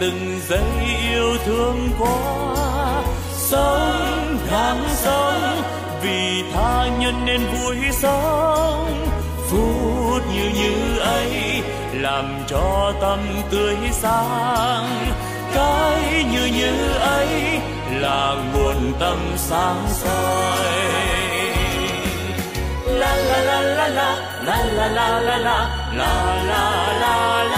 Từng giây yêu thương quá sống tháng sống, vì tha nhân nên vui sống. Phút như như ấy làm cho tâm tươi sáng. Cái như như ấy là nguồn tâm sáng soi. La la la la la la la la la la la la la la.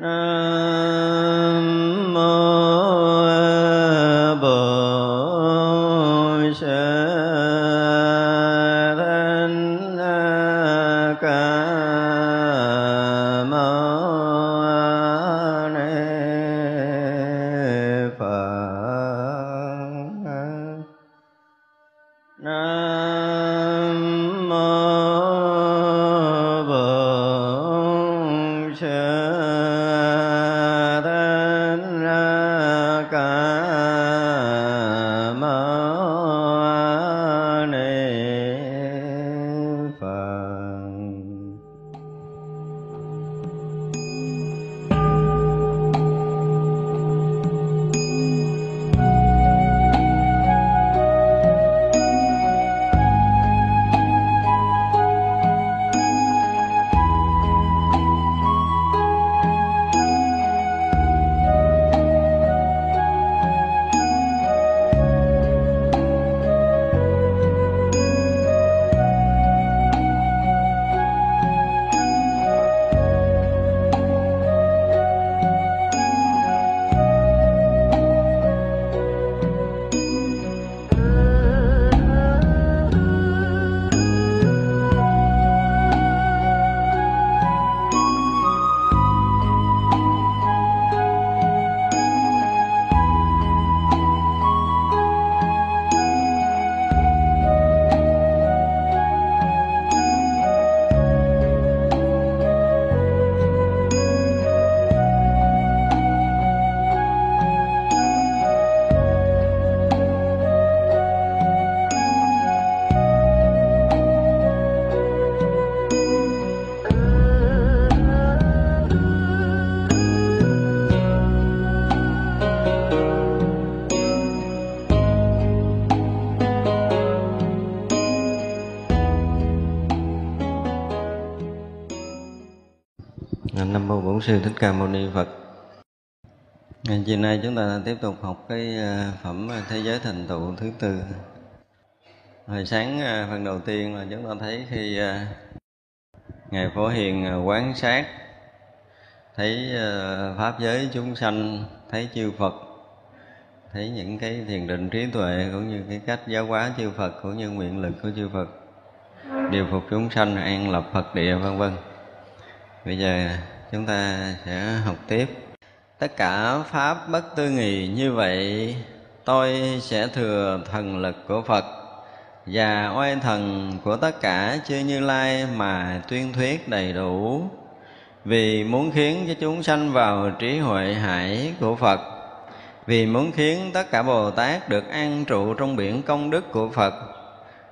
la la nay chúng ta tiếp tục học cái ờ, phẩm ờ, thế giới thành tựu thứ tư. Hồi sáng ờ, phần đầu tiên là chúng ta thấy khi ngài phổ hiền quán sát, thấy pháp giới chúng sanh, thấy chư phật, thấy những cái thiền định trí tuệ cũng như cái cách giáo hóa chư phật cũng như nguyện lực của chư phật, điều phục chúng sanh, an lập phật địa, vân vân. Bây giờ chúng ta sẽ học tiếp tất cả pháp bất tư nghị như vậy, tôi sẽ thừa thần lực của phật và oai thần của tất cả chư như lai mà tuyên thuyết đầy đủ. Vì muốn khiến cho chúng sanh vào trí huệ hải của phật, vì muốn khiến tất cả bồ tát được an trụ trong biển công đức của phật,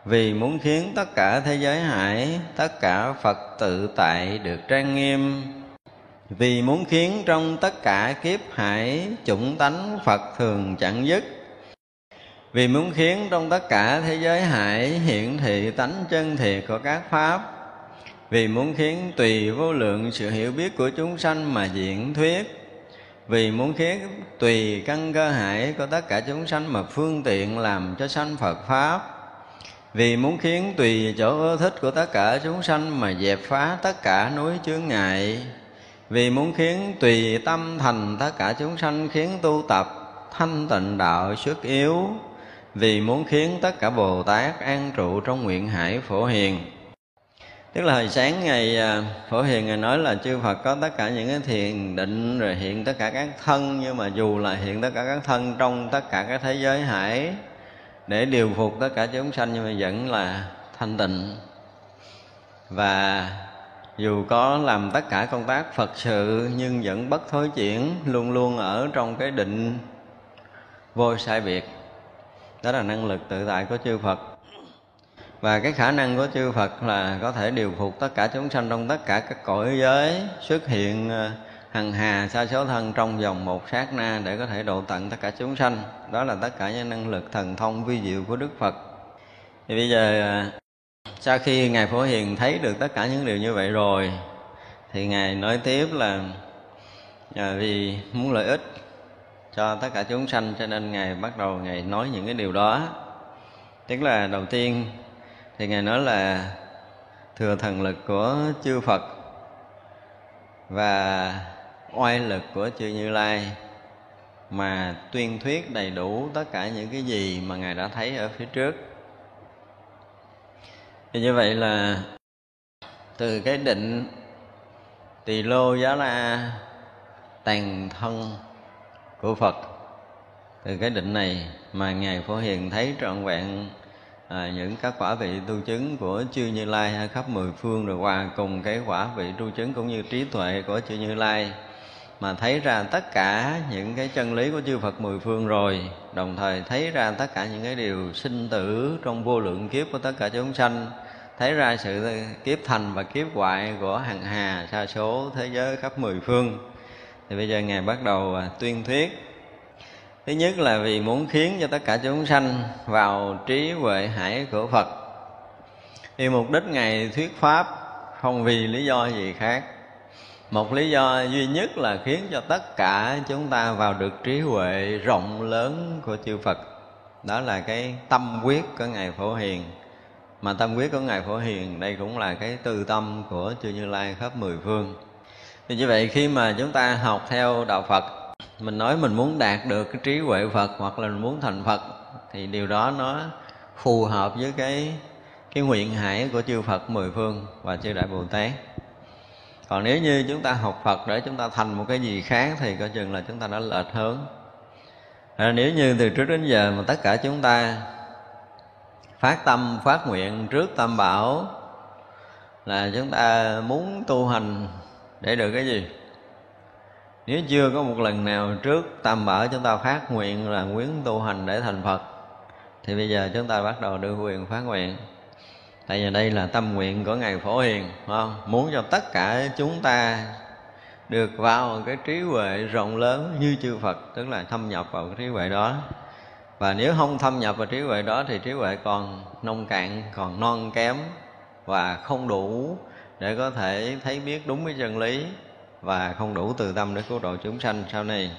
vì muốn khiến tất cả thế giới hải, tất cả phật tự tại được trang nghiêm vì muốn khiến trong tất cả kiếp hải chủng tánh phật thường chẳng dứt. Vì muốn khiến trong tất cả thế giới hải hiện thị tánh chân thiệt của các pháp. Vì muốn khiến tùy vô lượng sự hiểu biết của chúng sanh mà diễn thuyết. Vì muốn khiến tùy căn cơ hải của tất cả chúng sanh mà phương tiện làm cho sanh Phật Pháp. Vì muốn khiến tùy chỗ ưa thích của tất cả chúng sanh mà dẹp phá tất cả núi chướng ngại vì muốn khiến tùy tâm thành tất cả chúng sanh, khiến tu tập thanh tịnh đạo xuất yếu. Vì muốn khiến tất cả bồ tát an trụ trong nguyện hải phổ hiền. Tức là hồi sáng ngày à, phổ hiền ngài nói là chư phật có tất cả những cái thiền định, rồi hiện tất cả các thân, nhưng mà dù là hiện tất cả các thân trong tất cả các thế giới hải, để điều phục tất cả chúng sanh, nhưng mà vẫn là thanh tịnh. Và dù có làm tất cả công tác phật sự, nhưng vẫn bất thối chuyển, luôn luôn ở trong cái định vô sai biệt. Đó là năng lực tự tại của chư phật. Và cái khả năng của chư phật là có thể điều phục tất cả chúng sanh trong tất cả các cõi giới xuất hiện ờ, hằng hà sa số thân trong vòng một sát na để có thể độ tận tất cả chúng sanh. Đó là tất cả những năng lực thần thông vi diệu của đức phật. Thì bây giờ ờ, sau khi ngài phổ hiền thấy được tất cả những điều như vậy rồi thì ngài nói tiếp là à, vì muốn lợi ích cho tất cả chúng sanh cho nên ngài bắt đầu ngài nói những cái điều đó. Tức là đầu tiên thì ngài nói là thừa thần lực của chư phật và oai lực của chư như lai mà tuyên thuyết đầy đủ tất cả những cái gì mà ngài đã thấy ở phía trước thì như vậy là từ cái định tỳ lô giá la tàn thân của phật từ cái định này mà ngài phổ hiền thấy trọn vẹn à, những các quả vị tu chứng của chư như lai khắp mười phương rồi hòa cùng cái quả vị tu chứng cũng như trí tuệ của chư như lai mà thấy ra tất cả những cái chân lý của chư Phật mười phương rồi đồng thời thấy ra tất cả những cái điều sinh tử trong vô lượng kiếp của tất cả chúng sanh thấy ra sự kiếp thành và kiếp hoại của hằng hà sa số thế giới khắp mười phương. Thì bây giờ ngài bắt đầu à, tuyên thuyết. Thứ nhất là vì muốn khiến cho tất cả chúng sanh vào trí huệ hải của phật. Thì mục đích ngài thuyết pháp không vì lý do gì khác. Một lý do duy nhất là khiến cho tất cả chúng ta vào được trí huệ rộng lớn của chư phật. Đó là cái tâm quyết của ngài phổ hiền mà tâm quyết của ngài phổ hiền đây cũng là cái tư tâm của chư như lai khắp mười phương. Thì như vậy khi mà chúng ta học theo đạo phật mình nói mình muốn đạt được cái trí huệ phật hoặc là mình muốn thành phật thì điều đó nó phù hợp với cái cái nguyện hải của chư phật mười phương và chư đại bồ tát. Còn nếu như chúng ta học phật để chúng ta thành một cái gì khác thì coi chừng là chúng ta đã lệch hướng. À, nếu như từ trước đến giờ mà tất cả chúng ta phát tâm, phát nguyện trước tam bảo. Là chúng ta muốn tu hành để được cái gì? Nếu chưa có một lần nào trước tam bảo chúng ta phát nguyện là quyến tu hành để thành phật, thì bây giờ chúng ta bắt đầu đưa quyền phát nguyện. Tại vì đây là tâm nguyện của ngài phổ hiền không? muốn cho tất cả chúng ta được vào cái trí huệ rộng lớn như chư phật, tức là thâm nhập vào cái trí huệ đó và nếu không thâm nhập vào trí huệ đó thì trí huệ còn nông cạn, còn non kém và không đủ để có thể thấy biết đúng cái chân lý và không đủ từ tâm để cứu độ chúng sanh sau này.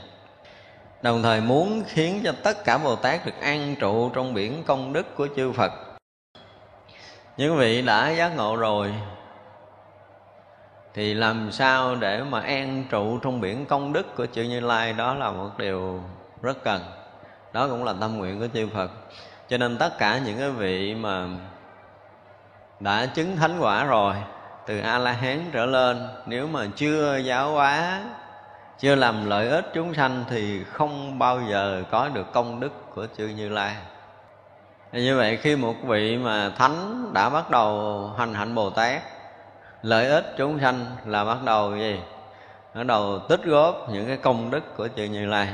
Đồng thời muốn khiến cho tất cả bồ tát được an trụ trong biển công đức của chư phật. Những vị đã giác ngộ rồi, thì làm sao để mà an trụ trong biển công đức của chư như lai? Đó là một điều rất cần đó cũng là tâm nguyện của chư phật. Cho nên tất cả những cái vị mà đã chứng thánh quả rồi, từ a la hán trở lên, nếu mà chưa giáo hóa, chưa làm lợi ích chúng sanh thì không bao giờ có được công đức của chư như lai. Như vậy khi một vị mà thánh đã bắt đầu hành hạnh bồ tát, lợi ích chúng sanh là bắt đầu gì? Bắt đầu tích góp những cái công đức của chư như lai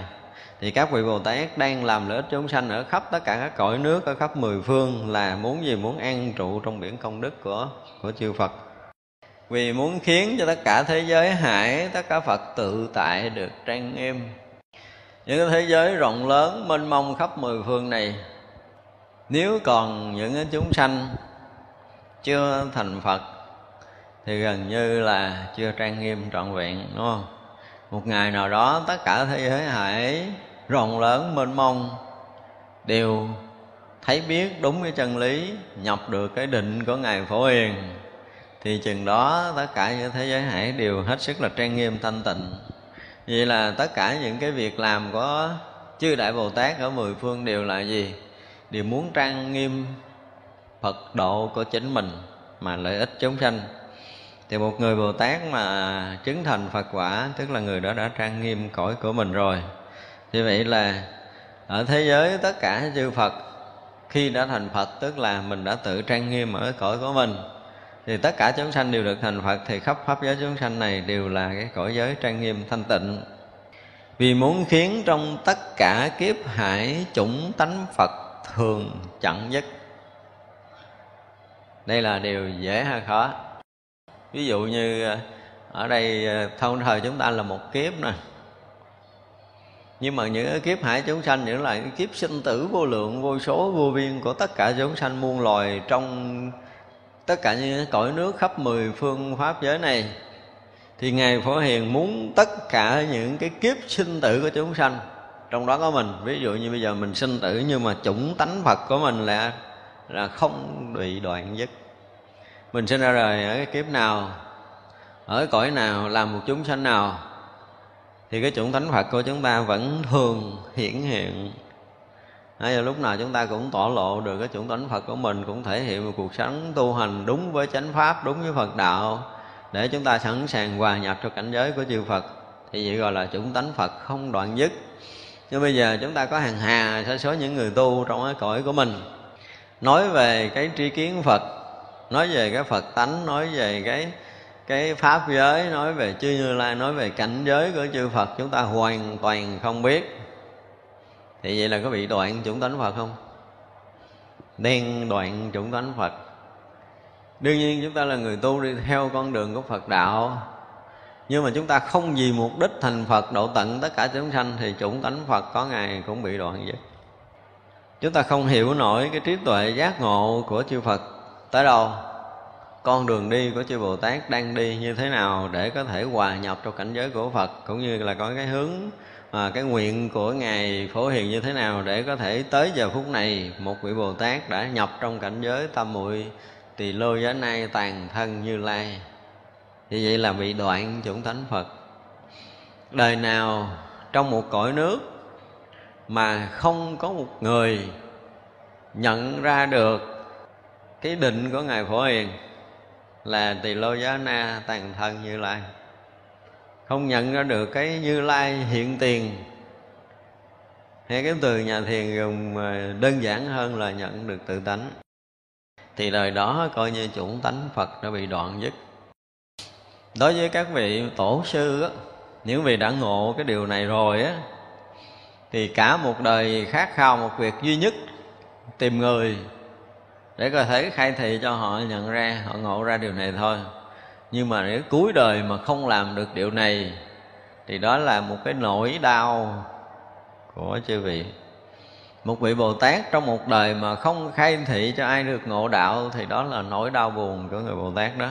thì các vị bồ tát đang làm lợi ích chúng sanh ở khắp tất cả các cõi nước, ở khắp mười phương, là muốn gì muốn an trụ trong biển công đức của của chư phật. Vì muốn khiến cho tất cả thế giới hải tất cả phật tự tại được trang nghiêm. Những cái thế giới rộng lớn, mênh mông khắp mười phương này, nếu còn những chúng sanh chưa thành phật, thì gần như là chưa trang nghiêm trọn vẹn, đúng không? Một ngày nào đó tất cả thế giới hải rộng lớn mênh mông. Đều thấy biết đúng cái chân lý, nhập được cái định của ngài phổ hiền, thì chừng đó tất cả những thế giới hải đều hết sức là trang nghiêm thanh tịnh. Vậy là tất cả những cái việc làm của chư đại bồ tát ở mười phương đều là gì? Đều muốn trang nghiêm phật độ của chính mình mà lợi ích chúng sanh. Thì một người bồ tát mà chứng thành phật quả, tức là người đó đã trang nghiêm cõi của mình rồi như vậy là ở thế giới tất cả chư phật, khi đã thành phật, tức là mình đã tự trang nghiêm ở cõi của mình, thì tất cả chúng sanh đều được thành phật, thì khắp pháp giới chúng sanh này đều là cái cõi giới trang nghiêm, thanh tịnh. Vì muốn khiến trong tất cả kiếp hải chủng tánh phật thường chẳng dứt. Đây là điều dễ hay khó? Ví dụ như ờ, ở đây ờ, thông thời chúng ta là một kiếp nè nhưng mà những cái kiếp hải chúng sanh những là những kiếp sinh tử vô lượng, vô số, vô biên của tất cả chúng sanh muôn loài trong tất cả những cõi nước khắp mười phương pháp giới này. Thì ngài phổ hiền muốn tất cả những cái kiếp sinh tử của chúng sanh, trong đó có mình, ví dụ như bây giờ mình sinh tử nhưng mà chủng tánh phật của mình là là không bị đoạn dứt. Mình sinh ra đời ở cái kiếp nào, ở cõi nào, làm một chúng sanh nào thì cái chủng thánh phật của chúng ta vẫn thường hiển hiện Bây giờ lúc nào chúng ta cũng tỏ lộ được cái chủng tánh Phật của mình cũng thể hiện một cuộc sống tu hành đúng với chánh pháp, đúng với Phật đạo để chúng ta sẵn sàng hòa nhập cho cảnh giới của chư Phật thì vậy gọi là chủng tánh Phật không đoạn dứt. Nhưng bây giờ chúng ta có hàng hà sa số những người tu trong cái cõi của mình nói về cái tri kiến Phật, nói về cái Phật tánh, nói về cái cái pháp giới nói về chư như lai, nói về cảnh giới của chư phật, chúng ta hoàn toàn không biết. Thì vậy là có bị đoạn chủng tánh phật không? Đen đoạn chủng tánh phật. Đương nhiên chúng ta là người tu đi theo con đường của phật đạo. Nhưng mà chúng ta không vì mục đích thành phật, độ tận tất cả chúng sanh, thì chủng tánh phật có ngày cũng bị đoạn vậy. Chúng ta không hiểu nổi cái trí tuệ giác ngộ của chư phật tới đâu con đường đi của chư Bồ Tát đang đi như thế nào để có thể hòa nhập trong cảnh giới của Phật cũng như là có cái hướng à, cái nguyện của ngài phổ hiền như thế nào để có thể tới giờ phút này một vị Bồ Tát đã nhập trong cảnh giới tam muội tỳ lô giá nay tàn thân như lai. Thì vậy là bị đoạn chủng thánh Phật. Đời nào trong một cõi nước mà không có một người nhận ra được cái định của ngài phổ hiền là tỳ lô giá na tàn thân như lai. Không nhận ra được cái như lai hiện tiền. Hay cái từ nhà thiền dùng ờ, đơn giản hơn là nhận được tự tánh. Thì đời đó coi như chủng tánh phật đã bị đoạn dứt. Đối với các vị tổ sư á những vị đã ngộ cái điều này rồi á, thì cả một đời khát khao một việc duy nhất, tìm người để có thể khai thị cho họ nhận ra, họ ngộ ra điều này thôi. Nhưng mà nếu cuối đời mà không làm được điều này, thì đó là một cái nỗi đau của chư vị. Một vị bồ tát trong một đời mà không khai thị cho ai được ngộ đạo, thì đó là nỗi đau buồn của người bồ tát đó.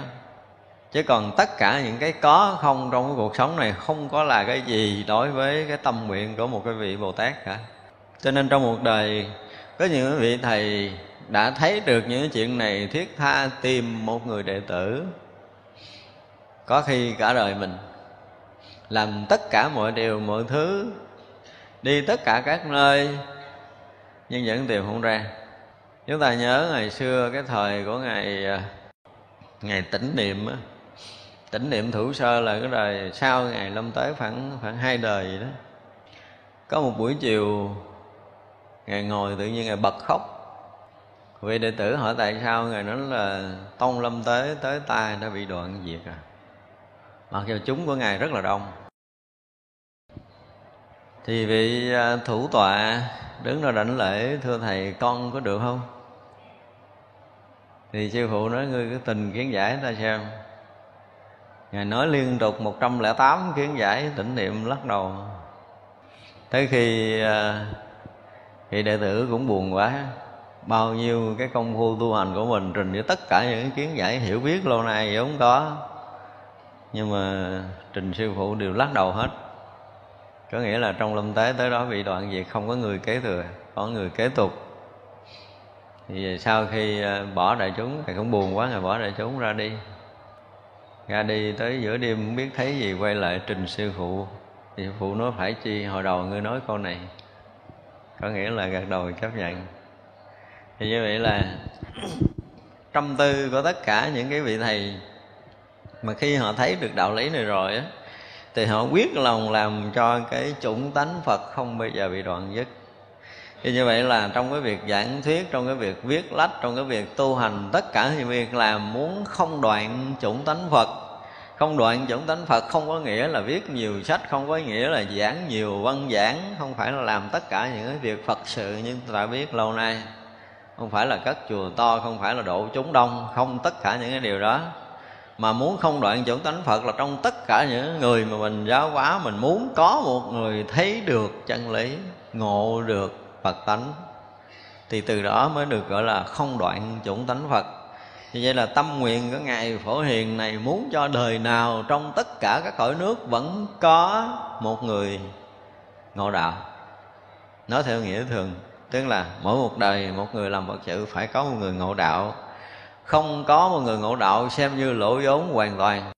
Chứ còn tất cả những cái có không trong cái cuộc sống này không có là cái gì đối với cái tâm nguyện của một cái vị bồ tát cả. Cho nên trong một đời, có những vị thầy đã thấy được những chuyện này, thiết tha tìm một người đệ tử. Có khi cả đời mình làm tất cả mọi điều, mọi thứ, đi tất cả các nơi, nhưng vẫn tìm không ra. Chúng ta nhớ ngày xưa, cái thời của ngày à, ngày tĩnh niệm á. Tĩnh niệm thủ sơ là cái đời sau ngày lâm tới khoảng khoảng hai đời vậy đó. Có một buổi chiều ngài ngồi tự nhiên ngài bật khóc vị đệ tử hỏi tại sao ngài nói là tông lâm tế tới tai đã bị đoạn diệt à? Mặc dù chúng của ngài rất là đông. Thì vị à, thủ tọa đứng ra đảnh lễ, thưa thầy, con có được không? Thì sư phụ nói, ngươi cứ tình kiến giải ta xem. Ngài nói liên tục 108 kiến giải, tỉnh niệm lắc đầu. Tới khi à, thì đệ tử cũng buồn quá bao nhiêu cái công phu tu hành của mình, trình với tất cả những kiến giải hiểu biết lâu nay giống có. Nhưng mà trình sư phụ đều lắc đầu hết. Có nghĩa là trong lâm tế tới đó bị đoạn diệt, không có người kế thừa, có người kế tục. Thì sau khi à, bỏ đại chúng, thầy cũng buồn quá rồi bỏ đại chúng ra đi. Ra đi tới giữa đêm không biết thấy gì, quay lại trình sư phụ. Thì sư phụ nói, phải chi, hồi đầu ngươi nói câu này. Có nghĩa là gật đầu chấp nhận thì như vậy là tâm tư của tất cả những cái vị thầy mà khi họ thấy được đạo lý này rồi á, thì họ quyết lòng làm cho cái chủng tánh Phật không bao giờ bị đoạn dứt. Thì như vậy là trong cái việc giảng thuyết, trong cái việc viết lách, trong cái việc tu hành, tất cả những việc làm muốn không đoạn chủng tánh Phật. Không đoạn chủng tánh Phật không có nghĩa là viết nhiều sách, không có nghĩa là giảng nhiều văn giảng, không phải là làm tất cả những cái việc Phật sự như ta biết lâu nay không phải là cất chùa to, không phải là độ chúng đông, không tất cả những cái điều đó. Mà muốn không đoạn chuẩn tánh phật là trong tất cả những người mà mình giáo hóa, mình muốn có một người thấy được chân lý, ngộ được phật tánh, thì từ đó mới được gọi là không đoạn chuẩn tánh phật. Như vậy là tâm nguyện của ngài phổ hiền này muốn cho đời nào trong tất cả các cõi nước vẫn có một người ngộ đạo. Nói theo nghĩa thường tức là mỗi một đời một người làm phật sự, phải có một người ngộ đạo. Không có một người ngộ đạo xem như lỗ vốn hoàn toàn.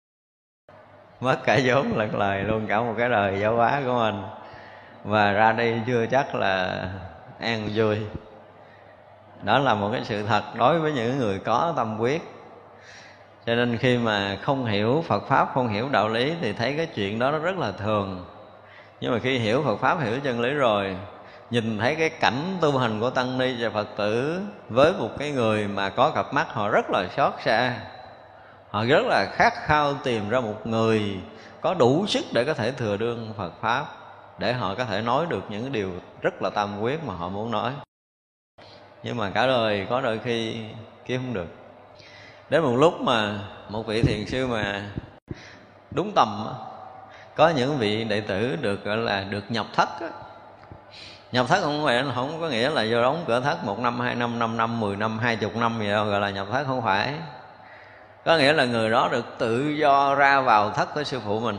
Mất cả vốn lật lời luôn, cả một cái đời giáo hóa của mình. Và ra đi chưa chắc là an vui. Đó là một cái sự thật đối với những người có tâm quyết. Cho nên khi mà không hiểu phật pháp, không hiểu đạo lý thì thấy cái chuyện đó nó rất là thường. Nhưng mà khi hiểu phật pháp, hiểu chân lý rồi nhìn thấy cái cảnh tu hành của tăng ni và phật tử với một cái người mà có cặp mắt, họ rất là xót xa họ rất là khát khao tìm ra một người có đủ sức để có thể thừa đương phật pháp, để họ có thể nói được những điều rất là tâm quyết mà họ muốn nói nhưng mà cả đời, có đôi khi kiếm không được đến một lúc mà một vị thiền sư mà đúng tầm có những vị đệ tử được, gọi là, được nhập thất á nhập thất không phải không có nghĩa là vô đóng cửa thất một năm hai năm năm năm mười năm hai chục năm gì đâu gọi là nhập thất không phải. Có nghĩa là người đó được tự do ra vào thất với sư phụ mình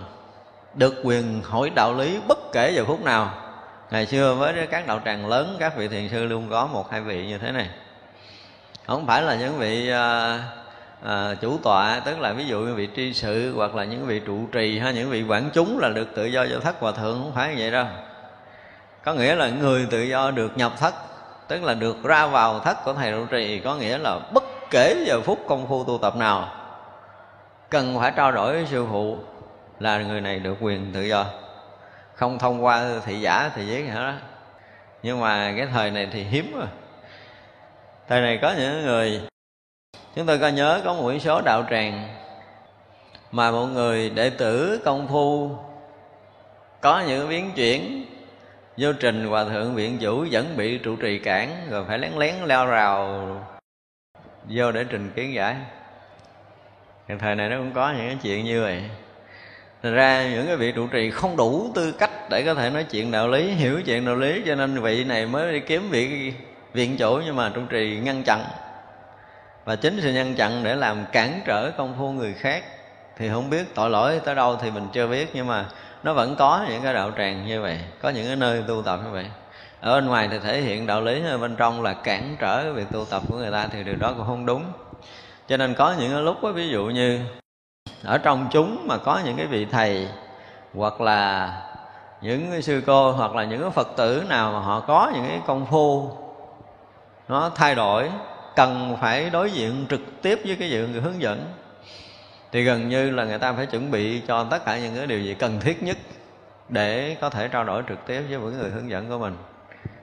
được quyền hỏi đạo lý bất kể giờ phút nào. Ngày xưa với các đạo tràng lớn các vị thiền sư luôn có một hai vị như thế này. Không phải là những vị à, à, chủ tọa tức là ví dụ như vị tri sự hoặc là những vị trụ trì hay những vị quản chúng là được tự do vô thất hòa thượng không phải như vậy đâu có nghĩa là người tự do được nhập thất, tức là được ra vào thất của thầy trụ trì, có nghĩa là bất kể giờ phút công phu tu tập nào, cần phải trao đổi với sư phụ là người này được quyền tự do. Không thông qua thị giả thì giới hả? Đó nhưng mà cái thời này thì hiếm rồi. Thời này có những người, chúng tôi có nhớ có một số đạo tràng mà một người đệ tử công phu có những biến chuyển vô trình hòa thượng viện chủ vẫn bị trụ trì cản rồi phải lén lén leo rào vô để trình kiến giải thời này nó cũng có những cái chuyện như vậy Thật ra những cái vị trụ trì không đủ tư cách để có thể nói chuyện đạo lý, hiểu chuyện đạo lý cho nên vị này mới đi kiếm vị viện chủ nhưng mà trụ trì ngăn chặn. Và chính sự ngăn chặn để làm cản trở công phu người khác thì không biết tội lỗi tới đâu thì mình chưa biết nhưng mà nó vẫn có những cái đạo tràng như vậy, có những cái nơi tu tập như vậy. Ở bên ngoài thì thể hiện đạo lý ở bên trong là cản trở việc tu tập của người ta thì điều đó cũng không đúng. Cho nên có những cái lúc đó, ví dụ như ở trong chúng mà có những cái vị thầy hoặc là những cái sư cô hoặc là những cái phật tử nào mà họ có những cái công phu nó thay đổi cần phải đối diện trực tiếp với cái vị người hướng dẫn thì gần như là người ta phải chuẩn bị cho tất cả những cái điều gì cần thiết nhất để có thể trao đổi trực tiếp với những người hướng dẫn của mình.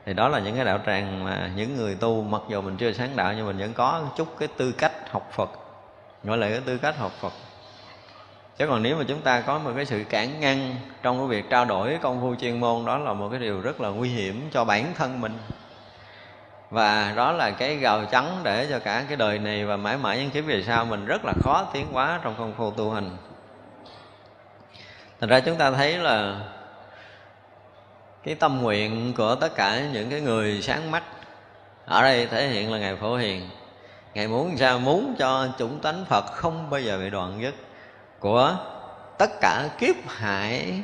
Thì đó là những cái đạo tràng mà những người tu, mặc dù mình chưa sáng đạo nhưng mình vẫn có chút cái tư cách học Phật, gọi là cái tư cách học Phật. Chứ còn nếu mà chúng ta có một cái sự cản ngăn trong cái việc trao đổi công phu chuyên môn, đó là một cái điều rất là nguy hiểm cho bản thân mình và đó là cái gào trắng để cho cả cái đời này và mãi mãi những kiếp về sau mình rất là khó tiến hóa trong công phu tu hành. Thành ra chúng ta thấy là cái tâm nguyện của tất cả những cái người sáng mắt ở đây thể hiện là ngài phổ hiền. Ngài muốn sao muốn cho chúng tánh phật không bao giờ bị đoạn dứt của tất cả kiếp hại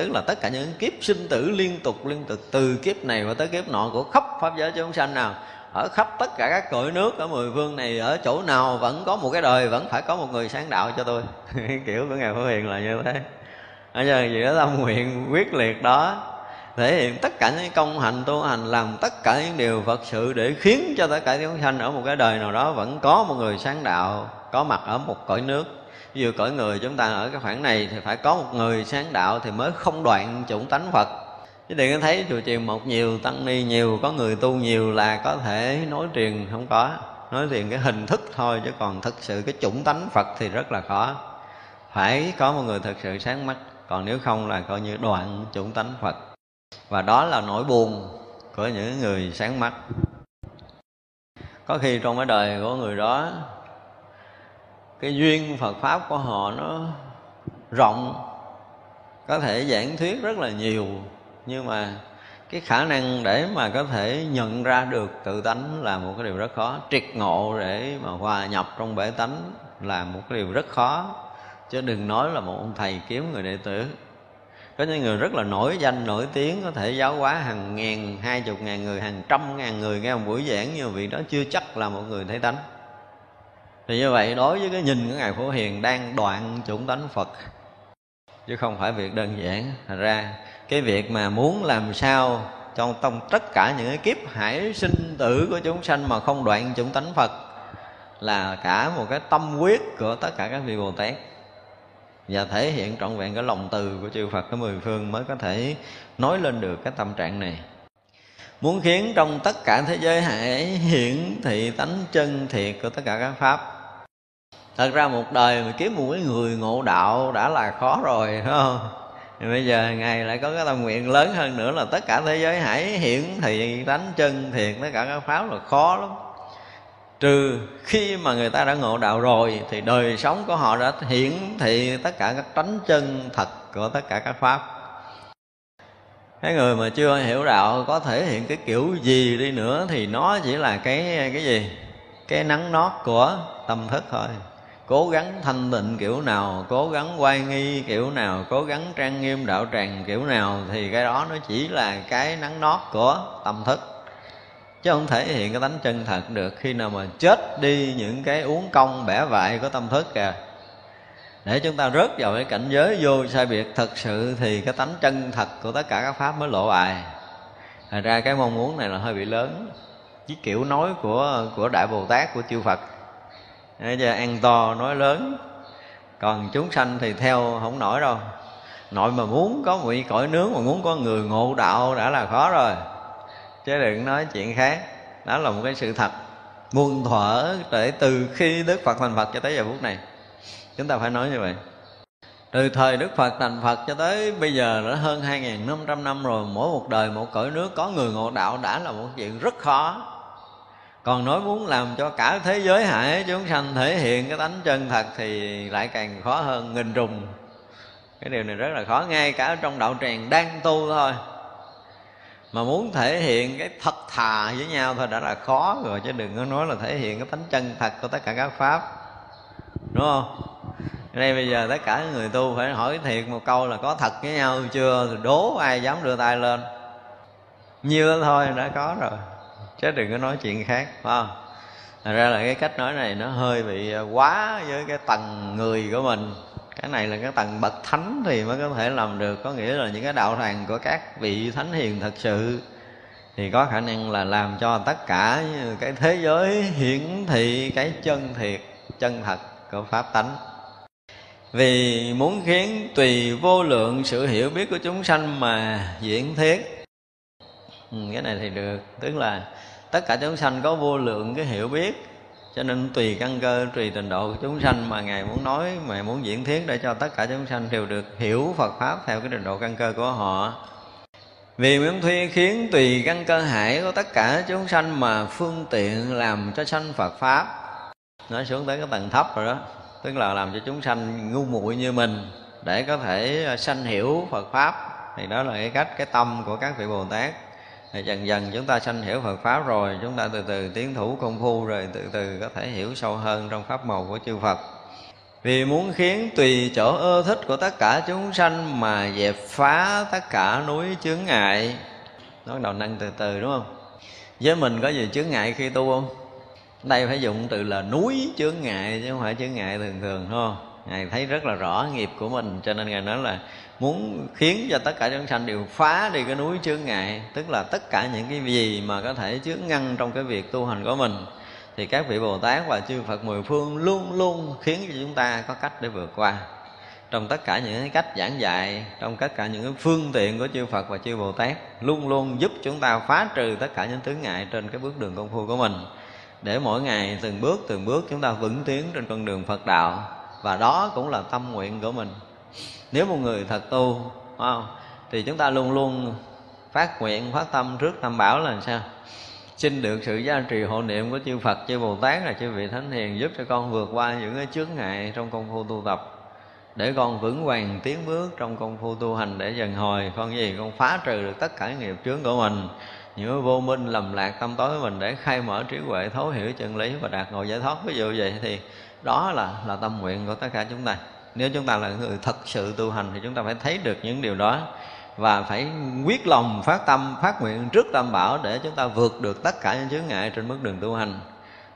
tức là tất cả những kiếp sinh tử liên tục liên tục từ kiếp này và tới kiếp nọ của khắp pháp giới chúng sanh nào. Ở khắp tất cả các cõi nước, ở mười phương này, ở chỗ nào vẫn có một cái đời, vẫn phải có một người sáng đạo cho tôi. Kiểu của ngài phổ hiền là như thế. Bây giờ gì đó tâm nguyện quyết liệt đó. Thể hiện tất cả những công hạnh tu hành, làm tất cả những điều Phật sự để khiến cho tất cả chúng sanh ở một cái đời nào đó vẫn có một người sáng đạo, có mặt ở một cõi nước ví dụ cõi người chúng ta ở cái khoảng này thì phải có một người sáng đạo thì mới không đoạn chủng tánh phật. Chứ đừng có thấy chùa chiền một nhiều, tăng ni nhiều, có người tu nhiều là có thể nói truyền, không có. Nói truyền cái hình thức thôi, chứ còn thực sự cái chủng tánh phật thì rất là khó. Phải có một người thực sự sáng mắt, còn nếu không là coi như đoạn chủng tánh phật. Và đó là nỗi buồn của những người sáng mắt. Có khi trong cái đời của người đó cái duyên phật pháp của họ nó rộng, có thể giảng thuyết rất là nhiều, nhưng mà cái khả năng để mà có thể nhận ra được tự tánh là một cái điều rất khó. Triệt ngộ để mà hòa nhập trong bể tánh là một cái điều rất khó, chứ đừng nói là một ông thầy kiếm người đệ tử. Có những người rất là nổi danh, nổi tiếng, có thể giáo hóa hàng ngàn, hai chục ngàn người, hàng trăm ngàn người, nghe một buổi giảng như vị đó chưa chắc là một người thấy tánh thì như vậy đối với cái nhìn của ngài phổ hiền đang đoạn chủng tánh phật, chứ không phải việc đơn giản. Thành ra, cái việc mà muốn làm sao trong tông tất cả những cái kiếp hải sinh tử của chúng sanh mà không đoạn chủng tánh phật là cả một cái tâm quyết của tất cả các vị bồ tát. Và thể hiện trọn vẹn cái lòng từ của chư Phật, cái mười phương mới có thể nói lên được cái tâm trạng này. Muốn khiến trong tất cả thế giới hãy hiển thị tánh chân thiệt của tất cả các pháp thật ra một đời mà kiếm một cái người ngộ đạo đã là khó rồi, phải không? Thì bây giờ ngài lại có cái tâm nguyện lớn hơn nữa là tất cả thế giới hãy hiển thị tánh chân thiệt tất cả các pháp là khó lắm. Trừ khi mà người ta đã ngộ đạo rồi, thì đời sống của họ đã hiển thị tất cả các tánh chân thật của tất cả các pháp. Cái người mà chưa hiểu đạo có thể hiện cái kiểu gì đi nữa thì nó chỉ là cái cái gì? Cái nắng nót của tâm thức thôi cố gắng thanh tịnh kiểu nào, cố gắng quay nghi kiểu nào, cố gắng trang nghiêm đạo tràng kiểu nào, thì cái đó nó chỉ là cái nắng nót của tâm thức. Chứ không thể hiện cái tánh chân thật được khi nào mà chết đi những cái uống công bẻ vại của tâm thức kìa. Để chúng ta rớt vào cái cảnh giới vô sai biệt thật sự thì cái tánh chân thật của tất cả các pháp mới lộ bài thành ra cái mong muốn này là hơi bị lớn. Với kiểu nói của của đại bồ tát, của chư phật để giờ ăn to nói lớn. Còn chúng sanh thì theo không nổi đâu. Nội mà muốn có một vị cõi nướng, mà muốn có người ngộ đạo đã là khó rồi. Chứ đừng nói chuyện khác. Đó là một cái sự thật. Muôn thuở để từ khi đức phật thành phật cho tới giờ phút này, chúng ta phải nói như vậy. Từ thời Đức Phật thành Phật cho tới bây giờ đã hơn 2.500 năm rồi, Mỗi một đời một cõi nước có người ngộ đạo đã là một chuyện rất khó. Còn nói muốn làm cho cả thế giới hải chúng sanh thể hiện cái tánh chân thật Thì lại càng khó hơn nghìn trùng. Cái điều này rất là khó, Ngay cả trong đạo tràng đang tu thôi. Mà muốn thể hiện cái thật thà với nhau thôi đã là khó rồi, chứ đừng có nói là thể hiện cái tánh chân thật của tất cả các pháp. Đúng không? Đây bây giờ tất cả người tu phải hỏi thiệt một câu là có thật với nhau chưa? Thì đố ai dám đưa tay lên? Như thôi, đã có rồi chứ đừng có nói chuyện khác phải không? Thật ra là cái cách nói này nó hơi bị à, quá với cái tầng người của mình. Cái này là cái tầng bậc thánh thì mới có thể làm được có nghĩa là những cái đạo tràng của các vị thánh hiền thật sự. Thì có khả năng là làm cho tất cả cái thế giới hiển thị cái chân thiệt chân thật của pháp tánh. Vì muốn khiến tùy vô lượng sự hiểu biết của chúng sanh mà diễn thiết ừ, cái này thì được tức là tất cả chúng sanh có vô lượng cái hiểu biết. Cho nên tùy căn cơ, tùy trình độ của chúng sanh mà ngài muốn nói, mà muốn diễn thuyết để cho tất cả chúng sanh đều được hiểu Phật pháp theo cái trình độ căn cơ của họ. Vì muốn thuy khiến tùy căn cơ hải của tất cả chúng sanh mà phương tiện làm cho sanh Phật pháp. Nói xuống tới cái tầng thấp rồi đó. Tức là làm cho chúng sanh ngu muội như mình để có thể sanh hiểu Phật pháp. Thì đó là cái cách, cái tâm của các vị Bồ Tát thì dần dần chúng ta sanh hiểu Phật pháp rồi, chúng ta từ từ tiến thủ công phu rồi, từ từ có thể hiểu sâu hơn trong pháp màu của chư Phật. Vì muốn khiến tùy chỗ ưa thích của tất cả chúng sanh mà dẹp phá tất cả núi chướng ngại. Nó đầu năng từ từ, đúng không? Với mình có gì chướng ngại khi tu không? Đây phải dùng từ là núi chướng ngại chứ không phải chướng ngại thường thường thôi ngài thấy rất là rõ nghiệp của mình, cho nên ngài nói là muốn khiến cho tất cả chúng sanh đều phá đi cái núi chướng ngại, tức là tất cả những cái gì mà có thể chướng ngăn trong cái việc tu hành của mình, thì các vị bồ tát và chư phật mười phương luôn luôn khiến cho chúng ta có cách để vượt qua. Trong tất cả những cái cách giảng dạy, trong tất cả những cái phương tiện của chư phật và chư bồ tát, luôn luôn giúp chúng ta phá trừ tất cả những tướng ngại trên cái bước đường công phu của mình. Để mỗi ngày từng bước từng bước chúng ta vững tiến trên con đường phật đạo, và đó cũng là tâm nguyện của mình nếu một người thật tu không? thì chúng ta luôn luôn phát nguyện phát tâm trước tam bảo là sao? Xin được sự gia trì hộ niệm của chư Phật, chư Bồ Tát là chư vị Thánh Hiền giúp cho con vượt qua những cái chướng ngại trong công phu tu tập. Để con vững vàng tiến bước trong công phu tu hành để dần hồi con gì? Con phá trừ được tất cả nghiệp chướng của mình. Những vô minh lầm lạc tâm tối của mình để khai mở trí huệ thấu hiểu chân lý và đạt ngộ giải thoát. Ví dụ vậy thì đó là là tâm nguyện của tất cả chúng ta nếu chúng ta là người thật sự tu hành thì chúng ta phải thấy được những điều đó và phải quyết lòng phát tâm, phát nguyện trước tam bảo để chúng ta vượt được tất cả những chướng ngại trên bước đường tu hành.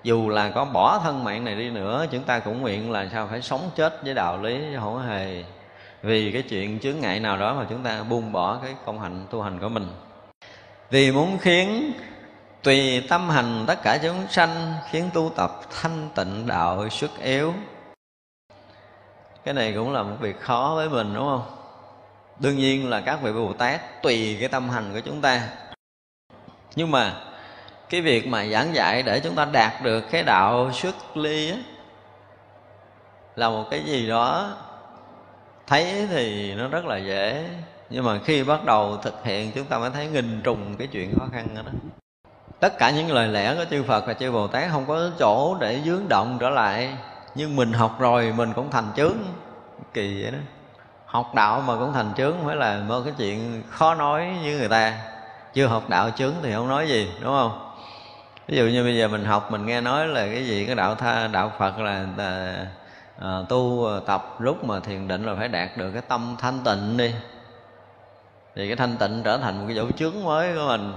Dù là có bỏ thân mạng này đi nữa, chúng ta cũng nguyện là sao phải sống chết với đạo lý không hề. Vì cái chuyện chướng ngại nào đó mà chúng ta buông bỏ cái công hạnh tu hành của mình. Vì muốn khiến tùy tâm hành tất cả chúng sanh, khiến tu tập thanh tịnh đạo xuất yếu cái này cũng là một việc khó với mình đúng không? Đương nhiên là các vị bồ tát tùy cái tâm hành của chúng ta. Nhưng mà cái việc mà giảng dạy để chúng ta đạt được cái đạo xuất ly á, là một cái gì đó thấy thì nó rất là dễ. Nhưng mà khi bắt đầu thực hiện chúng ta mới thấy nghìn trùng cái chuyện khó khăn đó, đó tất cả những lời lẽ của chư Phật và chư Bồ Tát không có chỗ để dướng động trở lại nhưng mình học rồi mình cũng thành chướng. Kỳ vậy đó. Học đạo mà cũng thành chướng phải là một cái chuyện khó nói với người ta. Chưa học đạo chướng thì không nói gì đúng không? Ví dụ như bây giờ mình học mình nghe nói là cái gì cái đạo tha đạo phật là, là à, tu à, tập lúc mà thiền định là phải đạt được cái tâm thanh tịnh đi. Thì cái thanh tịnh trở thành một cái dấu chướng mới của mình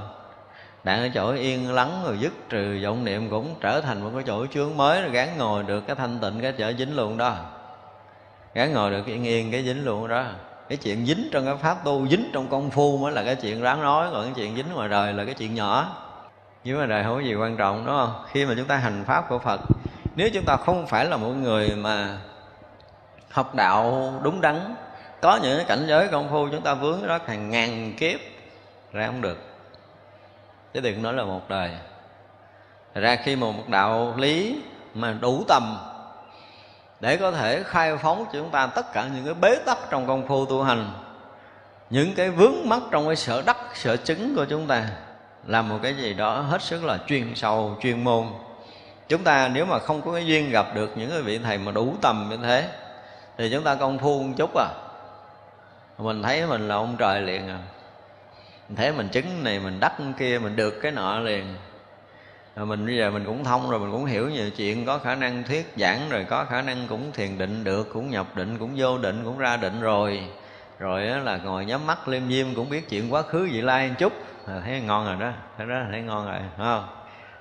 đang ở chỗ yên lắng rồi dứt trừ vọng niệm cũng trở thành một cái chỗ chướng mới, rồi gắn ngồi được cái thanh tịnh cái chỗ dính luôn đó. Gắn ngồi được yên yên cái dính luôn đó. Cái chuyện dính trong cái pháp tu, dính trong công phu mới là cái chuyện ráng nói, còn cái chuyện dính ngoài đời là cái chuyện nhỏ. Nhưng mà đời không có gì quan trọng, đúng không? Khi mà chúng ta hành pháp của phật, nếu chúng ta không phải là một người mà học đạo đúng đắn, có những cảnh giới công phu chúng ta vướng đó hàng ngàn kiếp, ra không được chứ đừng nói là một đời. Thật ra khi mà một đạo lý mà đủ tầm để có thể khai phóng cho chúng ta tất cả những cái bế tắc trong công phu tu hành, những cái vướng mắc trong cái sở đắc, sở chứng của chúng ta là một cái gì đó hết sức là chuyên sâu, chuyên môn. Chúng ta nếu mà không có cái duyên gặp được những cái vị thầy mà đủ tầm như thế, thì chúng ta công phu một chút à. Mình thấy mình là ông trời liền à mình thấy mình chứng này, mình đắc kia, mình được cái nọ liền. Rồi mình bây giờ mình cũng thông rồi, mình cũng hiểu nhiều chuyện, có khả năng thuyết giảng rồi, có khả năng cũng thiền định được, cũng nhập định, cũng vô định, cũng ra định rồi. Rồi là ngồi nhắm mắt liêm diêm, cũng biết chuyện quá khứ vị lai một chút. Ờ, thấy ngon rồi đó, thấy đó, thấy ngon rồi, phải không?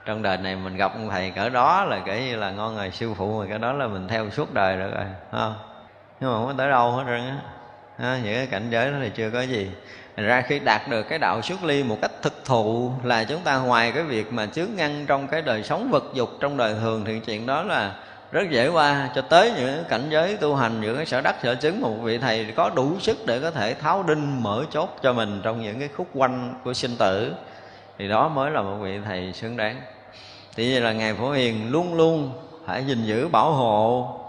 Trong đời này mình gặp ông thầy cỡ đó là kể như là ngon rồi, sư phụ rồi cái đó là mình theo suốt đời rồi, phải không? Nhưng mà không có tới đâu hết trơn á những cái cảnh giới đó thì chưa có gì. Thành ra khi đạt được cái đạo xuất ly một cách thực thụ là chúng ta ngoài cái việc mà chướng ngăn trong cái đời sống vật dục, trong đời thường, thì chuyện đó là rất dễ qua. Cho tới những cảnh giới tu hành, những cái sở đắc, sở chứng một vị thầy có đủ sức để có thể tháo đinh, mở chốt cho mình trong những cái khúc quanh của sinh tử, thì đó mới là một vị thầy xứng đáng. Thì vậy là ngài phổ hiền luôn luôn phải gìn giữ bảo hộ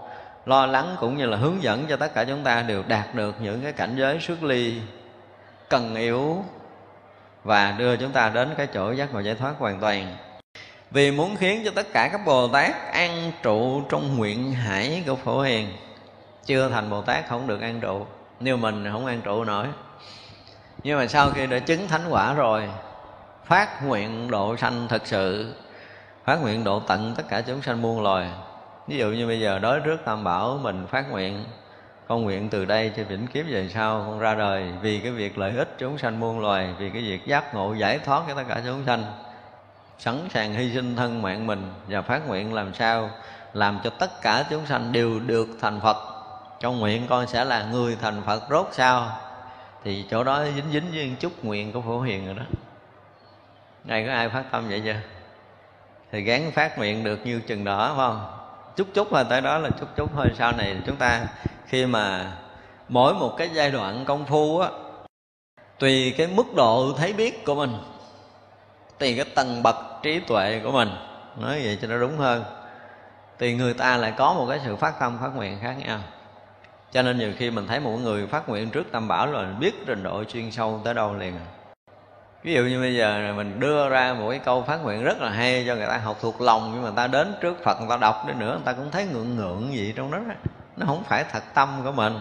lo lắng cũng như là hướng dẫn cho tất cả chúng ta đều đạt được những cái cảnh giới xuất ly cần yếu và đưa chúng ta đến cái chỗ giác ngộ giải thoát hoàn toàn. Vì muốn khiến cho tất cả các bồ tát an trụ trong nguyện hải của phổ hiền, chưa thành bồ tát không được an trụ. Nếu mình không an trụ nổi. Nhưng mà sau khi đã chứng thánh quả rồi, phát nguyện độ sanh thật sự, phát nguyện độ tận tất cả chúng sanh muôn loài ví dụ như bây giờ đối trước tam bảo, mình phát nguyện, con nguyện từ đây cho vĩnh kiếp về sau, con ra đời. Vì cái việc lợi ích chúng sanh muôn loài, vì cái việc giác ngộ, giải thoát cho tất cả chúng sanh, sẵn sàng hy sinh thân mạng mình và phát nguyện làm sao làm cho tất cả chúng sanh đều được thành Phật. Trong nguyện con sẽ là người thành Phật rốt sao thì chỗ đó dính dính với chút nguyện của phổ hiền rồi đó. Này có ai phát tâm vậy chưa? Thì gán phát nguyện được như chừng đó, phải không? Chút chút thôi tới đó là chút chút thôi, sau này chúng ta khi mà mỗi một cái giai đoạn công phu á, tùy cái mức độ thấy biết của mình, tùy cái tầng bậc trí tuệ của mình. Nói vậy cho nó đúng hơn. Thì người ta lại có một cái sự phát tâm phát nguyện khác nhau. Cho nên nhiều khi mình thấy một người phát nguyện trước tam bảo là biết trình độ chuyên sâu tới đâu liền ví dụ như bây giờ mình đưa ra một cái câu phát nguyện rất là hay cho người ta học thuộc lòng, nhưng mà ta đến trước phật, người ta đọc đi nữa, người ta cũng thấy ngượng ngượng gì trong đó nó không phải thật tâm của mình.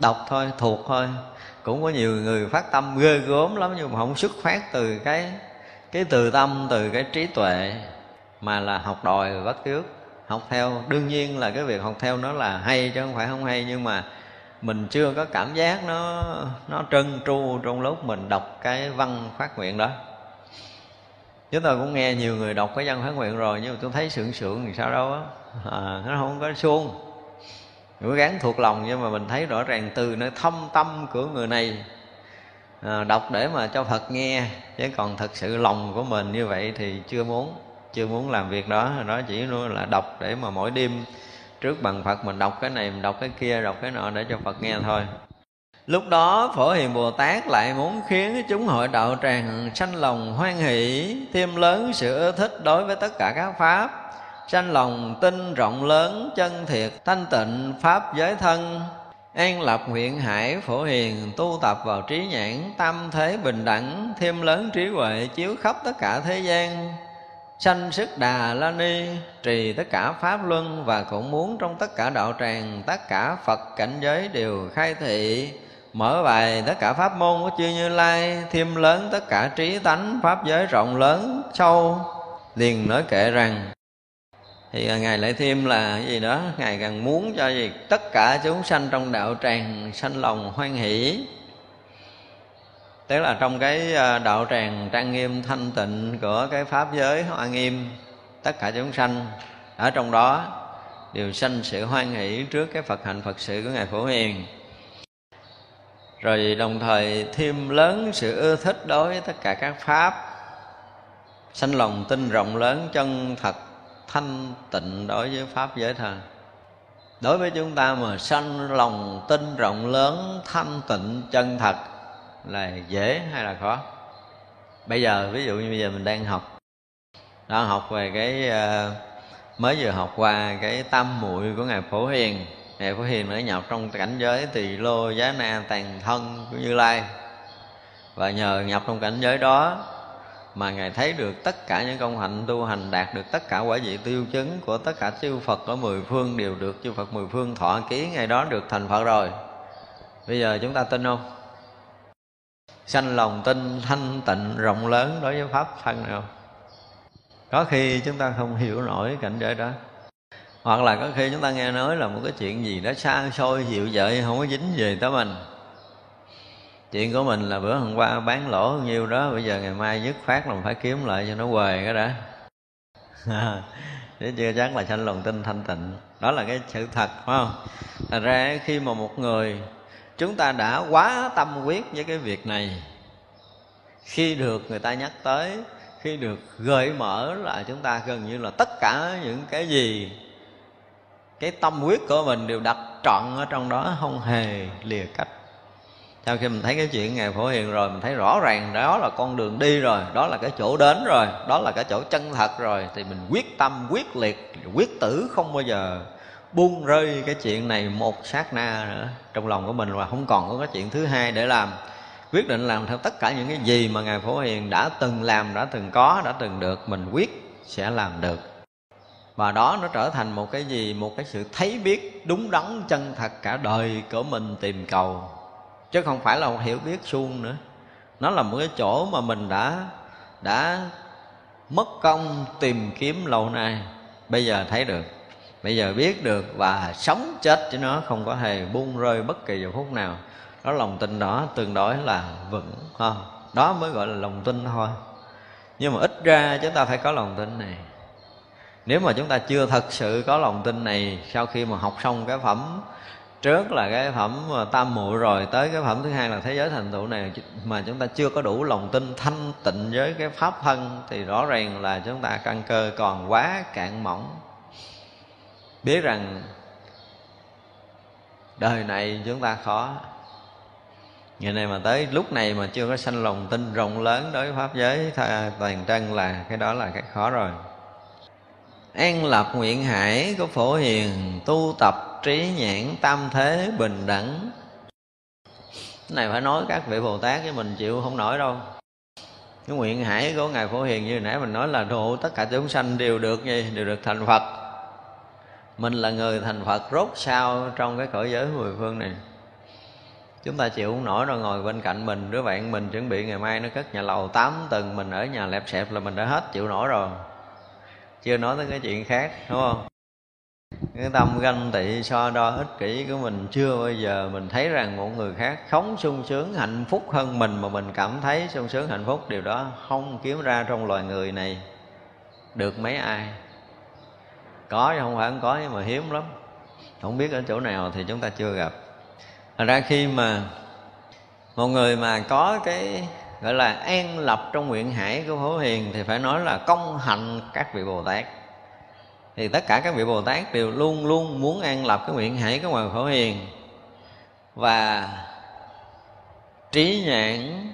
Đọc thôi, thuộc thôi. Cũng có nhiều người phát tâm ghê gớm lắm, nhưng mà không xuất phát từ cái cái từ tâm, từ cái trí tuệ mà là học đòi và bắt trước học theo, đương nhiên là cái việc học theo nó là hay chứ không phải không hay, nhưng mà mình chưa có cảm giác nó nó trân tru trong lúc mình đọc cái văn phát nguyện đó. Chúng tôi cũng nghe nhiều người đọc cái văn phát nguyện rồi nhưng mà tôi thấy sượng sượng thì sao đâu á. À, nó không có suông. Cố gắng thuộc lòng nhưng mà mình thấy rõ ràng từ nơi thâm tâm của người này. À, đọc để mà cho Phật nghe chứ còn thật sự lòng của mình như vậy thì chưa muốn chưa muốn làm việc đó. Đó chỉ là đọc để mà mỗi đêm trước bằng Phật mình đọc cái này mình đọc cái kia đọc cái nọ để cho Phật nghe thôi. Lúc đó Phổ Hiền Bồ Tát lại muốn khiến chúng hội đạo tràng sanh lòng hoan hỷ, thêm lớn sự ưa thích đối với tất cả các pháp, sanh lòng tin rộng lớn, chân thiệt, thanh tịnh, pháp giới thân, an lập nguyện hải phổ hiền tu tập vào trí nhãn tâm thế bình đẳng thêm lớn trí huệ chiếu khắp tất cả thế gian sanh sức đà la ni, trì tất cả pháp luân và cũng muốn trong tất cả đạo tràng, tất cả phật cảnh giới đều khai thị, mở bài tất cả pháp môn của chư như lai, thêm lớn tất cả trí tánh, pháp giới rộng lớn, sâu. Liền nói kệ rằng, thì ngài lại thêm là gì đó, ngài càng muốn cho gì? Tất cả chúng sanh trong đạo tràng sanh lòng hoan hỷ tức là trong cái ờ, đạo tràng trang nghiêm thanh tịnh của cái pháp giới hoa nghiêm, tất cả chúng sanh, ở trong đó đều sanh sự hoan hỷ trước cái phật hạnh phật sự của ngài phổ hiền. Rồi đồng thời thêm lớn sự ưa thích đối với tất cả các pháp, sanh lòng tin rộng lớn chân thật thanh tịnh đối với pháp giới thần đối với chúng ta mà sanh lòng tin rộng lớn, thanh tịnh, chân thật là dễ hay là khó? Bây giờ, ví dụ như bây giờ mình đang học đang học về cái ờ, mới vừa học qua cái tam muội của ngài phổ hiền. Ngài phổ hiền đã nhập trong cảnh giới tỳ lô giá na tàn thân của như lai. Và nhờ nhập trong cảnh giới đó mà ngài thấy được tất cả những công hạnh tu hành, đạt được tất cả quả vị tiêu chứng của tất cả chư Phật ở mười phương đều được chư Phật mười phương thọ ký. Ngày đó được thành Phật rồi. Bây giờ chúng ta tin không? Sanh lòng tin thanh tịnh rộng lớn đối với pháp thân nào có khi chúng ta không hiểu nổi cảnh giới đó. Hoặc là có khi chúng ta nghe nói là một cái chuyện gì đó xa xôi dịu dợi, không có dính về tới mình. Chuyện của mình là bữa hôm qua bán lỗ bao nhiêu đó, bây giờ ngày mai dứt phát là phải kiếm lại cho nó quề cái đã. Để chưa chắc là sanh lòng tin thanh tịnh. Đó là cái sự thật, phải không? Thành ra khi mà một người chúng ta đã quá tâm quyết với cái việc này. Khi được người ta nhắc tới, khi được gợi mở là chúng ta gần như là tất cả những cái gì, cái tâm quyết của mình đều đặt trọn ở trong đó, không hề lìa cách. Sau khi mình thấy cái chuyện ngài phổ hiền rồi, mình thấy rõ ràng đó là con đường đi rồi, đó là cái chỗ đến rồi, đó là cái chỗ chân thật rồi, thì mình quyết tâm, quyết liệt, quyết tử không bao giờ buông rơi cái chuyện này một sát na nữa. Trong lòng của mình và không còn có cái chuyện thứ hai để làm. Quyết định làm theo tất cả những cái gì mà ngài phổ hiền đã từng làm, đã từng có, đã từng được, mình quyết sẽ làm được. Và đó nó trở thành một cái gì? Một cái sự thấy biết đúng đắn chân thật cả đời của mình tìm cầu. Chứ không phải là một hiểu biết suông nữa. Nó là một cái chỗ mà mình đã đã mất công tìm kiếm lâu nay. Bây giờ thấy được bây giờ biết được và sống chết chứ nó không có hề buông rơi bất kỳ giờ phút nào. Đó lòng tin đó tương đối là vững không? Đó mới gọi là lòng tin thôi. Nhưng mà ít ra chúng ta phải có lòng tin này. Nếu mà chúng ta chưa thật sự có lòng tin này, sau khi mà học xong cái phẩm, trước là cái phẩm tam muội rồi, tới cái phẩm thứ hai là thế giới thành tựu này mà chúng ta chưa có đủ lòng tin thanh tịnh với cái pháp thân thì rõ ràng là chúng ta căn cơ còn quá cạn mỏng biết rằng đời này chúng ta khó. Ngày này mà tới lúc này mà chưa có sanh lòng tin rộng lớn đối với pháp giới toàn trân là cái đó là cái khó rồi. An lập nguyện hải của phổ hiền, tu tập trí nhãn tam thế bình đẳng. Cái này phải nói các vị bồ tát với mình chịu không nổi đâu. Cái nguyện hải của ngài phổ hiền như nãy mình nói là độ tất cả chúng sanh đều được gì? Đều được thành phật mình là người thành phật rốt sao trong cái cõi giới mười phương này. Chúng ta chịu không nổi rồi ngồi bên cạnh mình, đứa bạn mình chuẩn bị ngày mai nó cất nhà lầu 8 tầng, mình ở nhà lẹp xẹp là mình đã hết, chịu nổi rồi. Chưa nói tới cái chuyện khác, đúng không? Cái tâm ganh tị so đo ích kỷ của mình, chưa bao giờ mình thấy rằng một người khác không sung sướng, hạnh phúc hơn mình mà mình cảm thấy sung sướng, hạnh phúc. Điều đó không kiếm ra trong loài người này được mấy ai có chứ, không phải không có nhưng mà hiếm lắm. Không biết ở chỗ nào thì chúng ta chưa gặp. Thật ra khi mà một người mà có cái, gọi là, an lập trong nguyện hải của Phổ Hiền thì phải nói là công hạnh các vị Bồ Tát. Thì tất cả các vị Bồ Tát đều luôn luôn muốn an lập cái nguyện hải của ngoài Phổ Hiền. Và trí nhãn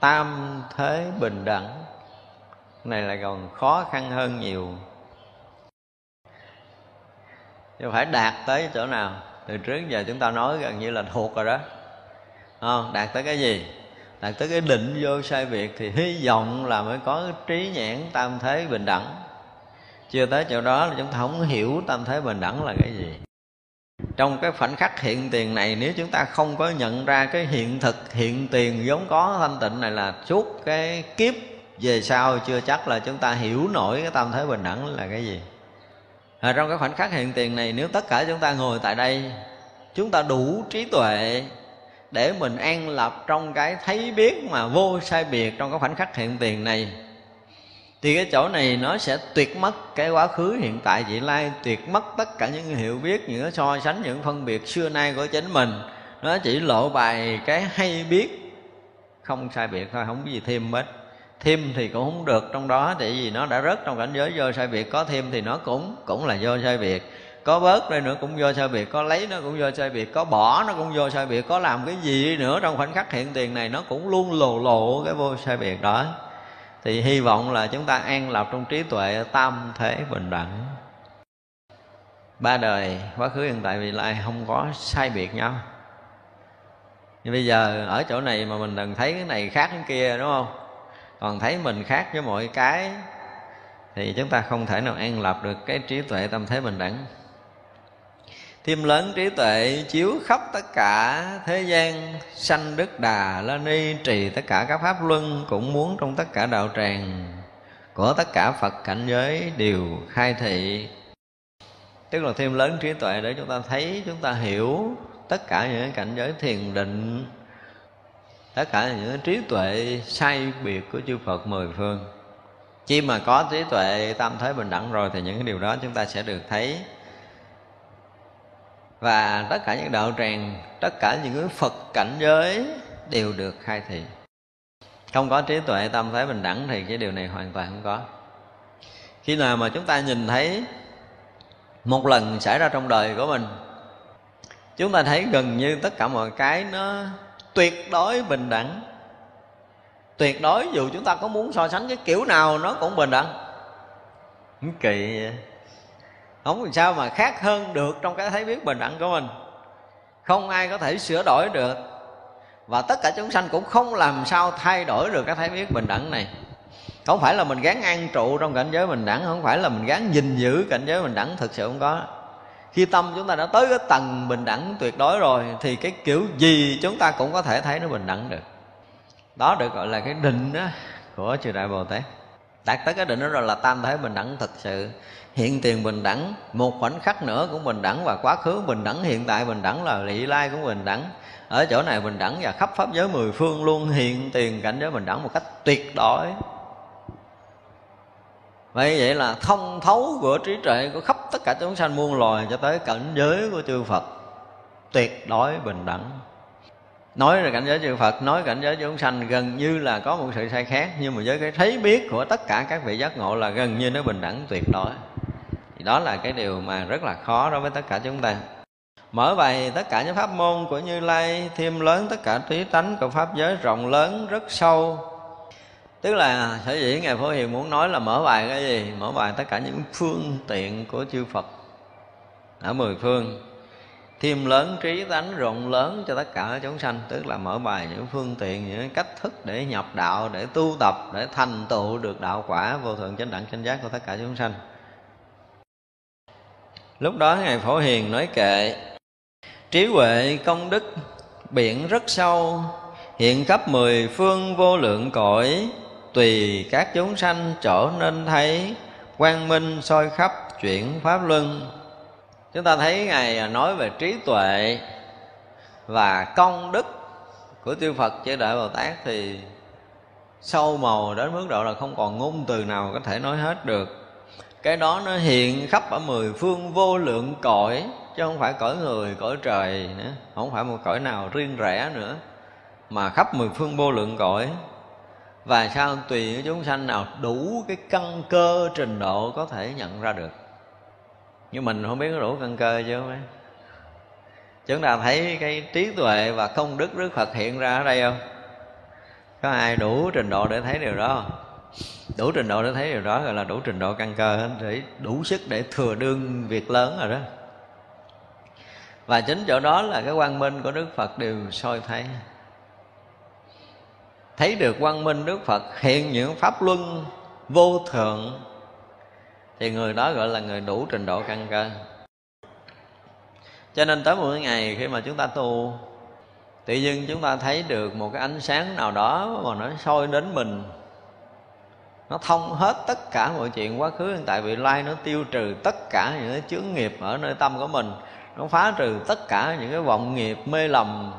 tam thế bình đẳng này là còn khó khăn hơn nhiều. Chứ phải đạt tới chỗ nào? Từ trước giờ chúng ta nói gần như là thuộc rồi đó. Không? đạt tới cái gì? Đạt tới cái định vô sai việc thì hy vọng là mới có trí nhãn tam thế bình đẳng. Chưa tới chỗ đó là chúng ta không hiểu tam thế bình đẳng là cái gì. Trong cái khoảnh khắc hiện tiền này, nếu chúng ta không có nhận ra cái hiện thực, hiện tiền vốn có thanh tịnh này là suốt cái kiếp về sau chưa chắc là chúng ta hiểu nổi cái tâm thế bình đẳng là cái gì. À, trong cái khoảnh khắc hiện tiền này nếu tất cả chúng ta ngồi tại đây chúng ta đủ trí tuệ để mình an lập trong cái thấy biết mà vô sai biệt trong cái khoảnh khắc hiện tiền này thì cái chỗ này nó sẽ tuyệt mất cái quá khứ hiện tại vị lai tuyệt mất tất cả những hiểu biết những cái so sánh những phân biệt xưa nay của chính mình. Nó chỉ lộ bài cái hay biết không sai biệt thôi không có gì thêm hết thêm thì cũng không được trong đó, tại vì nó đã rớt trong cảnh giới do sai biệt. Có thêm thì nó cũng cũng là do sai biệt. Có bớt đây nữa cũng do sai biệt, có lấy nó cũng do sai biệt, có bỏ nó cũng do sai biệt, có làm cái gì nữa trong khoảnh khắc hiện tiền này nó cũng luôn lộ lộ cái vô sai biệt đó. Thì hy vọng là chúng ta an lập trong trí tuệ tam thế bình đẳng. Ba đời, quá khứ, hiện tại, vị lai không có sai biệt nhau. Nhưng bây giờ ở chỗ này mà mình đừng thấy cái này khác cái kia, đúng không? Còn thấy mình khác với mọi cái thì chúng ta không thể nào an lập được cái trí tuệ tâm thế bình đẳng. Thêm lớn trí tuệ chiếu khắp tất cả thế gian, sanh đức đà la ni, trì tất cả các pháp luân cũng muốn trong tất cả đạo tràng của tất cả phật cảnh giới đều khai thị. Tức là thêm lớn trí tuệ để chúng ta thấy, chúng ta hiểu tất cả những cảnh giới thiền định tất cả những trí tuệ sai biệt của chư Phật mười phương. Khi mà có trí tuệ tam thế bình đẳng rồi thì những cái điều đó chúng ta sẽ được thấy. Và tất cả những đạo tràng, tất cả những cái phật cảnh giới đều được khai thị. Không có trí tuệ tâm thế bình đẳng thì cái điều này hoàn toàn không có. Khi nào mà chúng ta nhìn thấy một lần xảy ra trong đời của mình, chúng ta thấy gần như tất cả mọi cái nó tuyệt đối bình đẳng. Tuyệt đối, dù chúng ta có muốn so sánh cái kiểu nào, nó cũng bình đẳng. Kỳ không làm sao mà khác hơn được trong cái thấy biết bình đẳng của mình. Không ai có thể sửa đổi được. Và tất cả chúng sanh cũng không làm sao thay đổi được cái thấy biết bình đẳng này. Không phải là mình gán an trụ trong cảnh giới bình đẳng, không phải là mình gán gìn giữ cảnh giới bình đẳng, thực sự không có khi tâm chúng ta đã tới cái tầng bình đẳng tuyệt đối rồi, thì cái kiểu gì chúng ta cũng có thể thấy nó bình đẳng được. Đó được gọi là cái định đó của chư đại bồ tát. Đạt tới cái định đó rồi là tam thế bình đẳng thật sự. Hiện tiền bình đẳng, một khoảnh khắc nữa cũng bình đẳng và quá khứ bình đẳng, hiện tại bình đẳng là lị lai cũng bình đẳng. Ở chỗ này bình đẳng và khắp pháp giới mười phương luôn hiện tiền cảnh giới bình đẳng một cách tuyệt đối vậy vậy là thông thấu của trí tuệ của khắp tất cả chúng sanh muôn loài cho tới cảnh giới của chư phật, tuyệt đối bình đẳng. Nói về cảnh giới chư Phật, nói cảnh giới chúng sanh gần như là có một sự sai khác, nhưng mà với cái thấy biết của tất cả các vị giác ngộ là gần như nó bình đẳng tuyệt đối. Thì đó là cái điều mà rất là khó đối với tất cả chúng ta. Mở bày tất cả những pháp môn của như lai, thêm lớn tất cả trí tánh của pháp giới rộng lớn rất sâu tức là sở dĩ ngài phổ hiền muốn nói là mở bài cái gì? Mở bài tất cả những phương tiện của chư phật. Ở mười phương. Thêm lớn, trí tánh rộng lớn cho tất cả chúng sanh. Tức là mở bài những phương tiện, những cách thức để nhập đạo, để tu tập, để thành tựu được đạo quả vô thượng chánh đẳng chánh giác của tất cả chúng sanh. Lúc đó ngài phổ hiền nói kệ, trí huệ công đức biển rất sâu, hiện khắp mười phương vô lượng cõi tùy các chúng sanh trở nên thấy quang minh soi khắp chuyển pháp luân. Chúng ta thấy ngài nói về trí tuệ và công đức của tiêu phật chư đại bồ tát thì sâu màu đến mức độ là không còn ngôn từ nào có thể nói hết được. Cái đó nó hiện khắp ở mười phương vô lượng cõi, chứ không phải cõi người, cõi trời nữa, không phải một cõi nào riêng rẽ nữa, mà khắp mười phương vô lượng cõi và sao tùy chúng sanh nào đủ cái căn cơ trình độ có thể nhận ra được? Nhưng mình không biết có đủ căn cơ chưa mấy? Chúng ta thấy cái trí tuệ và công đức đức phật hiện ra ở đây không? Có ai đủ trình độ để thấy điều đó không? Đủ trình độ để thấy điều đó gọi là đủ trình độ căn cơ, để đủ sức để thừa đương việc lớn rồi đó. Và chính chỗ đó là cái quang minh của đức phật đều soi thấy thấy được quang minh đức phật hiện những pháp luân vô thượng, thì người đó gọi là người đủ trình độ căn cơ. Cho nên tới một ngày khi mà chúng ta tu, tự dưng chúng ta thấy được một cái ánh sáng nào đó mà nó soi đến mình. Nó thông hết tất cả mọi chuyện quá khứ hiện tại vị lai nó tiêu trừ tất cả những cái chướng nghiệp ở nơi tâm của mình. Nó phá trừ tất cả những cái vọng nghiệp mê lầm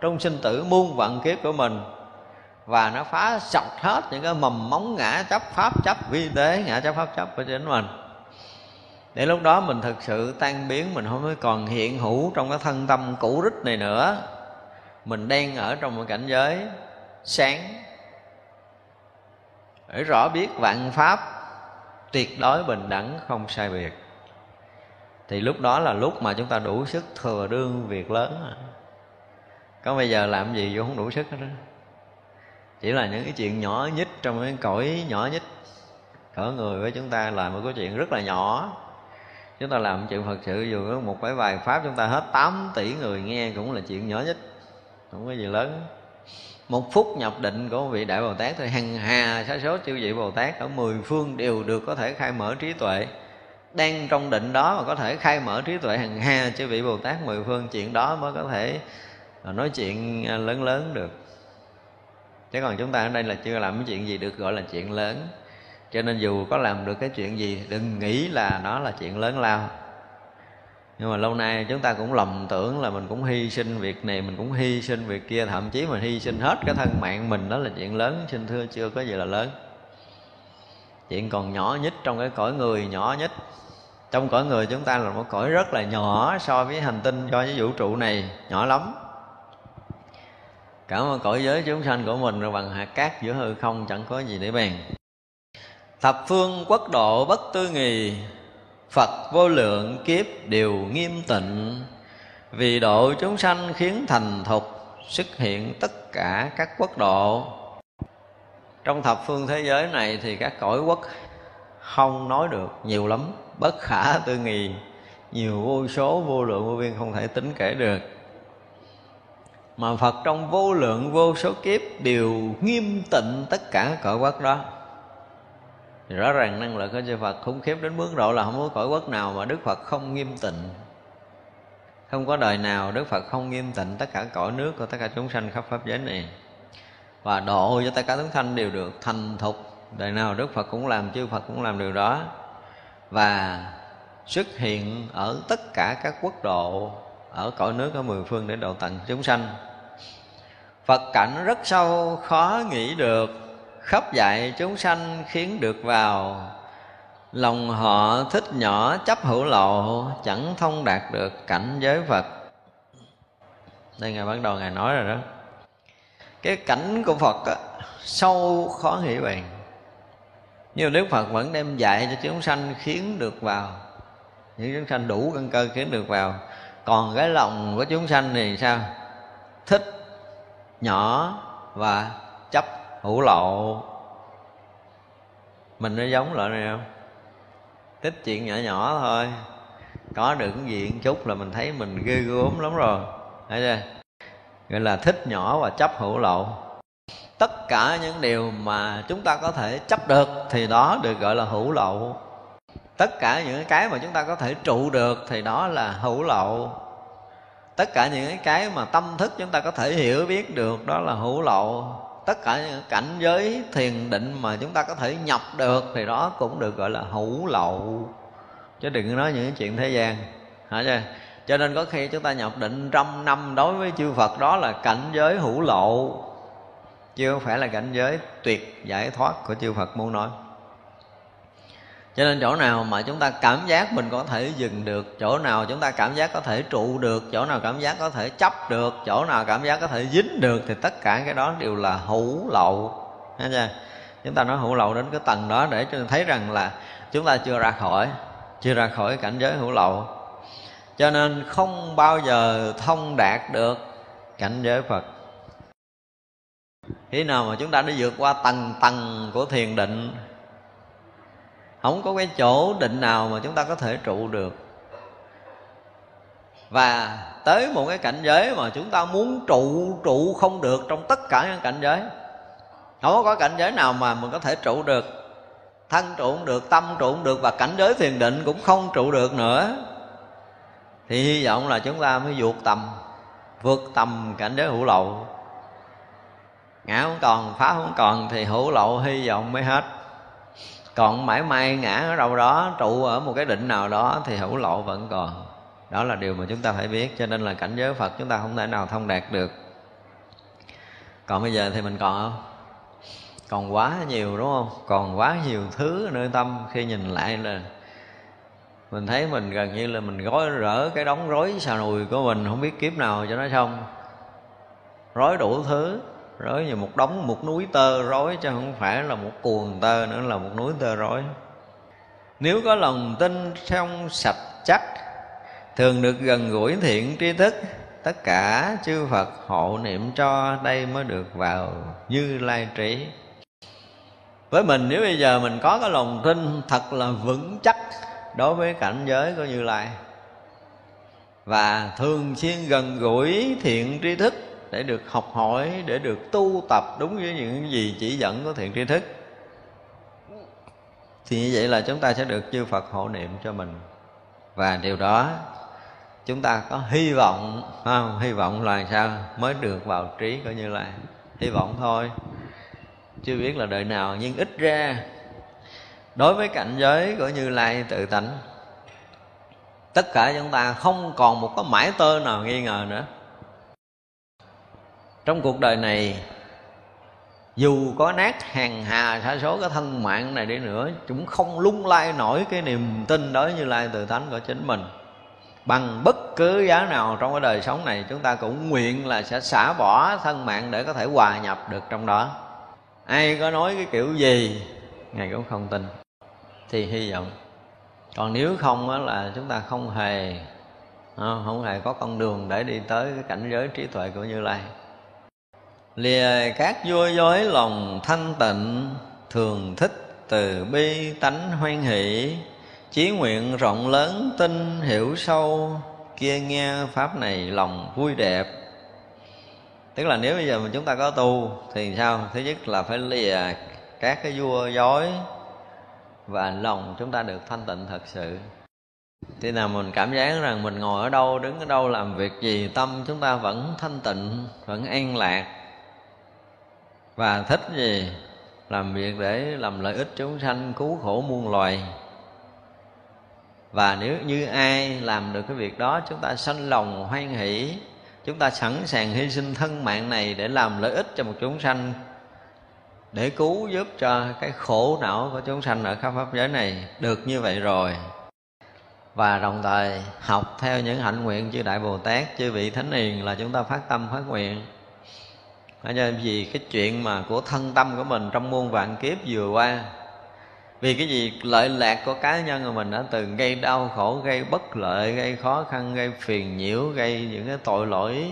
trong sinh tử muôn vạn kiếp của mình và nó phá sạch hết những cái mầm móng ngã chấp pháp, chấp vi tế, ngã chấp pháp, chấp của chính mình. Để lúc đó mình thực sự tan biến, mình không còn hiện hữu trong cái thân tâm cũ rích này nữa. Mình đang ở trong một cảnh giới sáng. Để rõ biết vạn pháp tuyệt đối bình đẳng, không sai biệt. Thì lúc đó là lúc mà chúng ta đủ sức thừa đương việc lớn. Có bây giờ làm gì vô không đủ sức hết đó chỉ là những cái chuyện nhỏ nhất trong cái cõi nhỏ nhất cỡ người với chúng ta là một cái chuyện rất là nhỏ. Chúng ta làm chuyện phật sự dù có một cái bài pháp chúng ta hết 8 tỷ người nghe cũng là chuyện nhỏ nhất không có gì lớn. Một phút nhập định của một vị đại bồ tát thì hằng hà sa số chư vị bồ tát ở mười phương đều được có thể khai mở trí tuệ. Đang trong định đó mà có thể khai mở trí tuệ hằng hà chư vị bồ tát mười phương, chuyện đó mới có thể à, nói chuyện à, lớn lớn được chứ còn chúng ta ở đây là chưa làm cái chuyện gì được gọi là chuyện lớn. Cho nên dù có làm được cái chuyện gì, đừng nghĩ là nó là chuyện lớn lao. Nhưng mà lâu nay chúng ta cũng lầm tưởng là mình cũng hy sinh việc này, mình cũng hy sinh việc kia. Thậm chí mình hy sinh hết cái thân mạng mình, đó là chuyện lớn. Xin thưa chưa có gì là lớn. Chuyện còn nhỏ nhất trong cái cõi người, nhỏ nhất. Trong cõi người chúng ta là một cõi rất là nhỏ so với hành tinh so với vũ trụ này nhỏ lắm cảm ơn cõi giới chúng sanh của mình, rồi bằng hạt cát giữa hư không chẳng có gì để bàn thập phương quốc độ bất tư nghì, phật vô lượng kiếp đều nghiêm tịnh. Vì độ chúng sanh khiến thành thục, xuất hiện tất cả các quốc độ. Trong thập phương thế giới này thì các cõi quốc không nói được nhiều lắm, bất khả tư nghì. Nhiều vô số vô lượng vô biên không thể tính kể được mà Phật trong vô lượng, vô số kiếp đều nghiêm tịnh tất cả cõi quốc đó. Thì rõ ràng năng lực của chư Phật khủng khiếp đến mức độ là không có cõi quốc nào mà Đức Phật không nghiêm tịnh. Không có đời nào Đức Phật không nghiêm tịnh tất cả cõi nước của tất cả chúng sanh khắp pháp giới này. Và độ cho tất cả chúng sanh đều được thành thục. Đời nào Đức Phật cũng làm, chư Phật cũng làm điều đó. Và xuất hiện ở tất cả các quốc độ ở cõi nước ở mười phương để độ tận chúng sanh. Phật cảnh rất sâu khó nghĩ được khắp dạy chúng sanh khiến được vào. Lòng họ thích nhỏ chấp hữu lộ chẳng thông đạt được cảnh giới phật. Đây ngài bắt đầu ngài nói rồi đó. Cái cảnh của phật á, sâu khó nghĩ bàn. Nhưng đức phật vẫn đem dạy cho chúng sanh khiến được vào những chúng sanh đủ căn cơ khiến được vào còn cái lòng của chúng sanh thì sao? Thích, nhỏ và chấp, hữu lộ. Mình nó giống loại này không? Thích chuyện nhỏ nhỏ thôi. Có được cái gì một chút là mình thấy mình ghê gớm lắm rồi. Thấy chưa? Gọi là thích nhỏ và chấp hữu lậu tất cả những điều mà chúng ta có thể chấp được thì đó được gọi là hữu lậu tất cả những cái mà chúng ta có thể trụ được thì đó là hữu lậu tất cả những cái mà tâm thức chúng ta có thể hiểu biết được, đó là hữu lậu tất cả những cảnh giới thiền định mà chúng ta có thể nhập được thì đó cũng được gọi là hữu lậu chứ đừng nói những chuyện thế gian, hả chưa cho nên có khi chúng ta nhập định trăm năm đối với chư Phật, đó là cảnh giới hữu lộ. Chứ không phải là cảnh giới tuyệt giải thoát của chư Phật muốn nói cho nên chỗ nào mà chúng ta cảm giác mình có thể dừng được, chỗ nào chúng ta cảm giác có thể trụ được, chỗ nào cảm giác có thể chấp được, chỗ nào cảm giác có thể dính được, thì tất cả cái đó đều là hữu lậu. Thấy chưa? chúng ta nói hữu lậu đến cái tầng đó để cho thấy rằng là chúng ta chưa ra khỏi, chưa ra khỏi cảnh giới hữu lậu. Cho nên không bao giờ thông đạt được cảnh giới phật. Khi nào mà chúng ta đã vượt qua tầng tầng của thiền định không có cái chỗ định nào mà chúng ta có thể trụ được. Và tới một cái cảnh giới mà chúng ta muốn trụ trụ không được trong tất cả những cảnh giới. Không có cảnh giới nào mà mình có thể trụ được. Thân trụ cũng được, tâm trụ cũng được và cảnh giới thiền định cũng không trụ được nữa. Thì hy vọng là chúng ta mới vượt tầm vượt tầm cảnh giới hữu lậu. Ngã không còn, phá không còn thì hữu lậu hy vọng mới hết còn mãi may ngã ở đâu đó, trụ ở một cái định nào đó thì hữu lộ vẫn còn. Đó là điều mà chúng ta phải biết, cho nên là cảnh giới phật chúng ta không thể nào thông đạt được. Còn bây giờ thì mình còn không? Còn quá nhiều, đúng không? Còn quá nhiều thứ nơi tâm khi nhìn lại là mình thấy mình gần như là mình gói rỡ cái đống rối xà nùi của mình, không biết kiếp nào cho nó xong. Rối đủ thứ rối như một đống, một núi tơ rối, chứ không phải là một cuồng tơ nữa, là một núi tơ rối. Nếu có lòng tin trong sạch chắc, thường được gần gũi thiện tri thức, tất cả chư Phật hộ niệm cho đây mới được vào như lai trí. Với mình, nếu bây giờ mình có cái lòng tin thật là vững chắc đối với cảnh giới của như lai, và thường xuyên gần gũi thiện tri thức để được học hỏi, để được tu tập đúng với những gì chỉ dẫn của thiện tri thức. Thì như vậy là chúng ta sẽ được chư Phật hộ niệm cho mình. Và điều đó chúng ta có hy vọng không? Hy vọng là sao? Mới được vào trí coi như là hy vọng thôi. Chưa biết là đời nào nhưng ít ra đối với cảnh giới của như lai tự tánh, tất cả chúng ta không còn một cái mãi tơ nào nghi ngờ nữa trong cuộc đời này, dù có nát hàng hà sa số cái thân mạng này đi nữa cũng không lung lay nổi cái niềm tin đối như lai từ thánh của chính mình. Bằng bất cứ giá nào trong cái đời sống này, chúng ta cũng nguyện là sẽ xả bỏ thân mạng để có thể hòa nhập được trong đó. Ai có nói cái kiểu gì, ngài cũng không tin. Thì hy vọng. Còn nếu không á là chúng ta không hề không hề có con đường để đi tới cái cảnh giới trí tuệ của như lai lìa các vua dối lòng thanh tịnh, thường thích từ bi tánh hoan hỷ. Chí nguyện rộng lớn tin hiểu sâu, kia nghe pháp này lòng vui đẹp. Tức là nếu bây giờ mà chúng ta có tu thì sao? Thứ nhất là phải lìa các cái vua dối và lòng chúng ta được thanh tịnh thật sự. Khi nào mình cảm giác rằng mình ngồi ở đâu, đứng ở đâu, làm việc gì, tâm chúng ta vẫn thanh tịnh, vẫn an lạc và thích gì? Làm việc để làm lợi ích chúng sanh, cứu khổ muôn loài. Và nếu như ai làm được cái việc đó, chúng ta sanh lòng hoan hỷ. Chúng ta sẵn sàng hy sinh thân mạng này để làm lợi ích cho một chúng sanh, để cứu giúp cho cái khổ não của chúng sanh ở khắp pháp giới này. Được như vậy rồi. Và đồng thời, học theo những hạnh nguyện chư đại bồ tát, chư vị thánh hiền là chúng ta phát tâm phát nguyện vì cái chuyện mà của thân tâm của mình trong muôn vạn kiếp vừa qua. Vì cái gì, lợi lạc của cá nhân của mình đã từng gây đau khổ, gây bất lợi, gây khó khăn, gây phiền nhiễu, gây những cái tội lỗi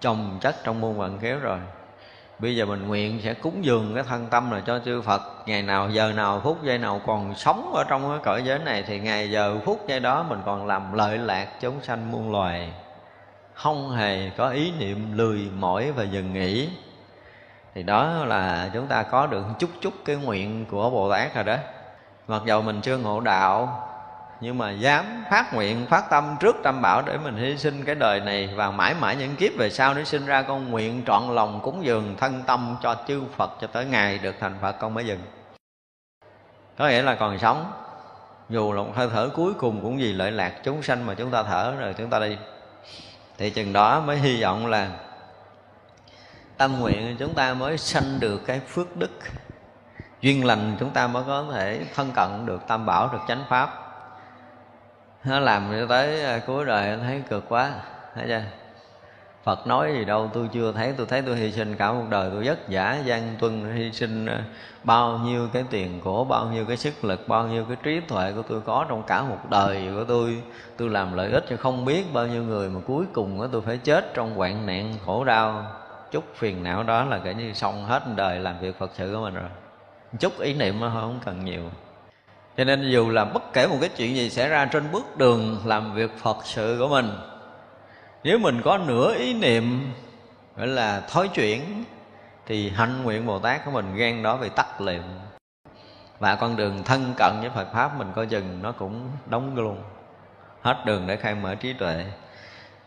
chồng chất trong muôn vạn kiếp rồi. Bây giờ mình nguyện sẽ cúng dường cái thân tâm này cho chư Phật. Ngày nào, giờ nào, phút giây nào còn sống ở trong cái cõi giới này, thì ngày giờ, phút giây đó mình còn làm lợi lạc chúng sanh muôn loài không hề có ý niệm lười mỏi và dừng nghỉ. Thì đó là chúng ta có được chút chút cái nguyện của Bồ Tát rồi đó. Mặc dầu mình chưa ngộ đạo, nhưng mà dám phát nguyện, phát tâm trước tam bảo để mình hy sinh cái đời này và mãi mãi những kiếp về sau để sinh ra con nguyện trọn lòng cúng dường thân tâm cho chư Phật cho tới ngày được thành Phật, con mới dừng. Có nghĩa là còn sống. Dù là một hơi thở cuối cùng cũng vì lợi lạc chúng sanh mà chúng ta thở rồi chúng ta đi thì chừng đó mới hy vọng là tâm nguyện chúng ta mới sanh được cái phước đức. Duyên lành chúng ta mới có thể thân cận được, tam bảo được chánh pháp. Nó làm cho tới à, cuối đời thấy cực quá. Thấy chưa? Phật nói gì đâu tôi chưa thấy tôi thấy tôi hy sinh cả một đời tôi vất vả gian tuân hy sinh ờ, bao nhiêu cái tiền của bao nhiêu cái sức lực bao nhiêu cái trí tuệ của tôi có trong cả một đời của tôi. Tôi làm lợi ích cho không biết bao nhiêu người mà cuối cùng tôi phải chết trong hoạn nạn khổ đau. Chút phiền não đó là kể như xong hết đời làm việc Phật sự của mình rồi. Chút ý niệm thôi, không cần nhiều. Cho nên dù là bất kể một cái chuyện gì xảy ra trên bước đường làm việc phật sự của mình nếu mình có nửa ý niệm, gọi là thói chuyển, thì hạnh nguyện bồ tát của mình ghen đó bị tắt liền. Và con đường thân cận với phật pháp mình coi chừng nó cũng đóng luôn. Hết đường để khai mở trí tuệ.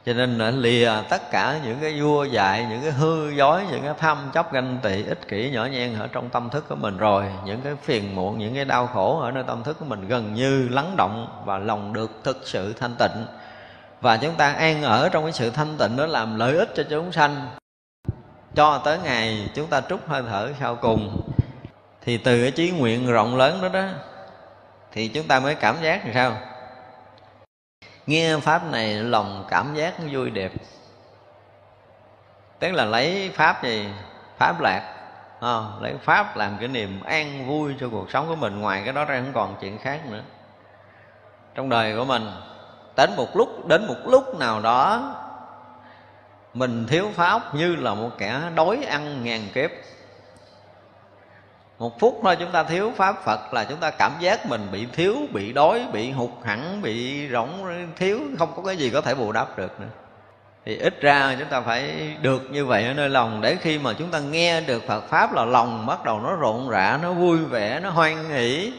Cho nên là lìa tất cả những cái vua dạy, những cái hư dối, những cái tham chấp ganh tị, ích kỷ, nhỏ nhen ở trong tâm thức của mình rồi, những cái phiền muộn, những cái đau khổ ở nơi tâm thức của mình gần như lắng động và lòng được thực sự thanh tịnh và chúng ta an ở trong cái sự thanh tịnh đó làm lợi ích cho chúng sanh. Cho tới ngày chúng ta trút hơi thở sau cùng thì từ cái chí nguyện rộng lớn đó đó thì chúng ta mới cảm giác làm sao? Nghe pháp này lòng cảm giác vui đẹp. Tức là lấy pháp gì? Pháp lạc. À, lấy pháp làm cái niềm an vui cho cuộc sống của mình. Ngoài cái đó ra không còn chuyện khác nữa. Trong đời của mình đến một lúc, đến một lúc nào đó, mình thiếu pháp như là một kẻ đói ăn ngàn kiếp. Một phút thôi chúng ta thiếu pháp phật là chúng ta cảm giác mình bị thiếu, bị đói, bị hụt hẳn, bị rỗng, thiếu, không có cái gì có thể bù đắp được nữa. Thì ít ra chúng ta phải được như vậy ở nơi lòng, để khi mà chúng ta nghe được Phật pháp là lòng bắt đầu nó rộn rã, nó vui vẻ, nó hoan hỷ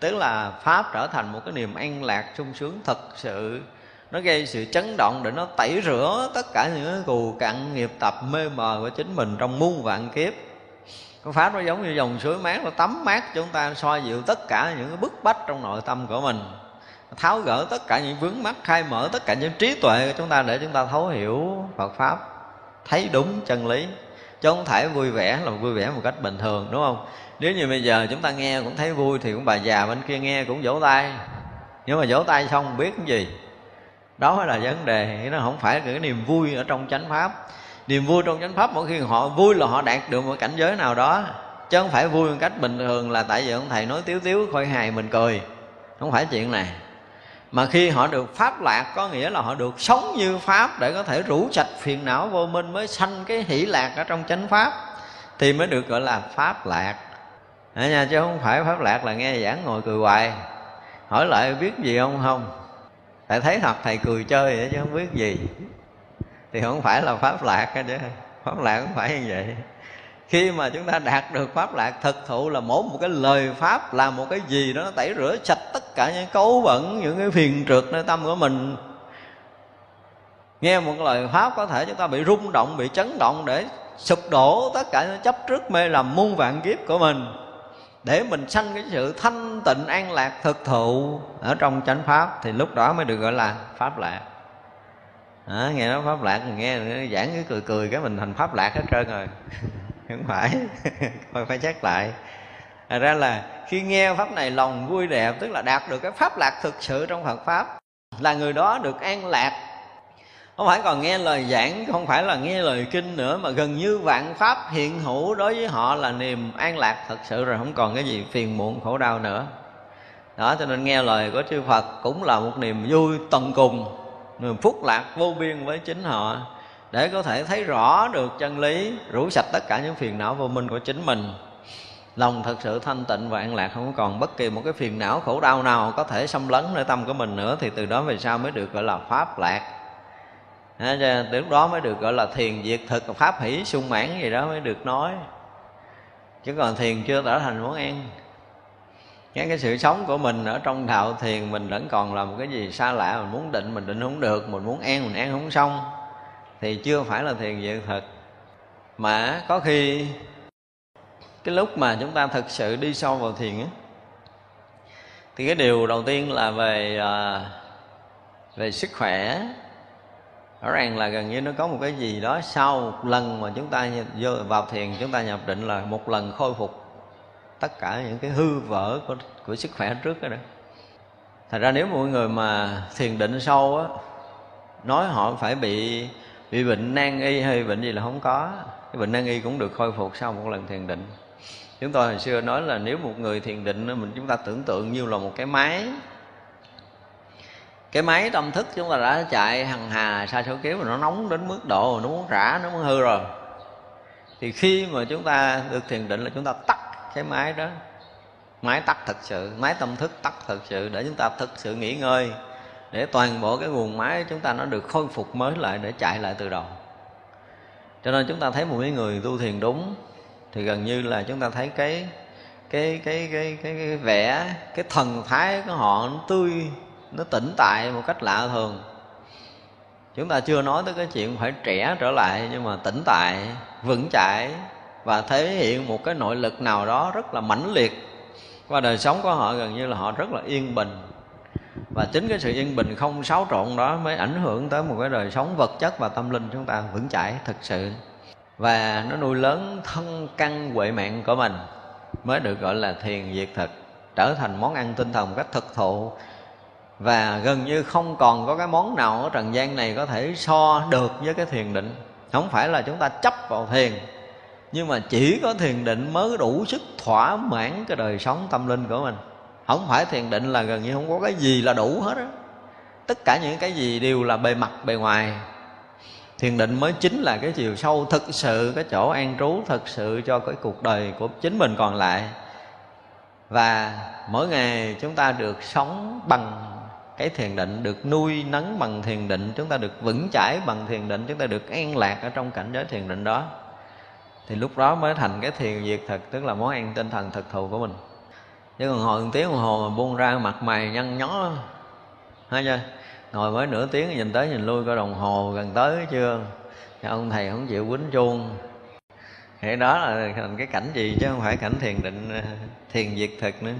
tức là pháp trở thành một cái niềm an lạc sung sướng thật sự. Nó gây sự chấn động để nó tẩy rửa tất cả những cái cù cặn nghiệp tập mê mờ của chính mình trong muôn vạn kiếp. Cái pháp nó giống như dòng suối mát, nó tắm mát chúng ta soi dịu tất cả những cái bức bách trong nội tâm của mình. Tháo gỡ tất cả những vướng mắc, khai mở tất cả những trí tuệ của chúng ta để chúng ta thấu hiểu Phật pháp, thấy đúng chân lý. Chứ không thể vui vẻ, là vui vẻ một cách bình thường, đúng không? Nếu như bây giờ chúng ta nghe cũng thấy vui thì cũng bà già bên kia nghe cũng vỗ tay. Nhưng mà vỗ tay xong không biết cái gì? Đó là vấn đề. Nó không phải cái niềm vui ở trong chánh pháp. Niềm vui trong chánh pháp mỗi khi họ vui là họ đạt được một cảnh giới nào đó. Chứ không phải vui một cách bình thường là tại vì ông thầy nói tiếu tiếu khôi hài mình cười. Không phải chuyện này. Mà khi họ được pháp lạc có nghĩa là họ được sống như pháp để có thể rủ sạch phiền não vô minh mới sanh cái hỷ lạc ở trong chánh pháp, thì mới được gọi là pháp lạc à nha chứ không phải pháp lạc là nghe giảng ngồi cười hoài. Hỏi lại biết gì không không? Tại thấy thật thầy cười chơi vậy chứ không biết gì. Thì không phải là pháp lạc chứ pháp lạc không phải như vậy. Khi mà chúng ta đạt được pháp lạc thực thụ là mỗi một cái lời pháp, là một cái gì đó nó tẩy rửa sạch tất cả những cấu bẩn, những cái phiền trượt nơi tâm của mình. Nghe một lời pháp có thể chúng ta bị rung động, bị chấn động để sụp đổ tất cả những chấp trước mê làm muôn vạn kiếp của mình để mình sanh cái sự thanh tịnh an lạc thực thụ ở trong chánh pháp thì lúc đó mới được gọi là pháp lạc. À, nghe nói pháp lạc nghe giảng cái cười cười cái mình thành pháp lạc hết trơn rồi. Không phải. Phải phải chắc lại. Thật ra là khi nghe pháp này lòng vui đẹp tức là đạt được cái pháp lạc thực sự trong Phật pháp là người đó được an lạc không phải còn nghe lời giảng, không phải là nghe lời kinh nữa, mà gần như vạn pháp hiện hữu đối với họ là niềm an lạc thật sự rồi, không còn cái gì phiền muộn khổ đau nữa. Đó, cho nên nghe lời của chư Phật cũng là một niềm vui tận cùng, niềm phúc lạc vô biên với chính họ, để có thể thấy rõ được chân lý, rủ sạch tất cả những phiền não vô minh của chính mình. Lòng thật sự thanh tịnh và an lạc, không còn bất kỳ một cái phiền não khổ đau nào có thể xâm lấn nơi tâm của mình nữa, thì từ đó về sau mới được gọi là pháp lạc từ lúc đó mới được gọi là thiền diệt thực, pháp hỷ sung mãn gì đó mới được nói. Chứ còn thiền chưa trở thành món ăn. Cái cái sự sống của mình ở trong đạo thiền, mình vẫn còn là một cái gì xa lạ. Mình muốn định, mình định không được. Mình muốn ăn, mình ăn không xong. Thì chưa phải là thiền diệt thực. Mà có khi cái lúc mà chúng ta thực sự đi sâu vào thiền á, thì cái điều đầu tiên là về à, về sức khỏe rõ ràng là gần như nó có một cái gì đó sau một lần mà chúng ta vô vào thiền chúng ta nhập định là một lần khôi phục tất cả những cái hư vỡ của, của sức khỏe trước đó, đó thật ra nếu mọi người mà thiền định sâu á nói họ phải bị bị bệnh nan y hay bệnh gì là không có. Cái bệnh nan y cũng được khôi phục sau một lần thiền định. Chúng tôi hồi xưa nói là nếu một người thiền định mình chúng ta tưởng tượng như là một cái máy cái máy tâm thức chúng ta đã chạy hằng hà xa số kiếp mà nó nóng đến mức độ nó muốn rã nó muốn hư rồi. Thì khi mà chúng ta được thiền định là chúng ta tắt cái máy đó. Máy tắt thật sự máy tâm thức tắt thật sự để chúng ta thực sự nghỉ ngơi để toàn bộ cái nguồn máy chúng ta nó được khôi phục mới lại để chạy lại từ đầu. Cho nên chúng ta thấy một cái người tu thiền đúng thì gần như là chúng ta thấy cái cái cái cái cái, cái vẻ cái thần thái của họ nó tươi nó tỉnh tại một cách lạ thường. Chúng ta chưa nói tới cái chuyện phải trẻ trở lại, nhưng mà tỉnh tại, vững chãi và thể hiện một cái nội lực nào đó rất là mãnh liệt. Qua đời sống của họ gần như là họ rất là yên bình. Và chính cái sự yên bình không xáo trộn đó mới ảnh hưởng tới một cái đời sống vật chất và tâm linh chúng ta vững chãi thực sự. Và nó nuôi lớn thân căn huệ mạng của mình mới được gọi là thiền diệt thực, trở thành món ăn tinh thần một cách thực thụ và gần như không còn có cái món nào ở trần gian này có thể so được với cái thiền định. Không phải là chúng ta chấp vào thiền, nhưng mà chỉ có thiền định mới đủ sức thỏa mãn cái đời sống tâm linh của mình. Không phải thiền định là gần như không có cái gì là đủ hết á. Tất cả những cái gì đều là bề mặt, bề ngoài. Thiền định mới chính là cái chiều sâu thực sự, cái chỗ an trú thực sự cho cái cuộc đời của chính mình còn lại. Và mỗi ngày chúng ta được sống bằng cái thiền định được nuôi nấng bằng thiền định, chúng ta được vững chãi bằng thiền định, chúng ta được an lạc ở trong cảnh giới thiền định đó. Thì lúc đó mới thành cái thiền diệt thực, tức là món ăn tinh thần thực thụ của mình. Chứ còn hồi một tiếng đồng hồ mà buông ra mặt mày nhăn nhó hay chưa? Ngồi mới nửa tiếng nhìn tới nhìn lui coi đồng hồ gần tới chưa? Thì ông thầy không chịu quýnh chuông. Thì đó là thành cái cảnh gì chứ không phải cảnh thiền định ờ, thiền diệt thực nữa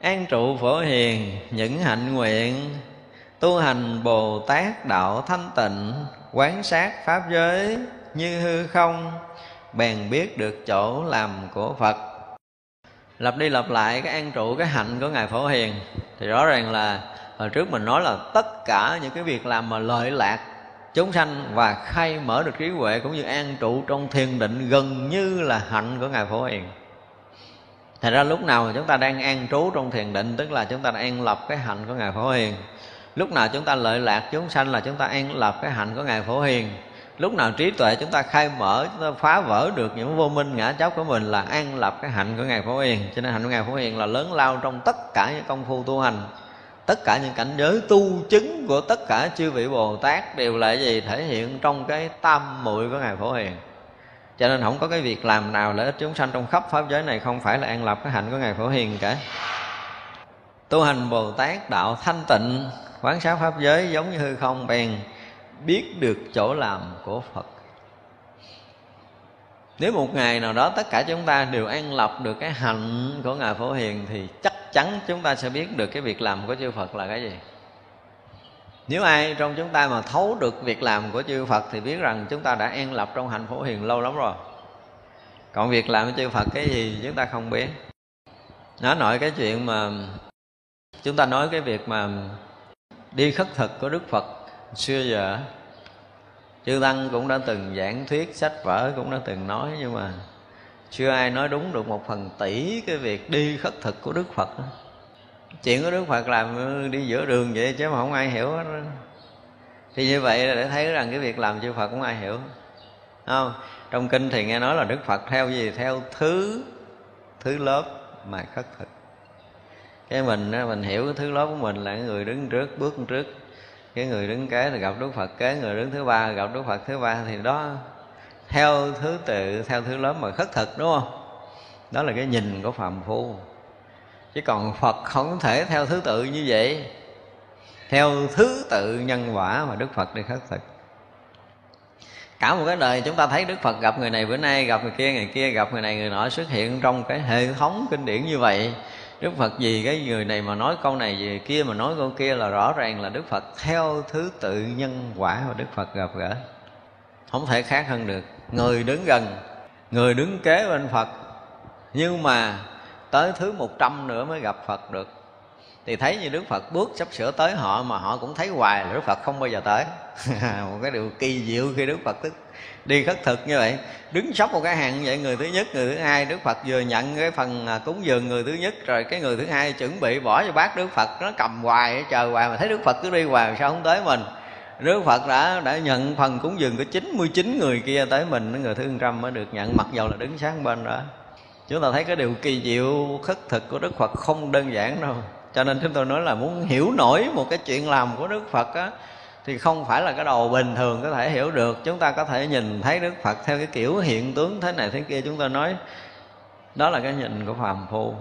an trụ phổ hiền, những hạnh nguyện. Tu hành bồ tát đạo thanh tịnh, quán sát pháp giới như hư không, bèn biết được chỗ làm của phật. Lặp đi lặp lại cái an trụ, cái hạnh của ngài phổ hiền, thì rõ ràng là hồi trước mình nói là tất cả những cái việc làm mà lợi lạc chúng sanh và khai mở được trí huệ cũng như an trụ trong thiền định gần như là hạnh của ngài phổ hiền. Thành ra lúc nào chúng ta đang an trú trong thiền định, Tức là chúng ta đang an lập cái hạnh của Ngài Phổ Hiền. Lúc nào chúng ta lợi lạc chúng sanh là chúng ta an lập cái hạnh của Ngài Phổ Hiền. Lúc nào trí tuệ chúng ta khai mở, Chúng ta phá vỡ được những vô minh ngã chấp của mình Là an lập cái hạnh của Ngài Phổ Hiền. Cho nên hạnh của Ngài Phổ Hiền là lớn lao trong tất cả những công phu tu hành. Tất cả những cảnh giới tu chứng của tất cả chư vị Bồ Tát Đều là gì? Thể hiện trong cái tam muội của Ngài Phổ Hiền cho nên không có cái việc làm nào lợi ích chúng sanh trong khắp pháp giới này, không phải là an lập cái hạnh của ngài phổ hiền cả. Tu hành bồ tát đạo thanh tịnh, quán sát pháp giới giống như hư không, bèn biết được chỗ làm của phật. Nếu một ngày nào đó tất cả chúng ta đều an lập được cái hạnh của ngài phổ hiền, thì chắc chắn chúng ta sẽ biết được cái việc làm của chư phật là cái gì nếu ai trong chúng ta mà thấu được việc làm của chư Phật thì biết rằng chúng ta đã an lập trong hạnh phổ hiền lâu lắm rồi. Còn việc làm của chư Phật cái gì chúng ta không biết. Nói nội cái chuyện mà chúng ta nói cái việc mà đi khất thực của Đức Phật xưa giờ. Chư tăng cũng đã từng giảng thuyết, sách vở cũng đã từng nói, nhưng mà chưa ai nói đúng được một phần tỷ cái việc đi khất thực của đức phật chuyện của đức phật làm đi giữa đường vậy chứ mà không ai hiểu hết. Thì như vậy là để thấy rằng cái việc làm chư phật cũng ai hiểu. Không? Trong kinh thì nghe nói là đức phật theo gì? Theo thứ thứ lớp mà khất thực. Cái mình mình hiểu cái thứ lớp của mình là người đứng trước, bước trước. Cái người đứng kế thì gặp đức phật kế, người đứng thứ ba gặp đức phật thứ ba. Thì đó, theo thứ tự, theo thứ lớp mà khất thực, đúng không? Đó là cái nhìn của Phạm phu chứ còn phật không thể theo thứ tự như vậy. Theo thứ tự nhân quả mà đức phật đi khất thực. Cả một cái đời chúng ta thấy đức phật gặp người này bữa nay, gặp người kia người kia, gặp người này người nọ xuất hiện trong cái hệ thống kinh điển như vậy. Đức phật gì cái người này mà nói câu này gì kia mà nói câu kia là rõ ràng là đức phật theo thứ tự nhân quả mà đức phật gặp gỡ. Không thể khác hơn được. Người đứng gần, người đứng kế bên phật. Nhưng mà tới thứ một trăm nữa mới gặp phật được. Thì thấy như đức phật bước sắp sửa tới họ mà họ cũng thấy hoài là đức phật không bao giờ tới. Một cái điều kỳ diệu khi đức phật tức đi khất thực như vậy. Đứng sóc một cái hàng vậy, người thứ nhất, người thứ hai, đức phật vừa nhận cái phần à, cúng dường người thứ nhất, rồi cái người thứ hai chuẩn bị bỏ cho bác đức phật, nó cầm hoài chờ hoài mà thấy đức phật cứ đi hoài, sao không tới mình? Đức Phật đã đã nhận phần cúng dường của 99 người kia tới mình, người thứ trăm mới được nhận, mặc dầu là đứng sáng bên đó chúng ta thấy cái điều kỳ diệu, khất thực của Đức Phật không đơn giản đâu. Cho nên chúng tôi nói là muốn hiểu nổi một cái chuyện làm của Đức Phật á, thì không phải là cái đầu bình thường có thể hiểu được. Chúng ta có thể nhìn thấy Đức Phật theo cái kiểu hiện tướng thế này thế kia. Chúng ta nói, đó là cái nhìn của phàm phu.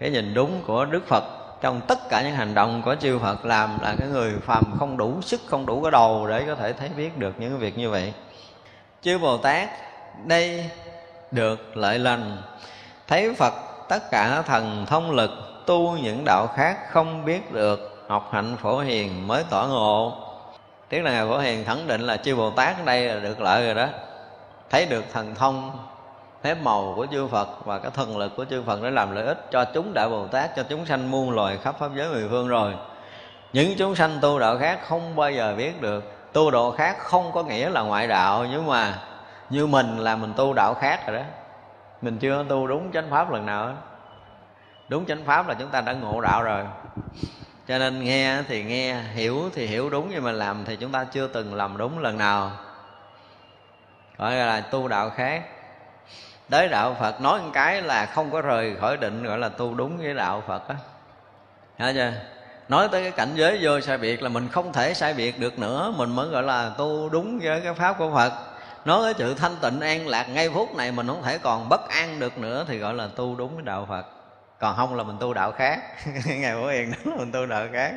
Cái nhìn đúng của Đức Phật trong tất cả những hành động của chư Phật làm là cái người phàm không đủ sức, không đủ cái đầu để có thể thấy biết được những cái việc như vậy. Chư Bồ Tát, đây được lợi lành thấy Phật tất cả thần thông lực tu những đạo khác không biết được học hạnh phổ hiền mới tỏ ngộ tiếc là ngài phổ hiền khẳng định là chư bồ tát ở đây là được lợi rồi đó thấy được thần thông phép màu của chư Phật và cái thần lực của chư Phật để làm lợi ích cho chúng đại Bồ Tát, cho chúng sanh muôn loài khắp pháp giới mười phương rồi. Những chúng sanh tu đạo khác không bao giờ biết được. Tu đạo khác không có nghĩa là ngoại đạo nhưng mà như mình là mình tu đạo khác rồi đó. Mình chưa tu đúng chánh pháp lần nào hết. Đúng chánh pháp là chúng ta đã ngộ đạo rồi. Cho nên nghe thì nghe, hiểu thì hiểu đúng, nhưng mà làm thì chúng ta chưa từng làm đúng lần nào. Gọi là tu đạo khác. Tới đạo phật, nói một cái là không có rời khỏi định, gọi là tu đúng với đạo phật á. Hiểu chưa? Nói tới cái cảnh giới vô sai biệt là mình không thể sai biệt được nữa. Mình mới gọi là tu đúng với cái pháp của phật nói cái chữ thanh tịnh an lạc ngay phút này mình không thể còn bất an được nữa thì gọi là tu đúng cái đạo phật. Còn không là mình tu đạo khác. Ngày bố hiền nói là mình tu đạo khác.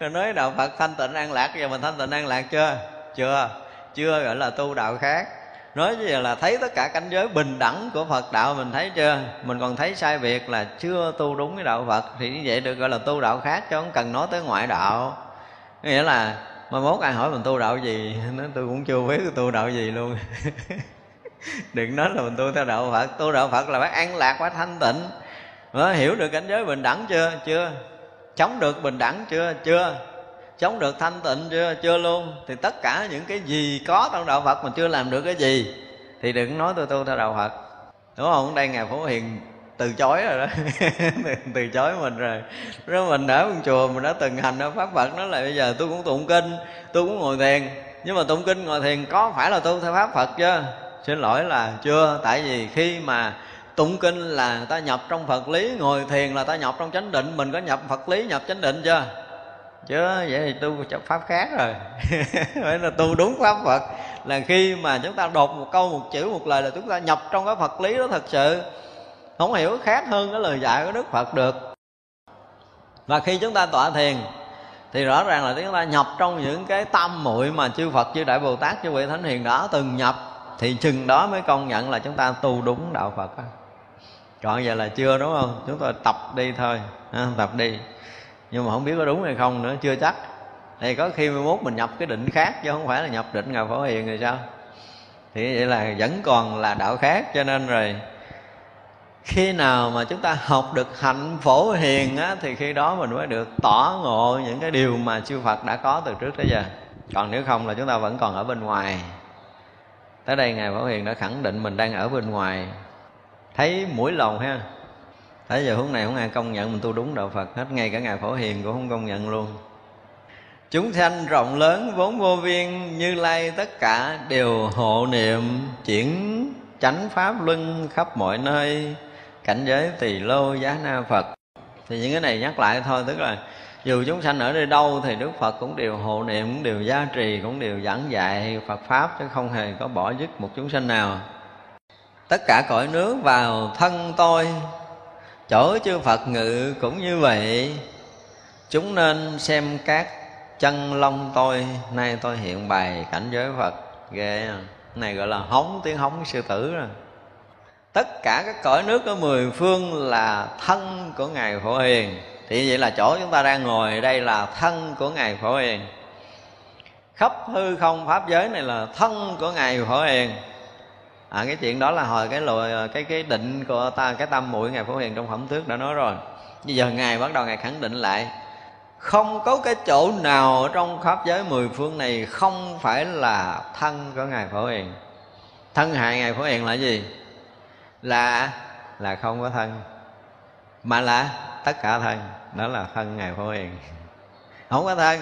Rồi nói đạo phật thanh tịnh an lạc, giờ mình thanh tịnh an lạc chưa? Chưa. Chưa gọi là tu đạo khác. Nói như là thấy tất cả cảnh giới bình đẳng của phật đạo mình thấy chưa? Mình còn thấy sai việc là chưa tu đúng cái đạo phật. Thì như vậy được gọi là tu đạo khác chứ không cần nói tới ngoại đạo. Nghĩa là mà mốt ai hỏi mình tu đạo gì nói tôi cũng chưa biết tôi tu đạo gì luôn. Đừng nói là mình tu theo đạo phật. Tu đạo phật là phải an lạc phải thanh tịnh. Đó, hiểu được cảnh giới bình đẳng chưa? Chưa. Chống được bình đẳng chưa? Chưa. Chống được thanh tịnh chưa? Chưa luôn. Thì tất cả những cái gì có trong đạo phật mà chưa làm được cái gì thì đừng nói tôi tu theo đạo phật. Đúng không? Đây ngài phổ hiền từ chối rồi đó. Từ chối mình rồi. Rồi mình ở một chùa, mình đã từng hành ở pháp phật, nó lại bây giờ tôi cũng tụng kinh, tôi cũng ngồi thiền. Nhưng mà tụng kinh, ngồi thiền có phải là tu theo pháp phật chưa xin lỗi là chưa. Tại vì khi mà tụng kinh là ta nhập trong phật lý, ngồi thiền là ta nhập trong chánh định. Mình có nhập phật lý, nhập chánh định chưa? Chứ vậy thì tu pháp khác rồi. Phải là tu đúng pháp phật. Là khi mà chúng ta đột một câu, một chữ, một lời là chúng ta nhập trong cái phật lý đó thật sự không hiểu khác hơn cái lời dạy của đức phật được. Và khi chúng ta tọa thiền thì rõ ràng là chúng ta nhập trong những cái tâm muội mà chư Phật chư Đại Bồ Tát chư vị Thánh Hiền đã từng nhập thì chừng đó mới công nhận là chúng ta tu đúng đạo Phật đó còn giờ là chưa đúng không? Chúng tôi tập đi thôi ha, tập đi. Nhưng mà không biết có đúng hay không nữa chưa chắc. Thì có khi mai mốt mình nhập cái định khác chứ không phải là nhập định ngài phổ hiền rồi sao? Thì vậy là vẫn còn là đạo khác cho nên rồi khi nào mà chúng ta học được hạnh phổ hiền á, thì khi đó mình mới được tỏ ngộ những cái điều mà chư Phật đã có từ trước tới giờ. Còn nếu không là chúng ta vẫn còn ở bên ngoài. Tới đây ngài phổ hiền đã khẳng định mình đang ở bên ngoài. Thấy mũi lòng ha. Thấy giờ hướng này không ai công nhận mình tu đúng đạo phật hết ngay cả ngài phổ hiền cũng không công nhận luôn. Chúng sanh rộng lớn vốn vô viên như lai tất cả đều hộ niệm chuyển chánh pháp luân khắp mọi nơi cảnh giới tỳ lô giá na phật. Thì những cái này nhắc lại thôi, tức là dù chúng sanh ở nơi đâu thì đức phật cũng đều hộ niệm, cũng đều gia trì, cũng đều giảng dạy phật pháp, chứ không hề có bỏ dứt một chúng sanh nào. Tất cả cõi nước vào thân tôi, chỗ chư phật ngự cũng như vậy. Chúng nên xem các chân lông tôi, nay tôi hiện bày cảnh giới phật ghê này gọi là hóng tiếng hóng sư tử rồi tất cả các cõi nước ở mười phương là thân của ngài phổ hiền. Thì vậy là chỗ chúng ta đang ngồi đây là thân của ngài phổ hiền. Khắp hư không pháp giới này là thân của ngài phổ hiền. À, cái chuyện đó là hồi cái lùi cái cái định của ta cái tâm mũi ngài phổ hiền trong phẩm tước đã nói rồi. Bây giờ ngài bắt đầu ngài khẳng định lại. Không có cái chỗ nào trong pháp giới mười phương này không phải là thân của ngài phổ hiền. Thân hại ngài phổ hiền là gì? Là là không có thân. Mà là tất cả thân đó là thân ngài phổ hiền. Không có thân.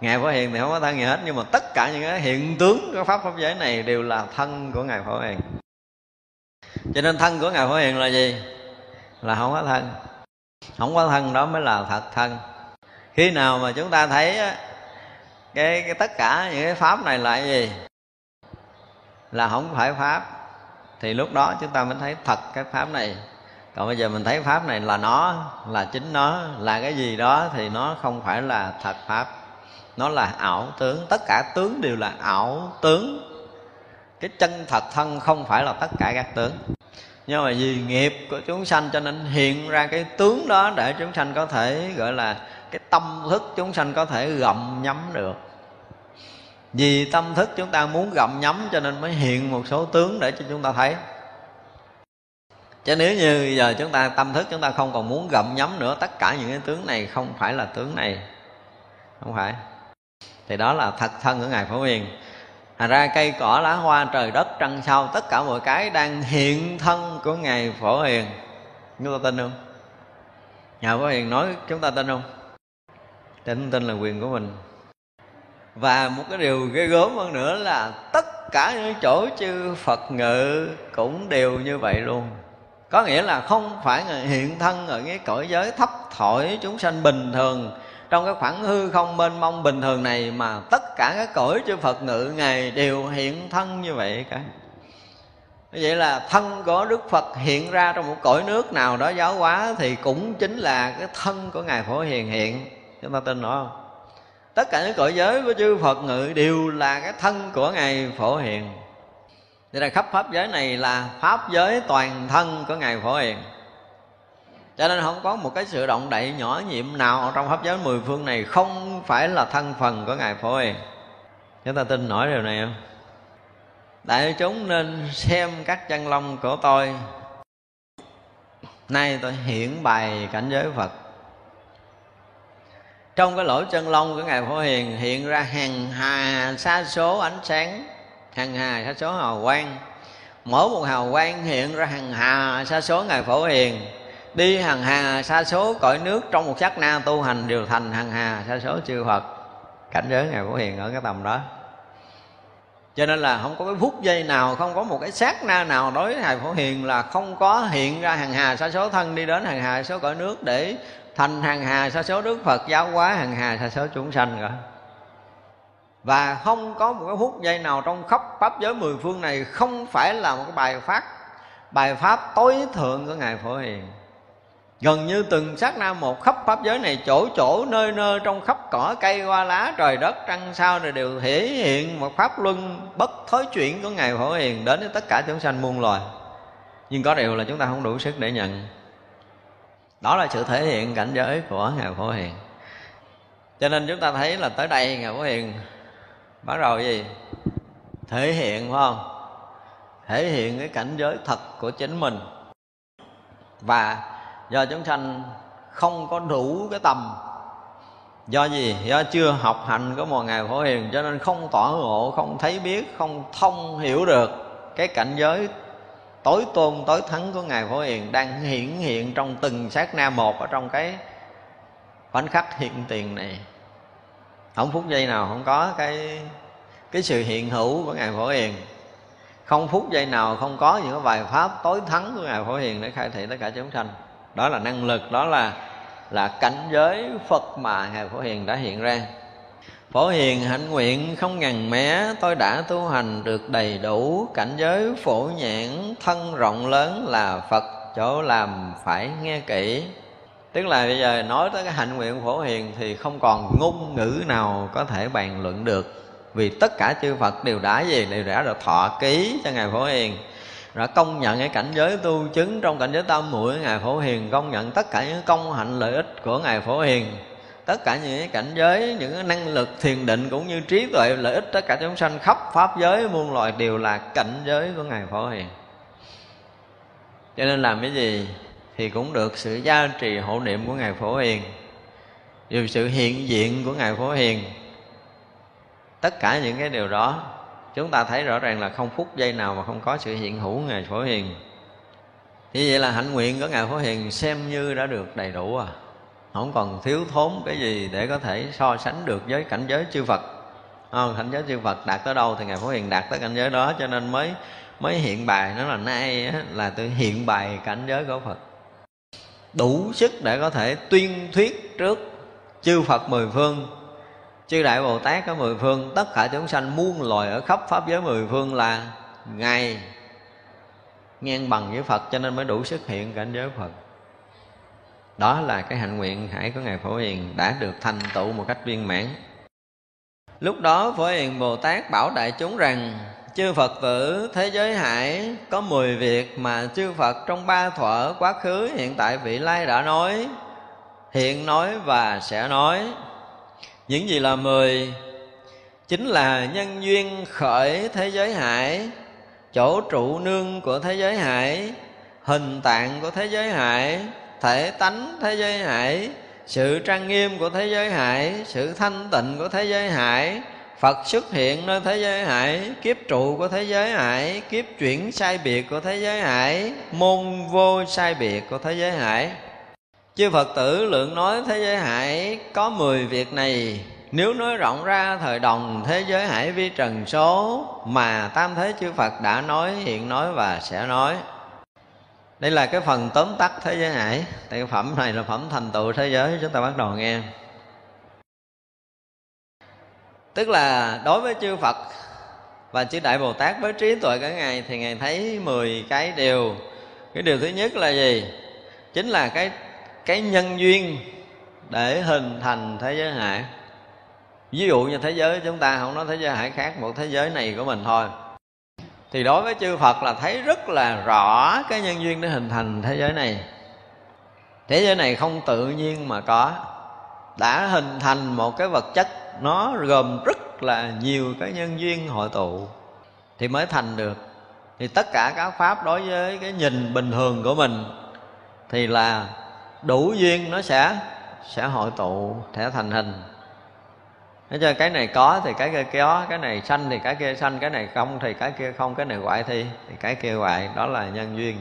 Ngài phổ hiền thì không có thân gì hết nhưng mà tất cả những cái hiện tướng của pháp pháp giới này đều là thân của ngài phổ hiền. Cho nên thân của ngài phổ hiền là gì? Là không có thân. Không có thân đó mới là thật thân. Khi nào mà chúng ta thấy cái, cái tất cả những cái pháp này là cái gì? Là không phải pháp thì lúc đó chúng ta mới thấy thật cái pháp này. Còn bây giờ mình thấy pháp này là nó, là chính nó, là cái gì đó thì nó không phải là thật pháp. Nó là ảo tướng. Tất cả tướng đều là ảo tướng. Cái chân thật thân không phải là tất cả các tướng. Nhưng mà vì nghiệp của chúng sanh cho nên hiện ra cái tướng đó để chúng sanh có thể gọi là cái tâm thức chúng sanh có thể gặm nhắm được vì tâm thức chúng ta muốn gặm nhắm cho nên mới hiện một số tướng để cho chúng ta thấy. Chứ nếu như giờ chúng ta, tâm thức chúng ta không còn muốn gặm nhắm nữa, tất cả những cái tướng này không phải là tướng này. Không phải. Thì đó là thật thân của ngài phổ hiền. Thành ra cây cỏ, lá hoa, trời đất, trăng sao, Tất cả mọi cái đang hiện thân của Ngài Phổ Hiền. Chúng ta tin không? Ngài Phổ Hiền nói, chúng ta tin không? Tin tin là quyền của mình. Và một cái điều ghê gớm hơn nữa là Tất cả những chỗ chư Phật ngự cũng đều như vậy luôn. Có nghĩa là không phải hiện thân ở cái cõi giới thấp thổi chúng sanh bình thường. Trong cái khoảng hư không mênh mông bình thường này mà tất cả các cõi chư Phật ngự ngài đều hiện thân như vậy cả. Vậy là thân của Đức Phật hiện ra trong một cõi nước nào đó giáo hóa thì cũng chính là cái thân của ngài Phổ Hiền hiện. Chúng ta tin nữa không? Tất cả những cõi giới của chư Phật ngự đều là cái thân của ngài Phổ Hiền. Nên là khắp pháp giới này là pháp giới toàn thân của ngài Phổ Hiền. Cho nên không có một cái sự động đậy nhỏ nhiệm nào trong pháp giới mười phương này không phải là thân phần của ngài phổ hiền. Chúng ta tin nổi điều này không? Đại chúng nên xem các chân long của tôi. Nay tôi hiển bày cảnh giới phật trong cái lỗ chân lông của ngài phổ hiền hiện ra hàng hà sa số ánh sáng. Hàng hà sa số hào quang. Mỗi một hào quang hiện ra hàng hà sa số ngài phổ hiền. Đi hằng hà sa số cõi nước trong một sát na tu hành đều thành hằng hà sa số chư Phật. Cảnh giới ngài Phổ Hiền ở cái tầm đó. Cho nên là không có cái phút giây nào, không có một cái sát na nào đối với ngài Phổ Hiền là không có hiện ra hằng hà sa số thân đi đến hằng hà xa số cõi nước để thành hàng hà sa số, Đức Phật giáo hóa hàng hà sa số chúng sanh rồi. Và không có một cái phút giây nào trong khắp pháp giới mười phương này không phải là một cái bài pháp bài pháp tối thượng của ngài Phổ Hiền. Gần như từng sát na một khắp pháp giới này, chỗ chỗ, nơi nơi, trong khắp cỏ cây, hoa lá, trời đất, trăng sao này đều thể hiện một pháp luân bất thối chuyển của ngài phổ hiền đến với tất cả chúng sanh muôn loài. Nhưng có điều là chúng ta không đủ sức để nhận đó là sự thể hiện cảnh giới của ngài phổ hiền. Cho nên chúng ta thấy là tới đây ngài phổ hiền bắt đầu gì? Thể hiện, phải không? Thể hiện cái cảnh giới thật của chính mình. Và do chúng sanh không có đủ cái tầm, do gì? Do chưa học hành có một ngày phổ hiền, cho nên không tỏ ngộ, không thấy biết, không thông hiểu được cái cảnh giới tối tôn, tối thắng của ngài phổ hiền đang hiển hiện trong từng sát na một ở trong cái khoảnh khắc hiện tiền này. Không phút giây nào không có cái cái sự hiện hữu của ngài phổ hiền. Không phút giây nào không có những cái bài pháp tối thắng của ngài phổ hiền để khai thị tất cả chúng sanh. Đó là năng lực, đó là là cảnh giới phật mà ngài phổ hiền đã hiện ra phổ hiền hạnh nguyện không ngần mé, tôi đã tu hành được đầy đủ. Cảnh giới phổ nhãn thân rộng lớn là phật, chỗ làm phải nghe kỹ. Tức là bây giờ nói tới cái hạnh nguyện phổ hiền thì không còn ngôn ngữ nào có thể bàn luận được. Vì tất cả chư Phật đều đã gì đều đã được thọ ký cho ngài Phổ Hiền. Đã công nhận cái cảnh giới tu chứng. Trong cảnh giới tam muội, ngài Phổ Hiền công nhận tất cả những công hạnh lợi ích của ngài Phổ Hiền tất cả những cái cảnh giới, những cái năng lực thiền định cũng như trí tuệ, lợi ích tất cả chúng sanh khắp pháp giới muôn loài đều là cảnh giới của ngài Phổ Hiền. Cho nên làm cái gì thì cũng được sự gia trì hộ niệm của ngài Phổ Hiền. Dù sự hiện diện của ngài Phổ Hiền, tất cả những cái điều đó, chúng ta thấy rõ ràng là không phút giây nào mà không có sự hiện hữu ngài phổ hiền. Như vậy là hạnh nguyện của ngài phổ hiền xem như đã được đầy đủ à không còn thiếu thốn cái gì để có thể so sánh được với cảnh giới chư phật. Không, cảnh giới chư phật đạt tới đâu thì ngài phổ hiền đạt tới cảnh giới đó cho nên mới mới hiện bài. Nó là nay á, là tôi hiện bài cảnh giới của phật. Đủ sức để có thể tuyên thuyết trước chư phật mười phương. Chư đại bồ tát ở mười phương tất cả chúng sanh muôn loài ở khắp pháp giới mười phương là ngài ngang bằng với phật cho nên mới đủ sức hiện cảnh giới phật đó là cái hạnh nguyện hải của ngài phổ hiền đã được thành tựu một cách viên mãn. Lúc đó phổ hiền bồ tát bảo đại chúng rằng, chư phật tử, thế giới hải có mười việc mà chư phật trong ba thuở quá khứ hiện tại vị lai đã nói, hiện nói và sẽ nói. Những gì là mười? Chính là nhân duyên khởi thế giới hải, chỗ trụ nương của thế giới hải, hình tạng của thế giới hải thể tánh thế giới hải, sự trang nghiêm của thế giới hải, sự thanh tịnh của thế giới hải, phật xuất hiện nơi thế giới hải, kiếp trụ của thế giới hải, kiếp chuyển sai biệt của thế giới hải, môn vô sai biệt của thế giới hải. Chư phật tử lượng nói thế giới hải, có mười việc này. Nếu nói rộng ra, thời đồng thế giới hải vi trần số, mà tam thế chư phật đã nói, hiện nói và sẽ nói đây là cái phần tóm tắt thế giới hải. Tại phẩm này là phẩm thành tựu thế giới, chúng ta bắt đầu nghe. Tức là đối với chư phật và chư đại bồ tát với trí tuệ cả ngày thì ngài thấy 10 cái điều. Cái điều thứ nhất là gì? Chính là cái cái nhân duyên để hình thành thế giới hải. Ví dụ như thế giới chúng ta không nói thế giới hải khác, một thế giới này của mình thôi thì đối với chư Phật là thấy rất là rõ cái nhân duyên để hình thành thế giới này. Thế giới này không tự nhiên mà có. Đã hình thành một cái vật chất, nó gồm rất là nhiều cái nhân duyên hội tụ thì mới thành được. Thì tất cả các pháp đối với cái nhìn bình thường của mình thì là đủ duyên nó sẽ sẽ hội tụ, sẽ thành hình. Thế cho cái này có thì cái kia có Cái này xanh thì cái kia xanh Cái này không thì cái kia không Cái này hoại thì, thì cái kia hoại Đó là nhân duyên.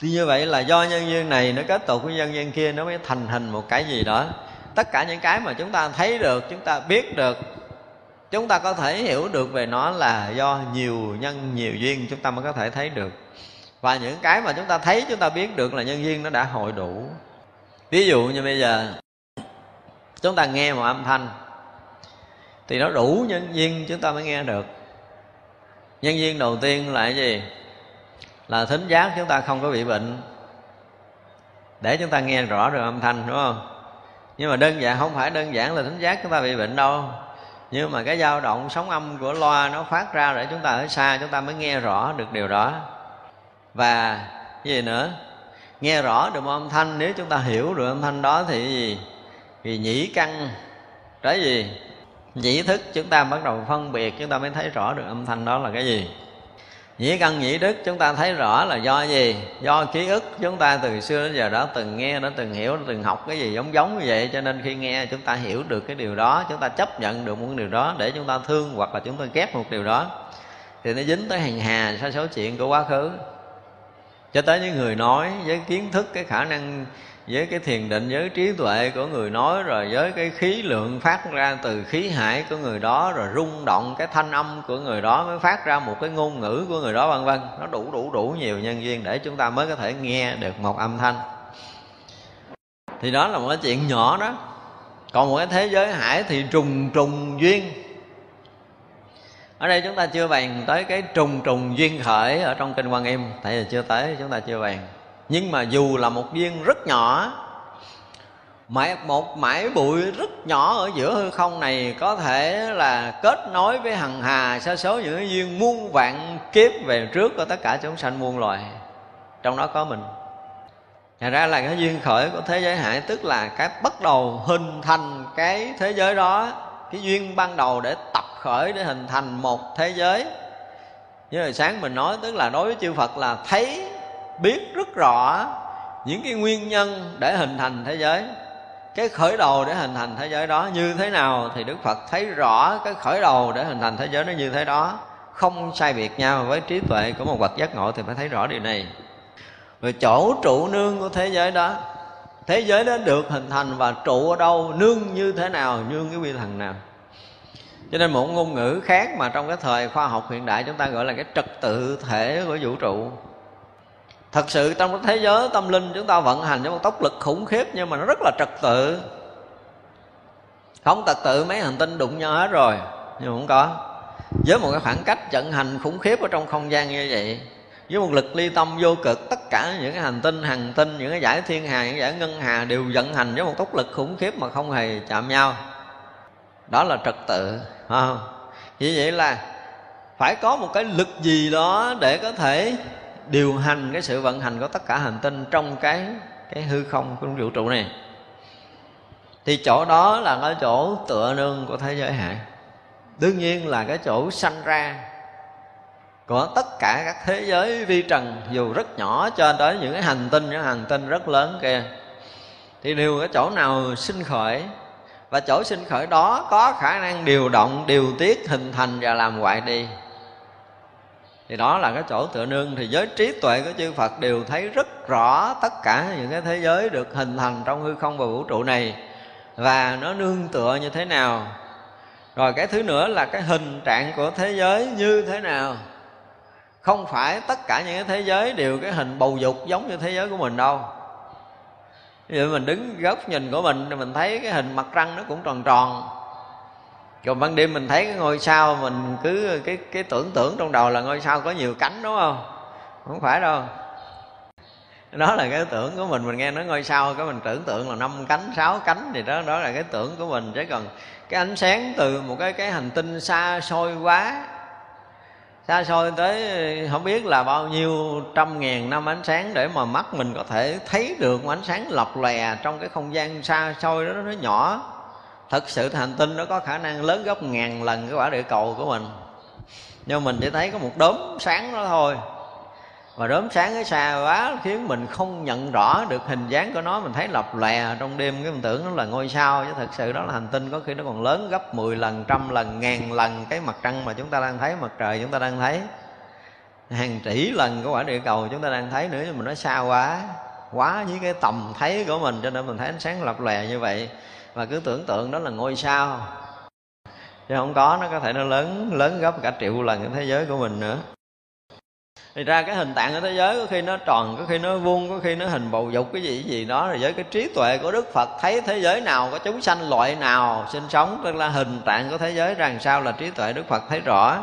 Thì như vậy là do nhân duyên này Nó kết tục với nhân duyên kia Nó mới thành hình một cái gì đó. Tất cả những cái mà chúng ta thấy được Chúng ta biết được Chúng ta có thể hiểu được về nó là do nhiều nhân nhiều duyên Chúng ta mới có thể thấy được. Và những cái mà chúng ta thấy chúng ta biết được là nhân duyên nó đã hội đủ. Ví dụ như bây giờ chúng ta nghe một âm thanh. Thì nó đủ nhân viên, chúng ta mới nghe được. Nhân viên đầu tiên là cái gì? Là thính giác chúng ta không có bị bệnh. Để chúng ta nghe rõ được âm thanh, đúng không? Nhưng mà đơn giản, không phải đơn giản là thính giác chúng ta bị bệnh đâu. Nhưng mà cái dao động sóng âm của loa nó phát ra để chúng ta ở xa, chúng ta mới nghe rõ được điều đó. Và cái gì nữa? Nghe rõ được một âm thanh. Nếu chúng ta hiểu được âm thanh đó thì gì? Vì nhĩ căn, cái gì? Nhĩ thức, chúng ta bắt đầu phân biệt, chúng ta mới thấy rõ được âm thanh đó là cái gì. Nhĩ căn, nhĩ đức, chúng ta thấy rõ là do gì? Do ký ức, chúng ta từ xưa đến giờ đó từng nghe, đã từng hiểu, đã từng học cái gì giống giống như vậy. Cho nên khi nghe, chúng ta hiểu được cái điều đó, chúng ta chấp nhận được một điều đó để chúng ta thương hoặc là chúng ta ghét một điều đó. Thì nó dính tới hàng hà sa số chuyện của quá khứ. Cho tới những người nói với kiến thức, cái khả năng với cái thiền định, với trí tuệ của người nói, rồi với cái khí lượng phát ra từ khí hải của người đó, rồi rung động cái thanh âm của người đó mới phát ra một cái ngôn ngữ của người đó, vân vân. Nó đủ đủ đủ nhiều nhân duyên để chúng ta mới có thể nghe được một âm thanh. Thì đó là một cái chuyện nhỏ đó. Còn một cái thế giới hải thì trùng trùng duyên. Ở đây chúng ta chưa bàn tới cái trùng trùng duyên khởi ở trong kinh quan im. Tại vì chưa tới, chúng ta chưa bàn nhưng mà dù là một viên rất nhỏ, mãi một mãi bụi rất nhỏ ở giữa hư không này có thể là kết nối với hằng hà sa số những cái duyên muôn vạn kiếp về trước của tất cả chúng sanh muôn loài. Trong đó có mình. Thật ra là cái duyên khởi của thế giới hải, Tức là cái bắt đầu hình thành cái thế giới đó, Cái duyên ban đầu để tập khởi để hình thành một thế giới. Như hồi sáng mình nói, Tức là đối với chư Phật là thấy biết rất rõ Những cái nguyên nhân để hình thành thế giới. Cái khởi đầu để hình thành thế giới đó như thế nào thì Đức Phật thấy rõ cái khởi đầu để hình thành thế giới nó như thế đó. Không sai biệt nhau, với trí tuệ của một bậc giác ngộ thì phải thấy rõ điều này. Rồi chỗ trụ nương của thế giới đó, thế giới đó được hình thành và trụ ở đâu, nương như thế nào, nương cái quy thần nào. Cho nên một ngôn ngữ khác mà trong cái thời khoa học hiện đại chúng ta gọi là cái trật tự thể của vũ trụ thật sự trong cái thế giới tâm linh chúng ta vận hành với một tốc lực khủng khiếp nhưng mà nó rất là trật tự. Không trật tự mấy hành tinh đụng nhau hết rồi, nhưng mà không có. Với một cái khoảng cách vận hành khủng khiếp ở trong không gian như vậy, với một lực ly tâm vô cực, tất cả những cái hành tinh hành tinh, những cái giải thiên hà, những giải ngân hà đều vận hành với một tốc lực khủng khiếp mà không hề chạm nhau. Đó là trật tự không? như vậy là phải có một cái lực gì đó để có thể điều hành cái sự vận hành của tất cả hành tinh trong cái cái hư không của vũ trụ này. Thì chỗ đó là cái chỗ tựa nương của thế giới hạ đương nhiên là cái chỗ sanh ra của tất cả các thế giới vi trần, dù rất nhỏ cho tới những cái hành tinh, những hành tinh rất lớn kia. Thì đều cái chỗ nào sinh khởi, và chỗ sinh khởi đó có khả năng điều động, điều tiết, hình thành và làm hoại đi thì đó là cái chỗ tựa nương. Thì giới trí tuệ của chư Phật đều thấy rất rõ tất cả những cái thế giới được hình thành trong hư không và vũ trụ này. Và nó nương tựa như thế nào? Rồi cái thứ nữa là cái hình trạng của thế giới như thế nào? Không phải tất cả những cái thế giới đều cái hình bầu dục giống như thế giới của mình đâu. Ví dụ mình đứng góc nhìn của mình thì mình thấy cái hình mặt trăng nó cũng tròn tròn còn ban đêm mình thấy cái ngôi sao mình cứ, cái cái tưởng tượng trong đầu là ngôi sao có nhiều cánh, đúng không? Không phải đâu. Đó là cái tưởng của mình. Mình nghe nói ngôi sao cái mình tưởng tượng là năm cánh, sáu cánh thì đó đó là cái tưởng của mình. Chứ còn cái ánh sáng từ một cái cái hành tinh xa xôi quá, xa xôi tới không biết là bao nhiêu trăm ngàn năm ánh sáng để mà mắt mình có thể thấy được một ánh sáng lập lòe trong cái không gian xa xôi đó, nó nhỏ thật sự hành tinh nó có khả năng lớn gấp ngàn lần cái quả địa cầu của mình. Nhưng mình chỉ thấy có một đốm sáng đó thôi. Và đốm sáng cái xa quá khiến mình không nhận rõ được hình dáng của nó. Mình thấy lập lè trong đêm, cái mình tưởng nó là ngôi sao. Chứ thật sự đó là hành tinh có khi nó còn lớn gấp 10 lần, trăm lần, ngàn lần cái mặt trăng mà chúng ta đang thấy, mặt trời chúng ta đang thấy. Hàng tỷ lần của quả địa cầu chúng ta đang thấy nữa, nhưng mà nó xa quá quá với cái tầm thấy của mình, cho nên mình thấy ánh sáng lập lè như vậy và cứ tưởng tượng đó là ngôi sao. Chứ không có, nó có thể nó lớn lớn gấp cả triệu lần cái thế giới của mình nữa. Thì ra cái hình tạng của thế giới có khi nó tròn, có khi nó vuông, có khi nó hình bầu dục cái gì cái gì đó. Rồi với cái trí tuệ của đức phật thấy thế giới nào, có chúng sanh loại nào sinh sống, tức là hình tạng của thế giới rằng sao là trí tuệ đức phật thấy rõ.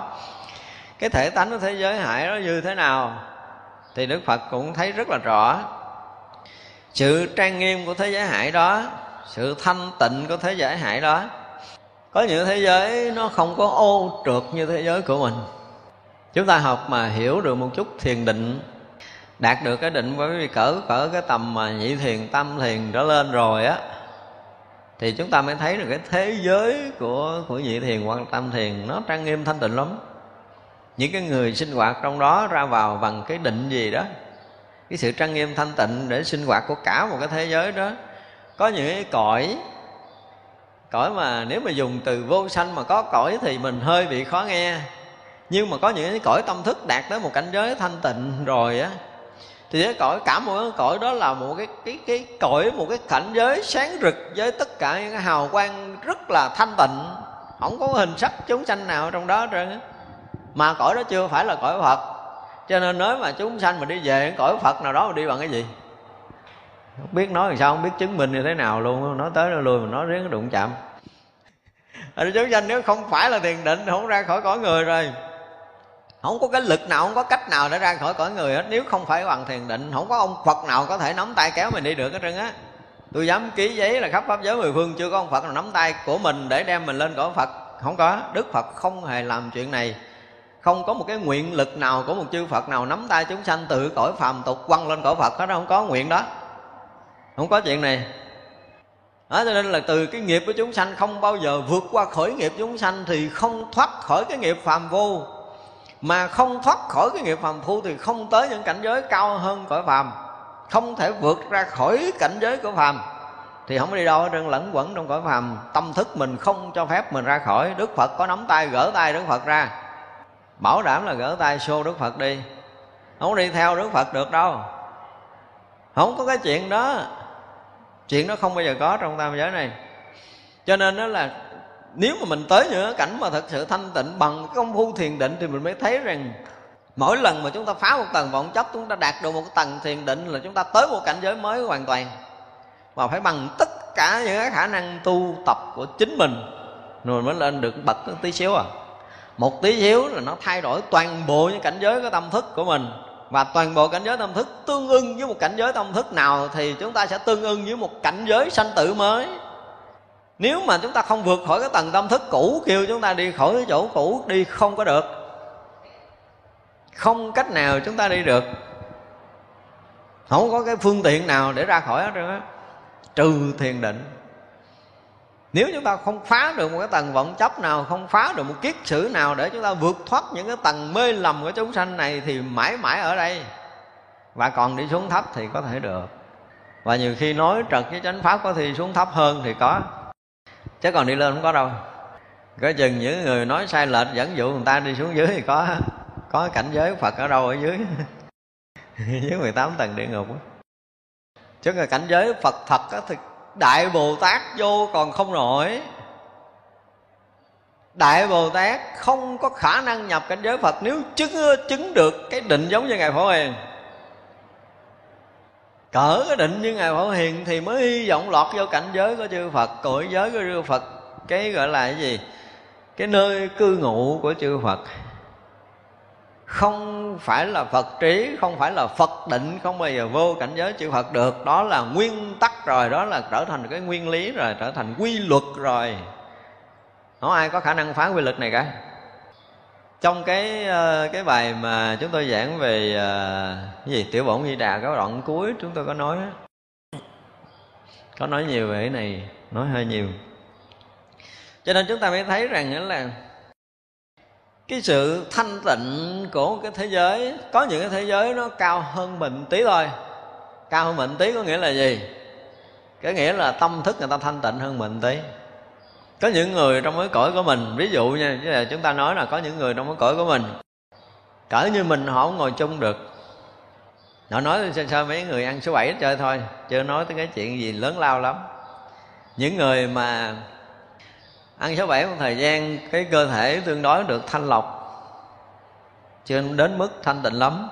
Cái thể tánh của thế giới hải nó như thế nào thì đức phật cũng thấy rất là rõ. Sự trang nghiêm của thế giới hải đó sự thanh tịnh của thế giới hải đó. Có những thế giới nó không có ô trượt như thế giới của mình. Chúng ta học mà hiểu được một chút thiền định, đạt được cái định với cỡ cỡ cái tầm mà nhị thiền tâm thiền trở lên rồi á, thì chúng ta mới thấy được cái thế giới của của nhị thiền quan tâm thiền nó trang nghiêm thanh tịnh lắm. Những cái người sinh hoạt trong đó ra vào bằng cái định gì đó, cái sự trang nghiêm thanh tịnh để sinh hoạt của cả một cái thế giới đó có những cái cõi cõi mà nếu mà dùng từ vô sanh mà có cõi thì mình hơi bị khó nghe. Nhưng mà có những cái cõi tâm thức đạt tới một cảnh giới thanh tịnh rồi á, thì cái cõi, cả một cái cõi đó là một cái cái cái cõi, một cái cảnh giới sáng rực với tất cả những cái hào quang rất là thanh tịnh. Không có hình sắc chúng sanh nào trong đó trơn mà cõi đó chưa phải là cõi phật. Cho nên nói mà chúng sanh mà đi về cõi phật nào đó mà đi bằng cái gì? Không biết nói làm sao, không biết chứng minh như thế nào luôn nói tới nó lui mà nói riêng nó đụng chạm. Ở chúng sanh nếu không phải là thiền định, không ra khỏi cõi người rồi. Không có cái lực nào, không có cách nào để ra khỏi cõi người hết. Nếu không phải bằng thiền định, không có ông phật nào có thể nắm tay kéo mình đi được hết trơn á. Tôi dám ký giấy là khắp pháp giới mười phương, chưa có ông phật nào nắm tay của mình để đem mình lên cõi phật. Không có. Đức phật không hề làm chuyện này. Không có một cái nguyện lực nào của một chư phật nào nắm tay chúng sanh từ cõi phàm tục quăng lên cõi phật hết đó không có nguyện đó không có chuyện này. Đó, cho nên là từ cái nghiệp của chúng sanh không bao giờ vượt qua khởi nghiệp chúng sanh thì không thoát khỏi cái nghiệp phàm vô mà không thoát khỏi cái nghiệp phàm phu thì không tới những cảnh giới cao hơn cõi phàm. Không thể vượt ra khỏi cảnh giới của phàm. Thì không đi đâu hết trơn lẫn quẩn trong cõi phàm. Tâm thức mình không cho phép mình ra khỏi. Đức phật có nắm tay gỡ tay đức phật ra. Bảo đảm là gỡ tay xô đức phật đi. Không đi theo đức phật được đâu. Không có cái chuyện đó chuyện đó không bao giờ có trong tam giới này. Cho nên đó là nếu mà mình tới những cảnh mà thật sự thanh tịnh bằng công phu thiền định thì mình mới thấy rằng mỗi lần mà chúng ta phá một tầng vọng chấp chúng ta đạt được một tầng thiền định là chúng ta tới một cảnh giới mới hoàn toàn. Và phải bằng tất cả những khả năng tu tập của chính mình rồi mới lên được bậc tí xíu à. Một tí xíu là nó thay đổi toàn bộ những cảnh giới của tâm thức của mình và toàn bộ cảnh giới tâm thức tương ưng với một cảnh giới tâm thức nào thì chúng ta sẽ tương ưng với một cảnh giới sanh tử mới. Nếu mà chúng ta không vượt khỏi cái tầng tâm thức cũ, kêu chúng ta đi khỏi cái chỗ cũ, đi không có được. Không cách nào chúng ta đi được. Không có cái phương tiện nào để ra khỏi hết trơn á. Trừ thiền định nếu chúng ta không phá được một cái tầng vọng chấp nào, không phá được một kiết sử nào để chúng ta vượt thoát những cái tầng mê lầm của chúng sanh này thì mãi mãi ở đây. Và còn đi xuống thấp thì có thể được. Và nhiều khi nói trật với chánh pháp có thì xuống thấp hơn thì có. Chứ còn đi lên không có đâu. Có chừng những người nói sai lệch dẫn dụ người ta đi xuống dưới thì có. Có cảnh giới phật ở đâu ở dưới. Dưới 18 tầng địa ngục chứ là cảnh giới phật thật thì đại bồ tát vô còn không nổi. Đại bồ tát không có khả năng nhập cảnh giới phật nếu chứng chứng được cái định giống như ngài phổ hiền. Cỡ cái định như ngài phổ hiền thì mới hy vọng lọt vô cảnh giới của chư phật. Cõi giới của chư phật, cái gọi là cái gì? Cái nơi cư ngụ của chư phật không phải là phật trí, không phải là phật định, không bao giờ vô cảnh giới chư phật được. Đó là nguyên tắc rồi, đó là trở thành cái nguyên lý rồi, trở thành quy luật rồi. Không ai có khả năng phá quy luật này cả. Trong cái ờ, cái bài mà chúng tôi giảng về ờ, cái gì, tiểu bổn di đà, cái đoạn cuối chúng tôi có nói có nói nhiều về cái này, nói hơi nhiều. Cho nên chúng ta mới thấy rằng là cái sự thanh tịnh của cái thế giới, có những cái thế giới nó cao hơn mình tí thôi. Cao hơn mình tí có nghĩa là gì? Cái nghĩa là tâm thức người ta thanh tịnh hơn mình tí. Có những người trong cái cõi của mình, ví dụ nha, chứ là chúng ta nói là có những người trong cái cõi của mình, cỡ như mình họ không ngồi chung được. Họ nói sao sao mấy người ăn số bảy chơi thôi, chưa nói tới cái chuyện gì lớn lao lắm. Những người mà ăn số bảy một thời gian, cái cơ thể tương đối được thanh lọc. Chưa đến mức thanh tịnh lắm.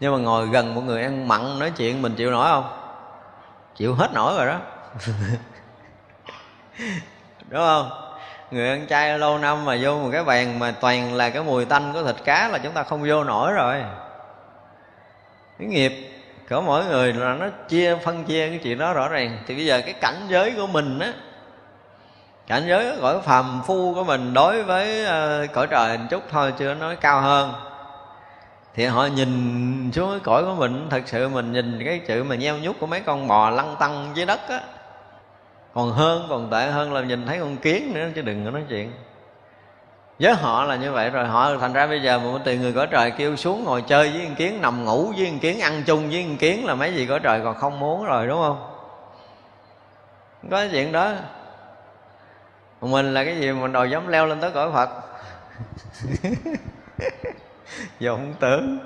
Nhưng mà ngồi gần một người ăn mặn nói chuyện, mình chịu nổi không? Chịu hết nổi rồi đó. Đúng không? Người ăn chay lâu năm mà vô một cái bàn mà toàn là cái mùi tanh của thịt cá là chúng ta không vô nổi rồi. Cái nghiệp của mỗi người là nó chia, phân chia cái chuyện đó rõ ràng. Thì bây giờ cái cảnh giới của mình á cảnh giới cõi phàm phu của mình đối với ờ, cõi trời một chút thôi chưa nói cao hơn. Thì họ nhìn xuống cái cõi của mình, thật sự mình nhìn cái chữ mà nheo nhút của mấy con bò lăn tăng dưới đất á. Còn hơn, còn tệ hơn là nhìn thấy con kiến nữa, chứ đừng có nói chuyện. Với họ là như vậy rồi, họ thành ra bây giờ một tiền người cõi trời kêu xuống ngồi chơi với con kiến, nằm ngủ với con kiến, ăn chung với con kiến là mấy gì cõi trời còn không muốn rồi, đúng không? Có chuyện đó mình là cái gì? Mình đòi dám leo lên tới cõi phật. Vọng tưởng.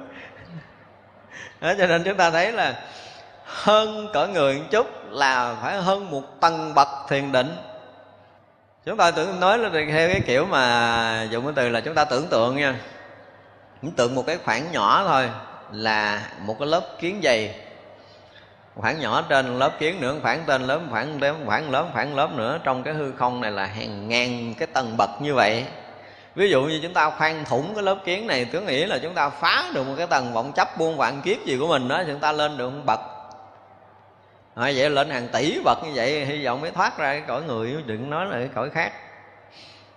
Đó, cho nên chúng ta thấy là hơn cỡ người một chút là phải hơn một tầng bậc thiền định. Chúng ta tưởng nói là theo cái kiểu mà dùng cái từ là chúng ta tưởng tượng nha. Tưởng tượng một cái khoảng nhỏ thôi là một cái lớp kiến dày khoảng nhỏ trên lớp kiến nữa khoảng trên lớn, khoảng lớn, khoảng lớn, khoảng lớp nữa. Trong cái hư không này là hàng ngàn cái tầng bậc như vậy. Ví dụ như chúng ta khoan thủng cái lớp kiến này tưởng nghĩ là chúng ta phá được một cái tầng vọng chấp buôn vạn kiếp gì của mình đó chúng ta lên được một bậc. À, vậy lên hàng tỷ bậc như vậy hy vọng mới thoát ra cái cõi người đừng nói là cái cõi khác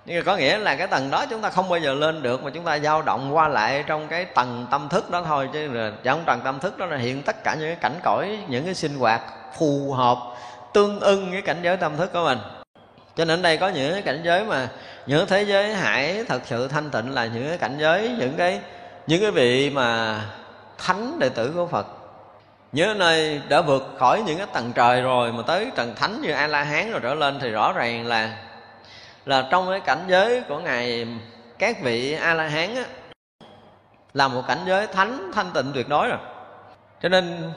nhưng có nghĩa là cái tầng đó chúng ta không bao giờ lên được, mà chúng ta dao động qua lại trong cái tầng tâm thức đó thôi. Chứ là trong tầng tâm thức đó là hiện tất cả những cái cảnh cõi, những cái sinh hoạt phù hợp, tương ưng với cảnh giới tâm thức của mình. Cho nên đây có những cái cảnh giới mà những thế giới hải thật sự thanh tịnh là những cái cảnh giới, những cái những cái vị mà thánh đệ tử của phật. Nhớ nơi đã vượt khỏi những cái tầng trời rồi mà tới tầng thánh như a la hán rồi trở lên thì rõ ràng là là trong cái cảnh giới của ngài các vị a la hán á, là một cảnh giới thánh, thanh tịnh tuyệt đối rồi. Cho nên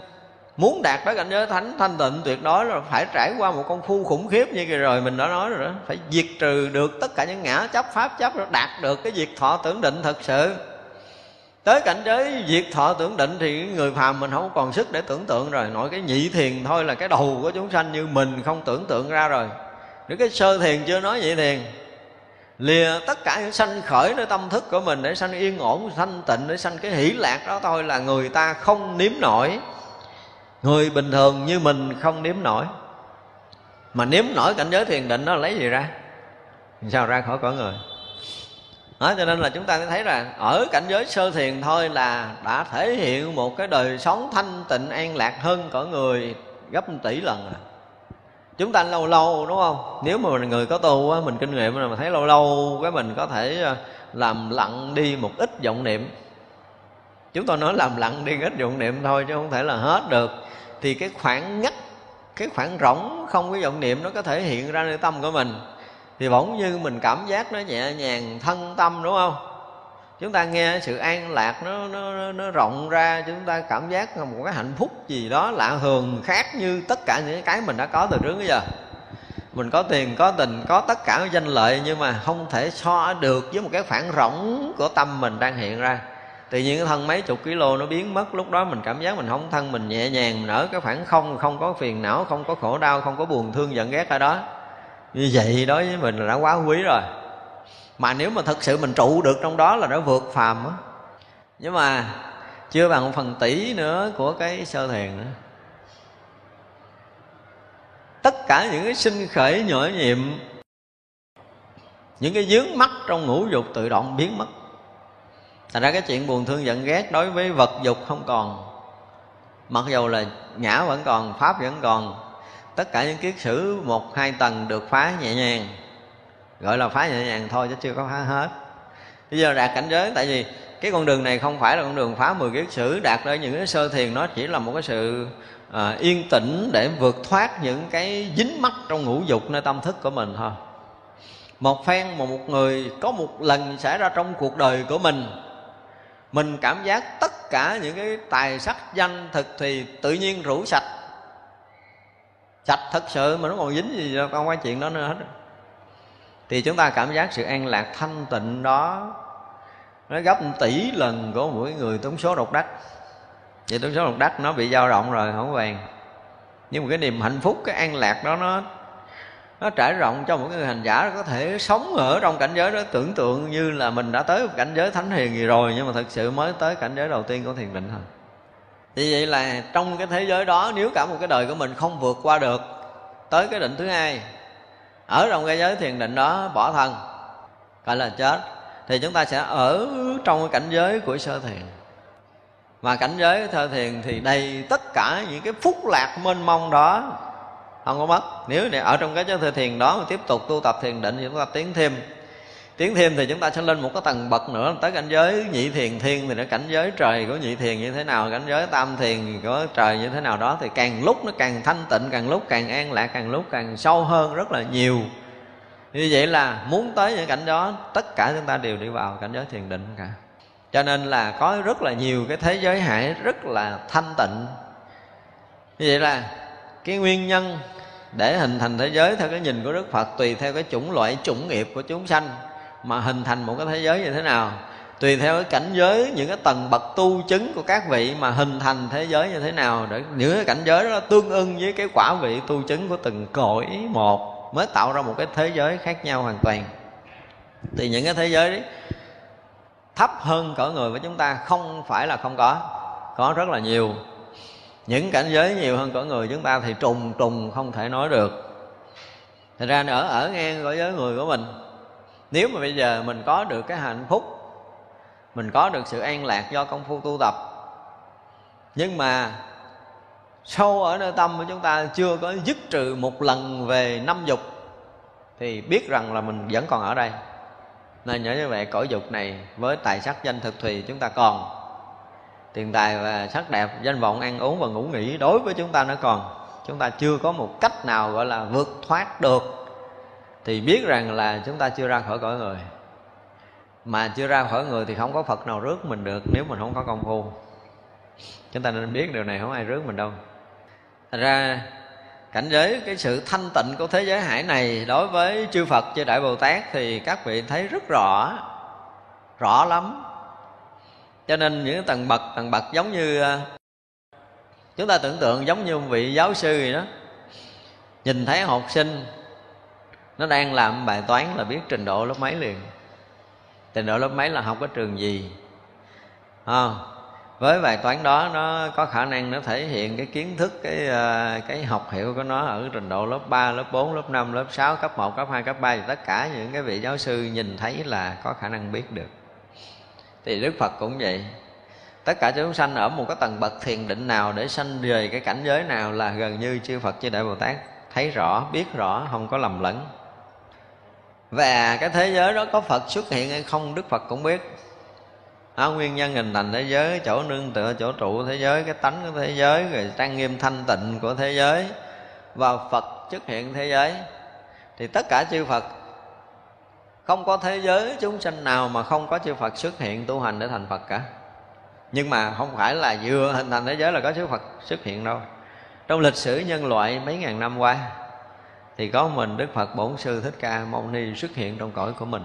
muốn đạt tới cảnh giới thánh, thanh tịnh tuyệt đối là phải trải qua một công phu khủng khiếp như kia rồi mình đã nói rồi đó. Phải diệt trừ được tất cả những ngã chấp pháp chấp rồi đạt được cái diệt thọ tưởng định thật sự. Tới cảnh giới diệt thọ tưởng định thì người phàm mình không còn sức để tưởng tượng rồi. Nội cái nhị thiền thôi là cái đầu của chúng sanh như mình không tưởng tượng ra rồi nếu cái sơ thiền chưa nói vậy thiền lìa tất cả những sanh khởi nơi tâm thức của mình để sanh yên ổn sanh tịnh để sanh cái hỷ lạc đó thôi là người ta không nếm nổi. Người bình thường như mình không nếm nổi. Mà nếm nổi cảnh giới thiền định nó lấy gì ra? Sao ra khỏi cõi người? Đó, cho nên là chúng ta thấy là ở cảnh giới sơ thiền thôi là đã thể hiện một cái đời sống thanh tịnh an lạc hơn cõi người gấp tỷ lần rồi chúng ta lâu lâu, đúng không? Nếu mà mình người có tu á, mình kinh nghiệm mà thấy lâu lâu, cái mình có thể ờ, làm lặng đi một ít vọng niệm. Chúng tôi nói làm lặng đi ít vọng niệm thôi chứ không thể là hết được. Thì cái khoảng ngắt, cái khoảng rỗng không cái vọng niệm nó có thể hiện ra nơi tâm của mình. Thì bỗng như mình cảm giác nó nhẹ nhàng, thân tâm, đúng không? Chúng ta nghe sự an lạc nó nó nó rộng ra, chúng ta cảm giác một cái hạnh phúc gì đó lạ thường khác như tất cả những cái mình đã có từ trước đến giờ. Mình có tiền, có tình, có tất cả danh lợi nhưng mà không thể so được với một cái phản rỗng của tâm mình đang hiện ra. Tự nhiên cái thân mấy chục kg nó biến mất, lúc đó mình cảm giác mình không thân, mình nhẹ nhàng, mình ở cái khoảng không không có phiền não, không có khổ đau, không có buồn thương giận ghét ở đó. Như vậy đối với mình là đã quá quý rồi mà nếu mà thật sự mình trụ được trong đó là đã vượt phàm á. Nhưng mà chưa bằng phần tỷ nữa của cái sơ thiền nữa. Tất cả những cái sinh khởi nhỏ nhiệm, những cái dướng mắt trong ngũ dục tự động biến mất. Thành ra cái chuyện buồn thương giận ghét đối với vật dục không còn. Mặc dù là ngã vẫn còn, pháp vẫn còn, tất cả những kiết sử một hai tầng được phá nhẹ nhàng gọi là phá nhẹ nhàng thôi chứ chưa có phá hết. Bây giờ đạt cảnh giới tại vì cái con đường này không phải là con đường phá mười kiết sử đạt tới những cái sơ thiền nó chỉ là một cái sự à, yên tĩnh để vượt thoát những cái dính mắc trong ngũ dục nơi tâm thức của mình thôi. Một phen mà một người có một lần xảy ra trong cuộc đời của mình mình cảm giác tất cả những cái tài sắc danh thực thì tự nhiên rủ sạch. Sạch thật sự mà nó còn dính gì đâu không có chuyện đó nữa hết thì chúng ta cảm giác sự an lạc thanh tịnh đó, nó gấp tỷ lần của mỗi người tốn số độc đắc. Vậy tốn số độc đắc nó bị dao động rồi, không vàng nhưng mà cái niềm hạnh phúc, cái an lạc đó nó nó trải rộng cho một người hành giả có thể sống ở trong cảnh giới đó. Tưởng tượng như là mình đã tới cảnh giới thánh hiền gì rồi, nhưng mà thực sự mới tới cảnh giới đầu tiên của thiền định thôi. Vì vậy là trong cái thế giới đó, nếu cả một cái đời của mình không vượt qua được tới cái định thứ hai ở trong cái giới thiền định đó, bỏ thân, gọi là chết, thì chúng ta sẽ ở trong cái cảnh giới của sơ thiền. Mà cảnh giới sơ thiền thì đầy tất cả những cái phúc lạc mênh mông đó, không có mất. Nếu này ở trong cái giới thiền đó mà tiếp tục tu tập thiền định thì chúng ta tiến thêm tiến thêm thì chúng ta sẽ lên một cái tầng bậc nữa, tới cảnh giới nhị thiền, thiên thì nó cảnh giới trời của nhị thiền như thế nào, cảnh giới tam thiền của trời như thế nào đó, thì càng lúc nó càng thanh tịnh, càng lúc càng an lạc, càng lúc càng sâu hơn rất là nhiều. Như vậy là muốn tới những cảnh đó, tất cả chúng ta đều đi vào cảnh giới thiền định cả. Cho nên là có rất là nhiều cái thế giới hải rất là thanh tịnh. Như vậy là cái nguyên nhân để hình thành thế giới theo cái nhìn của đức phật tùy theo cái chủng loại, chủng nghiệp của chúng sanh mà hình thành một cái thế giới như thế nào. Tùy theo cái cảnh giới, những cái tầng bậc tu chứng của các vị mà hình thành thế giới như thế nào, để những cái cảnh giới đó tương ưng với cái quả vị tu chứng của từng cõi một mới tạo ra một cái thế giới khác nhau hoàn toàn. Thì những cái thế giới đấy thấp hơn cỡ người của chúng ta không phải là không có có rất là nhiều. Những cảnh giới nhiều hơn cỡ người chúng ta thì trùng trùng không thể nói được. Thật ra ở ở ngang cõi giới người của mình nếu mà bây giờ mình có được cái hạnh phúc, Mình có được sự an lạc do công phu tu tập, Nhưng mà sâu ở nơi tâm của chúng ta chưa có dứt trừ một lần về năm dục, Thì biết rằng là mình vẫn còn ở đây. Nên nhớ như vậy, cõi dục này với tài sắc danh thực thùy chúng ta còn. Tiền tài và sắc đẹp, danh vọng ăn uống và ngủ nghỉ đối với chúng ta nó còn. Chúng ta chưa có một cách nào gọi là vượt thoát được thì biết rằng là chúng ta chưa ra khỏi cõi người. Mà chưa ra khỏi người thì không có phật nào rước mình được nếu mình không có công phu. Chúng ta nên biết điều này không ai rước mình đâu. Thành ra, cảnh giới, cái sự thanh tịnh của thế giới hải này đối với chư phật, chư đại bồ tát thì các vị thấy rất rõ rõ lắm. Cho nên những tầng bậc tầng bậc giống như ờ, chúng ta tưởng tượng giống như một vị giáo sư gì đó, nhìn thấy học sinh nó đang làm bài toán là biết trình độ lớp mấy liền. Trình độ lớp mấy là học ở trường gì? À, với bài toán đó nó có khả năng nó thể hiện cái kiến thức cái ờ, cái học hiệu của nó ở trình độ lớp 3, lớp 4, lớp 5, lớp 6, cấp 1, cấp 2, cấp 3 thì tất cả những cái vị giáo sư nhìn thấy là có khả năng biết được. Thì đức phật cũng vậy. Tất cả chúng sanh ở một cái tầng bậc thiền định nào để sanh về cái cảnh giới nào là gần như chư phật chư đại bồ tát thấy rõ biết rõ không có lầm lẫn và cái thế giới đó có phật xuất hiện hay không đức phật cũng biết. À, nguyên nhân hình thành thế giới chỗ nương tựa chỗ trụ thế giới cái tánh của thế giới rồi trang nghiêm thanh tịnh của thế giới và phật xuất hiện thế giới. Thì tất cả chư phật không có thế giới chúng sanh nào mà không có chư Phật xuất hiện tu hành để thành Phật cả. Nhưng mà không phải là vừa hình thành thế giới là có chư Phật xuất hiện đâu. Trong lịch sử nhân loại mấy ngàn năm qua thì có mình Đức Phật Bổn Sư Thích Ca Mâu Ni xuất hiện trong cõi của mình.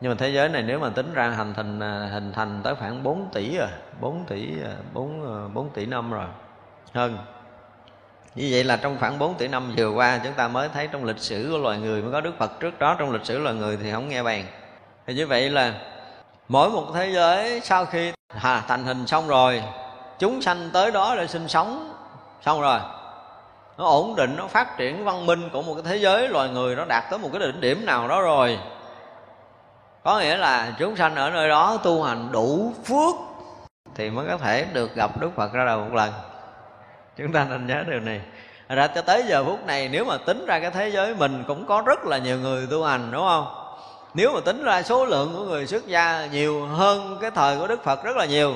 Nhưng mà thế giới này nếu mà tính ra hình thành à, hình thành tới khoảng 4 tỷ rồi 4 tỷ à, 4 4 à, tỷ năm rồi. Hơn. Như vậy là trong khoảng 4 tỷ năm vừa qua chúng ta mới thấy trong lịch sử của loài người mới có Đức Phật trước đó. Trong lịch sử loài người thì không nghe bàn. Thì như vậy là mỗi một thế giới sau khi à, thành hình xong rồi chúng sanh tới đó để sinh sống. Xong rồi nó ổn định, nó phát triển văn minh của một cái thế giới, loài người nó đạt tới một cái đỉnh điểm nào đó rồi. Có nghĩa là chúng sanh ở nơi đó tu hành đủ phước thì mới có thể được gặp Đức Phật ra đời một lần. Chúng ta nên nhớ điều này. Ra cho tới giờ phút này, nếu mà tính ra cái thế giới mình cũng có rất là nhiều người tu hành, đúng không? Nếu mà tính ra số lượng của người xuất gia nhiều hơn cái thời của đức phật rất là nhiều,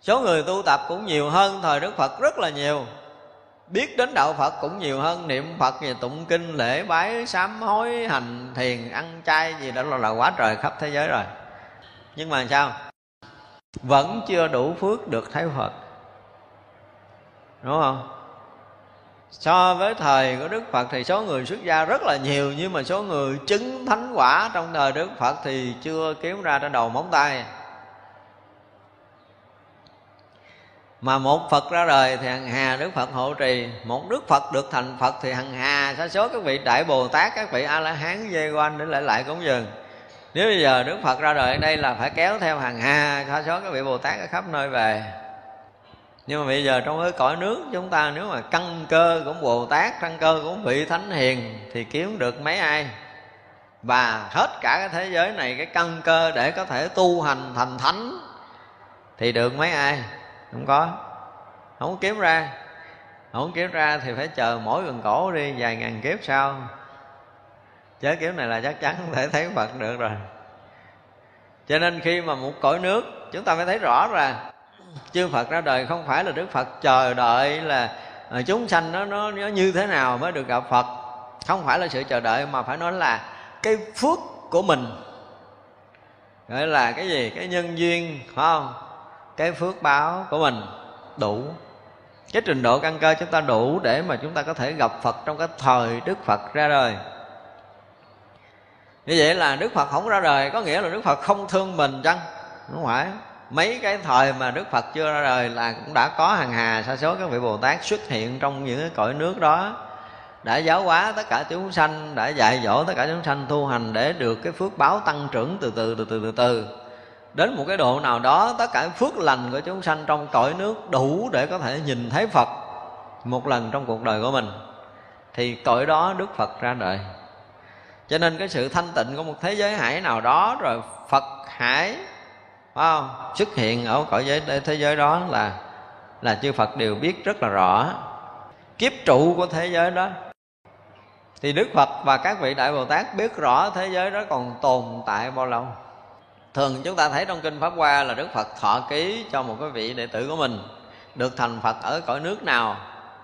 số người tu tập cũng nhiều hơn thời đức phật rất là nhiều biết đến đạo phật cũng nhiều hơn niệm phật gì tụng kinh lễ bái sám hối hành thiền ăn chay gì đó là, là quá trời khắp thế giới rồi. Nhưng mà sao? Vẫn chưa đủ phước được thấy phật. Đúng không? So với thời của đức phật thì số người xuất gia rất là nhiều nhưng mà số người chứng thánh quả trong thời đức phật thì chưa kiếm ra trên đầu móng tay. Mà một phật ra đời thì hằng hà đức phật hộ trì. Một đức phật được thành phật thì hằng hà sa số các vị đại bồ tát, các vị a la hán dây quanh để lại lại cúng dường. Nếu bây giờ đức phật ra đời ở đây là phải kéo theo hàng hà sa số các vị bồ tát ở khắp nơi về. Nhưng mà bây giờ trong cái cõi nước chúng ta, nếu mà căn cơ của bồ tát, căn cơ của vị thánh hiền thì kiếm được mấy ai? Và hết cả cái thế giới này, cái căn cơ để có thể tu hành thành thánh thì được mấy ai? Không có. Không kiếm ra. Không kiếm ra thì phải chờ mỗi gần cổ đi vài ngàn kiếp sau. Chứ kiếm này là chắc chắn không thể thấy phật được rồi. Cho nên khi mà một cõi nước chúng ta phải thấy rõ là chư Phật ra đời không phải là Đức Phật chờ đợi là à, chúng sanh nó, nó nó như thế nào mới được gặp Phật. Không phải là sự chờ đợi mà phải nói là cái phước của mình. Gọi là cái gì? Cái nhân duyên phải không? Cái phước báo của mình đủ. Cái trình độ căn cơ chúng ta đủ để mà chúng ta có thể gặp phật trong cái thời đức phật ra đời. Như vậy là đức phật không ra đời, có nghĩa là đức phật không thương mình chăng? Không phải. Mấy cái thời mà đức phật chưa ra đời là cũng đã có hàng hà sa số các vị bồ tát xuất hiện trong những cái cõi nước đó, đã giáo hóa tất cả chúng sanh, đã dạy dỗ tất cả chúng sanh tu hành để được cái phước báo tăng trưởng từ từ từ từ từ từ đến một cái độ nào đó, tất cả phước lành của chúng sanh trong cõi nước đủ để có thể nhìn thấy phật một lần trong cuộc đời của mình, thì cõi đó đức phật ra đời. Cho nên cái sự thanh tịnh của một thế giới hải nào đó, rồi phật hải, phải không? Xuất hiện ở cõi giới, thế giới đó là là chư phật đều biết rất là rõ. Kiếp trụ của thế giới đó, thì đức phật và các vị đại bồ tát biết rõ thế giới đó còn tồn tại bao lâu? Thường chúng ta thấy trong kinh pháp hoa là đức phật thọ ký cho một cái vị đệ tử của mình, được thành phật ở cõi nước nào,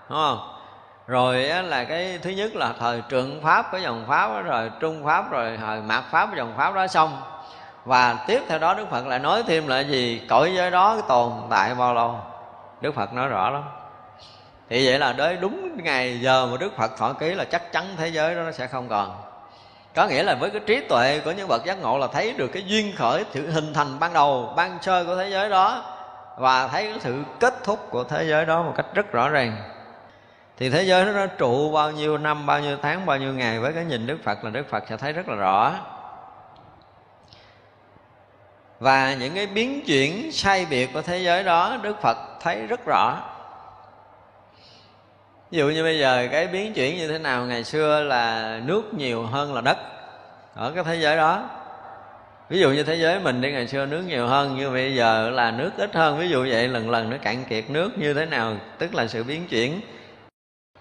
đúng không? Rồi là cái thứ nhất là thời trượng pháp, cái dòng pháp rồi trung pháp, rồi thời mạt pháp, cái dòng pháp đó xong. Và tiếp theo đó đức phật lại nói thêm là gì? Cõi giới đó tồn tại bao lâu? Đức phật nói rõ lắm. Thì vậy là đến đúng ngày giờ mà đức phật thọ ký là chắc chắn thế giới đó nó sẽ không còn có nghĩa là với cái trí tuệ của những bậc giác ngộ là thấy được cái duyên khởi, sự hình thành ban đầu, ban sơ của thế giới đó, và thấy cái sự kết thúc của thế giới đó một cách rất rõ ràng. Thì thế giới nó trụ bao nhiêu năm, bao nhiêu tháng, bao nhiêu ngày với cái nhìn đức phật là đức phật sẽ thấy rất là rõ. Và những cái biến chuyển sai biệt của thế giới đó, đức phật thấy rất rõ ví dụ như bây giờ cái biến chuyển như thế nào ngày xưa là nước nhiều hơn là đất. Ở cái thế giới đó. Ví dụ như thế giới mình đi, ngày xưa nước nhiều hơn như bây giờ là nước ít hơn. Ví dụ vậy, lần lần nó cạn kiệt nước như thế nào, tức là sự biến chuyển.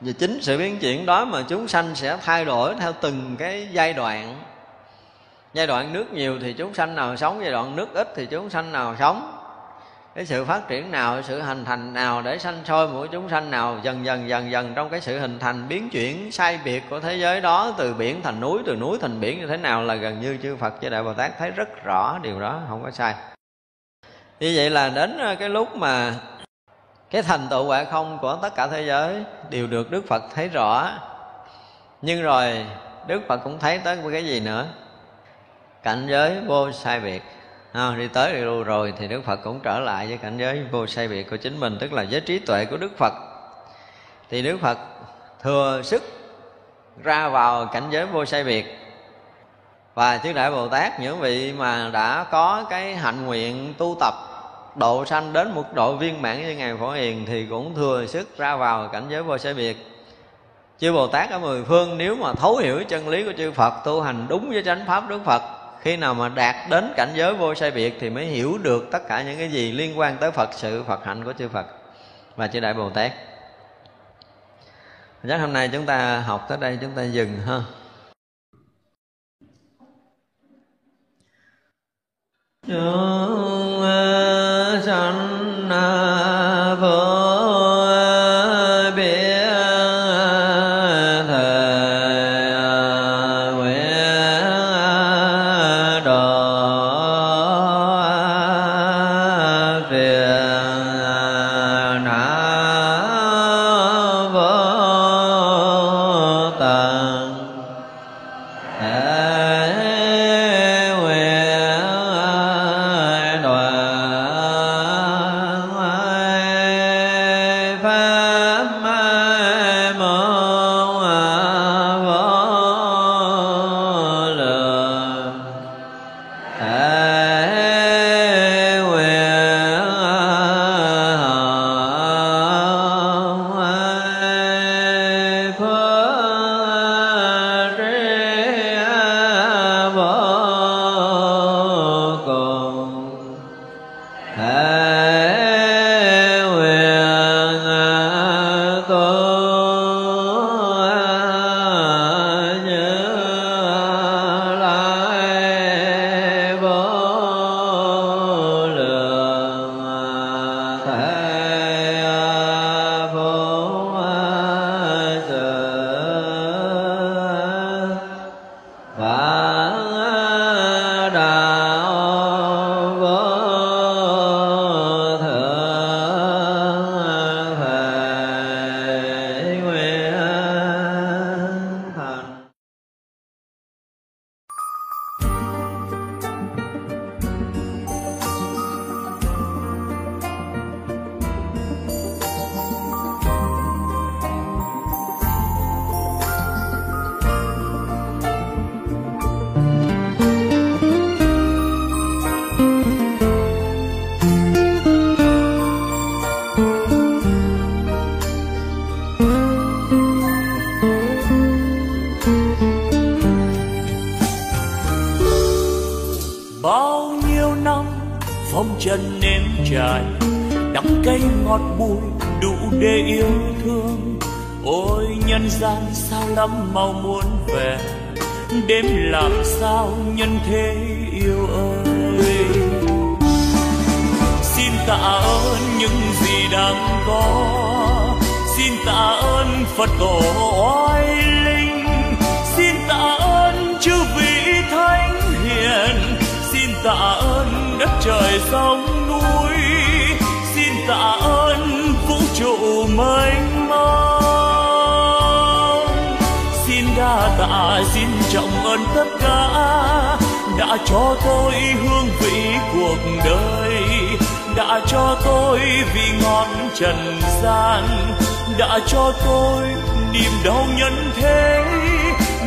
Và chính sự biến chuyển đó mà chúng sanh sẽ thay đổi theo từng cái giai đoạn. Giai đoạn nước nhiều thì chúng sanh nào sống, giai đoạn nước ít thì chúng sanh nào sống cái sự phát triển nào, sự hình thành nào để sanh sôi mỗi chúng sanh nào, dần dần dần dần trong cái sự hình thành, biến chuyển, sai biệt của thế giới đó, từ biển thành núi, từ núi thành biển như thế nào là gần như chư Phật với Đại Bồ Tát thấy rất rõ điều đó, không có sai. Như vậy là đến ờ, cái lúc mà cái thành tựu quả không của tất cả thế giới đều được Đức Phật thấy rõ. Nhưng rồi Đức Phật cũng thấy tới cái gì nữa? Cảnh giới vô sai biệt à, đi tới đi lưu rồi thì đức phật cũng trở lại với cảnh giới vô sai biệt của chính mình tức là giới trí tuệ của đức phật. Thì đức phật thừa sức ra vào cảnh giới vô sai biệt. Và chư đại bồ tát những vị mà đã có cái hạnh nguyện tu tập độ sanh đến một độ viên mãn như ngài phổ hiền thì cũng thừa sức ra vào cảnh giới vô sai biệt. Chư bồ tát ở mười phương nếu mà thấu hiểu chân lý của chư phật tu hành đúng với chánh pháp đức phật khi nào mà đạt đến cảnh giới vô sai biệt thì mới hiểu được tất cả những cái gì liên quan tới phật, sự phật hạnh của chư phật và chư đại bồ tát. Chắc hôm nay chúng ta học tới đây, chúng ta dừng ha. Chúng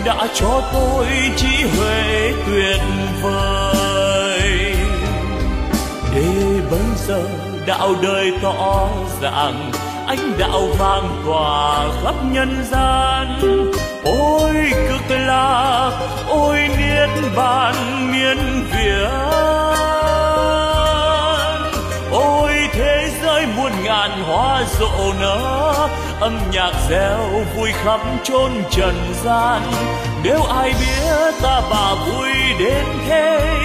đã cho tôi trí huệ tuyệt vời. Để bây giờ đạo đời tỏ rằng ánh đạo vang tỏa khắp nhân gian. Ôi cực lạc, ôi niết bàn miên việt ôi thế giới muôn ngàn hoa rộ nở âm nhạc reo vui khắp chốn trần gian. Nếu ai biết ta bà vui đến thế,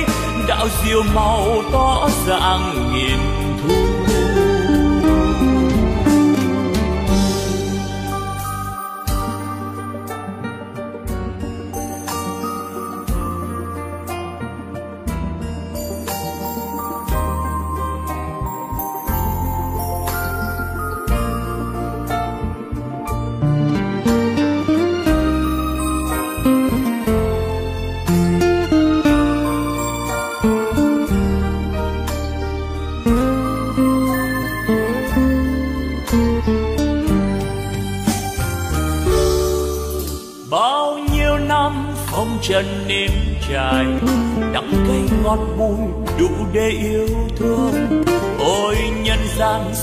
đạo diệu màu tỏ ràng nghìn